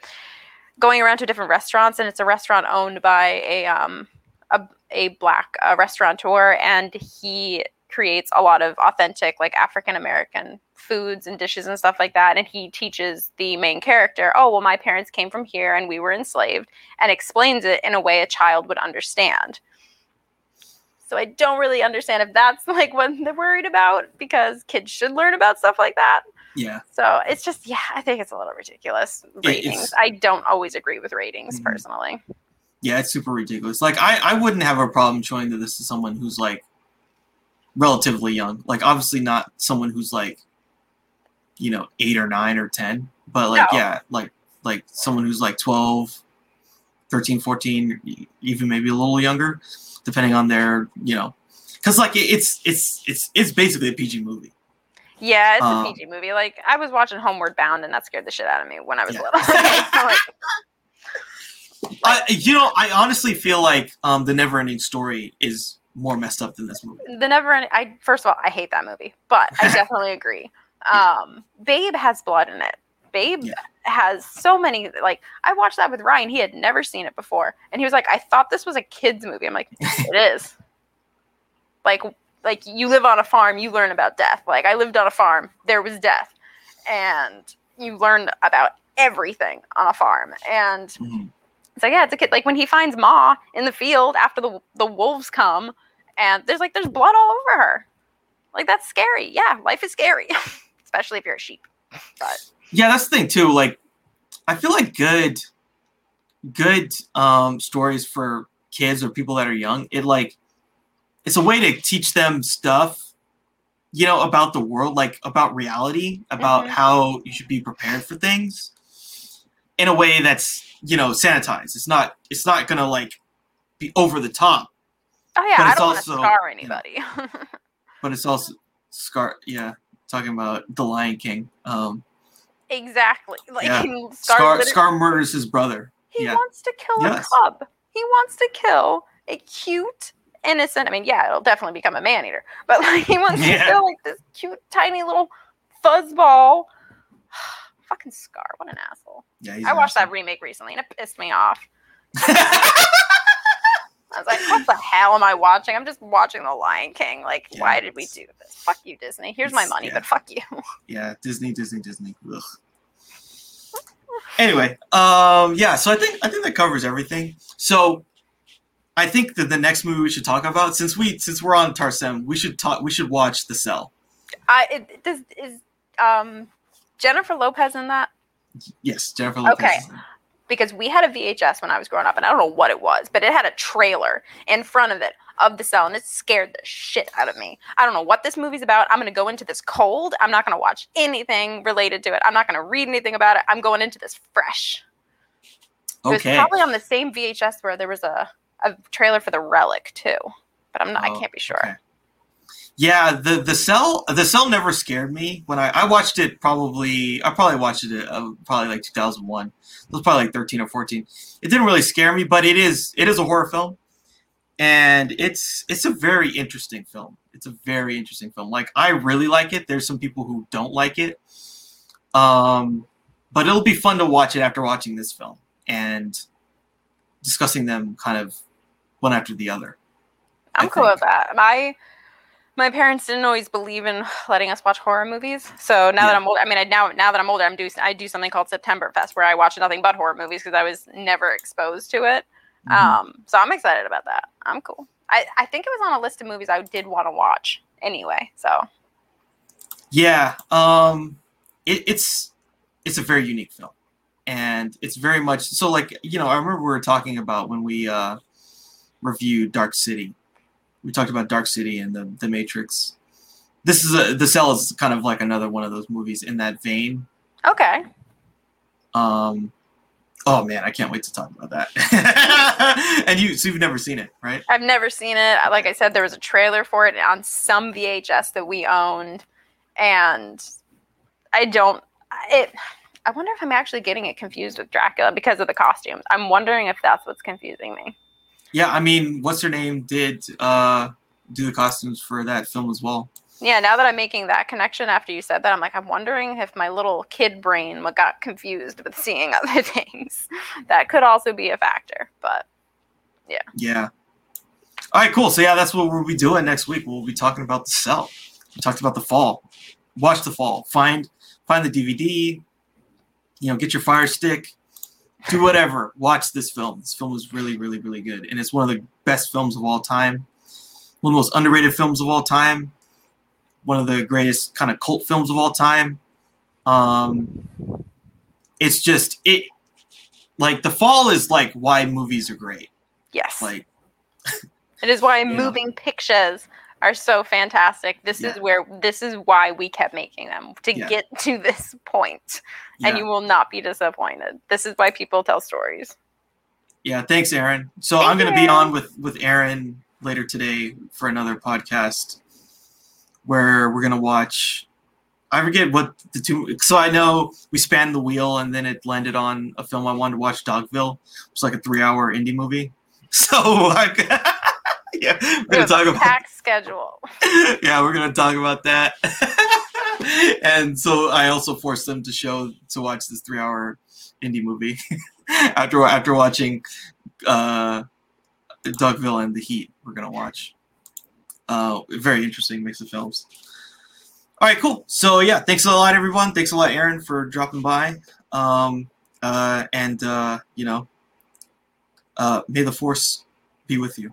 going around to different restaurants, and it's a restaurant owned by a um a, a black restaurateur, and he creates a lot of authentic like African American foods and dishes and stuff like that and he teaches the main character oh well my parents came from here and we were enslaved and explains it in a way a child would understand. So I don't really understand if that's like what they're worried about because kids should learn about stuff like that. yeah, So it's just yeah, I think it's a little ridiculous ratings. it's- I don't always agree with ratings Mhm. personally. yeah, it's super ridiculous. Like, I, I wouldn't have a problem showing that this to someone who's like relatively young. Like, obviously not someone who's like, you know, eight or nine or ten, but like, No. yeah, like like someone who's like 12, 13, 14, e- even maybe a little younger, depending on their, you know, because like it's it's it's it's basically a PG movie. Yeah, it's Um, a PG movie. Like I was watching Homeward Bound and that scared the shit out of me when I was Yeah. little. Like, I, you know, I honestly feel like um, the Neverending Story is more messed up than this movie. the never ending I first of all, I hate that movie, but I definitely agree. Um Babe has blood in it. Babe Yeah. has so many like I watched that with Ryan. He had never seen it before. And he was like, I thought this was a kids movie. I'm like, it is. Like like you live on a farm, you learn about death. Like I lived on a farm, there was death. And you learn about everything on a farm. And Mhm. it's like, yeah, it's a kid. Like when he finds Ma in the field after the the wolves come, and there's like there's blood all over her. Like that's scary. Yeah, life is scary, especially if you're a sheep. But Yeah, that's the thing too. Like, I feel like good, good um, stories for kids or people that are young. It like, it's a way to teach them stuff, you know, about the world, like about reality, about Mhm. how you should be prepared for things, in a way that's you know sanitized. It's not. It's not gonna like be over the top, oh yeah, But I it's don't want to also- scar anybody. but it's also scar. Yeah, talking about the Lion King. Um, exactly. Like Yeah. Scar, Scar, Scar murders his brother. he yeah. wants to kill Yes. a cub. He wants to kill a cute innocent. I mean, yeah, it'll definitely become a man eater, but like he wants Yeah. to kill like this cute, tiny little fuzzball. Fucking Scar, what an asshole! Yeah, I watched that remake recently and it pissed me off. I was like, what the hell am I watching? I'm just watching The Lion King. Like, Yeah, why did we do this? Fuck you, Disney. Here's my money, yeah. but fuck you. yeah, Disney, Disney, Disney. Ugh. Anyway, um, yeah, so I think I think that covers everything. So I think that the next movie we should talk about, since we since we're on Tarsem, we should talk. We should watch The Cell. I it, it does is um Jennifer Lopez in that Yes, Jennifer Lopez. Okay. Is in it. because we had a VHS when I was growing up, and I don't know what it was, but it had a trailer in front of it of the cell, and it scared the shit out of me. I don't know what this movie's about. I'm gonna go into this cold. I'm not gonna watch anything related to it. I'm not gonna read anything about it. I'm going into this fresh. It was Okay. probably on the same VHS where there was a, a trailer for the Relic too, but I'm not. I Oh, can't be sure. okay. Yeah, the the cell the cell never scared me when I I watched it probably I probably watched it uh, probably like 2001. It was probably like 13 or 14. It didn't really scare me, but it is it is a horror film, and it's it's a very interesting film. It's a very interesting film. Like I really like it. There's some people who don't like it, um, but it'll be fun to watch it after watching this film and discussing them kind of one after the other. I'm cool with that. My my parents didn't always believe in letting us watch horror movies. So now that I'm older, I mean, I, now now that I'm older, I'm do I do something called September Fest where I watch nothing but horror movies because I was never exposed to it. Mhm. Um, so I'm excited about that. I'm cool. I, I think it was on a list of movies I did want to watch anyway. So Yeah, um, it, it's it's a very unique film, and it's very much so. Like you know, I remember we were talking about when we uh, reviewed Dark City. We talked about Dark City and the the Matrix. This is a the Cell is kind of like another one of those movies in that vein. okay, Um, oh man, I can't wait to talk about that. and you, so you've never seen it, right? I've never seen it. Like I said, there was a trailer for it on some VHS that we owned, and I don't. It. I wonder if I'm actually getting it confused with Dracula because of the costumes. I'm wondering if that's what's confusing me. Yeah, I mean, what's her name did uh, do the costumes for that film as well. Yeah, now that I'm making that connection after you said that, I'm like, I'm wondering if my little kid brain got confused with seeing other things. That could also be a factor, but yeah. Yeah. All right, cool. So yeah, that's what we'll be doing next week. We'll be talking about the cell. We talked about the fall. Watch the fall. Find find the DVD. You know, get your fire stick. Do whatever. Watch this film. This film is really, really, really good, and it's one of the best films of all time. One of the most underrated films of all time. One of the greatest kind of cult films of all time. Um, it's just it. Like the fall is like why movies are great. yes. Like It is why moving pictures are so fantastic. This is where this is why we kept making them to Yeah. get to this point, and yeah. you will not be disappointed. This is why people tell stories. Yeah, thanks, Aaron. So Thank I'm going to be on with with Aaron later today for another podcast where we're going to watch. I forget what the two. So I know we spanned the wheel, and then it landed on a film I wanted to watch, Dogville. It's like a three-hour indie movie. So I, yeah, we're gonna talk about. packed schedule. yeah, we're gonna talk about that. and so I also forced them to show to watch this three-hour indie movie after after watching uh, Dogville and The Heat. We're gonna watch. Uh, very interesting mix of films. All right, cool. So yeah, thanks a lot, everyone. Thanks a lot, Aaron, for dropping by. Um, uh, and uh, you know, uh, may the force be with you.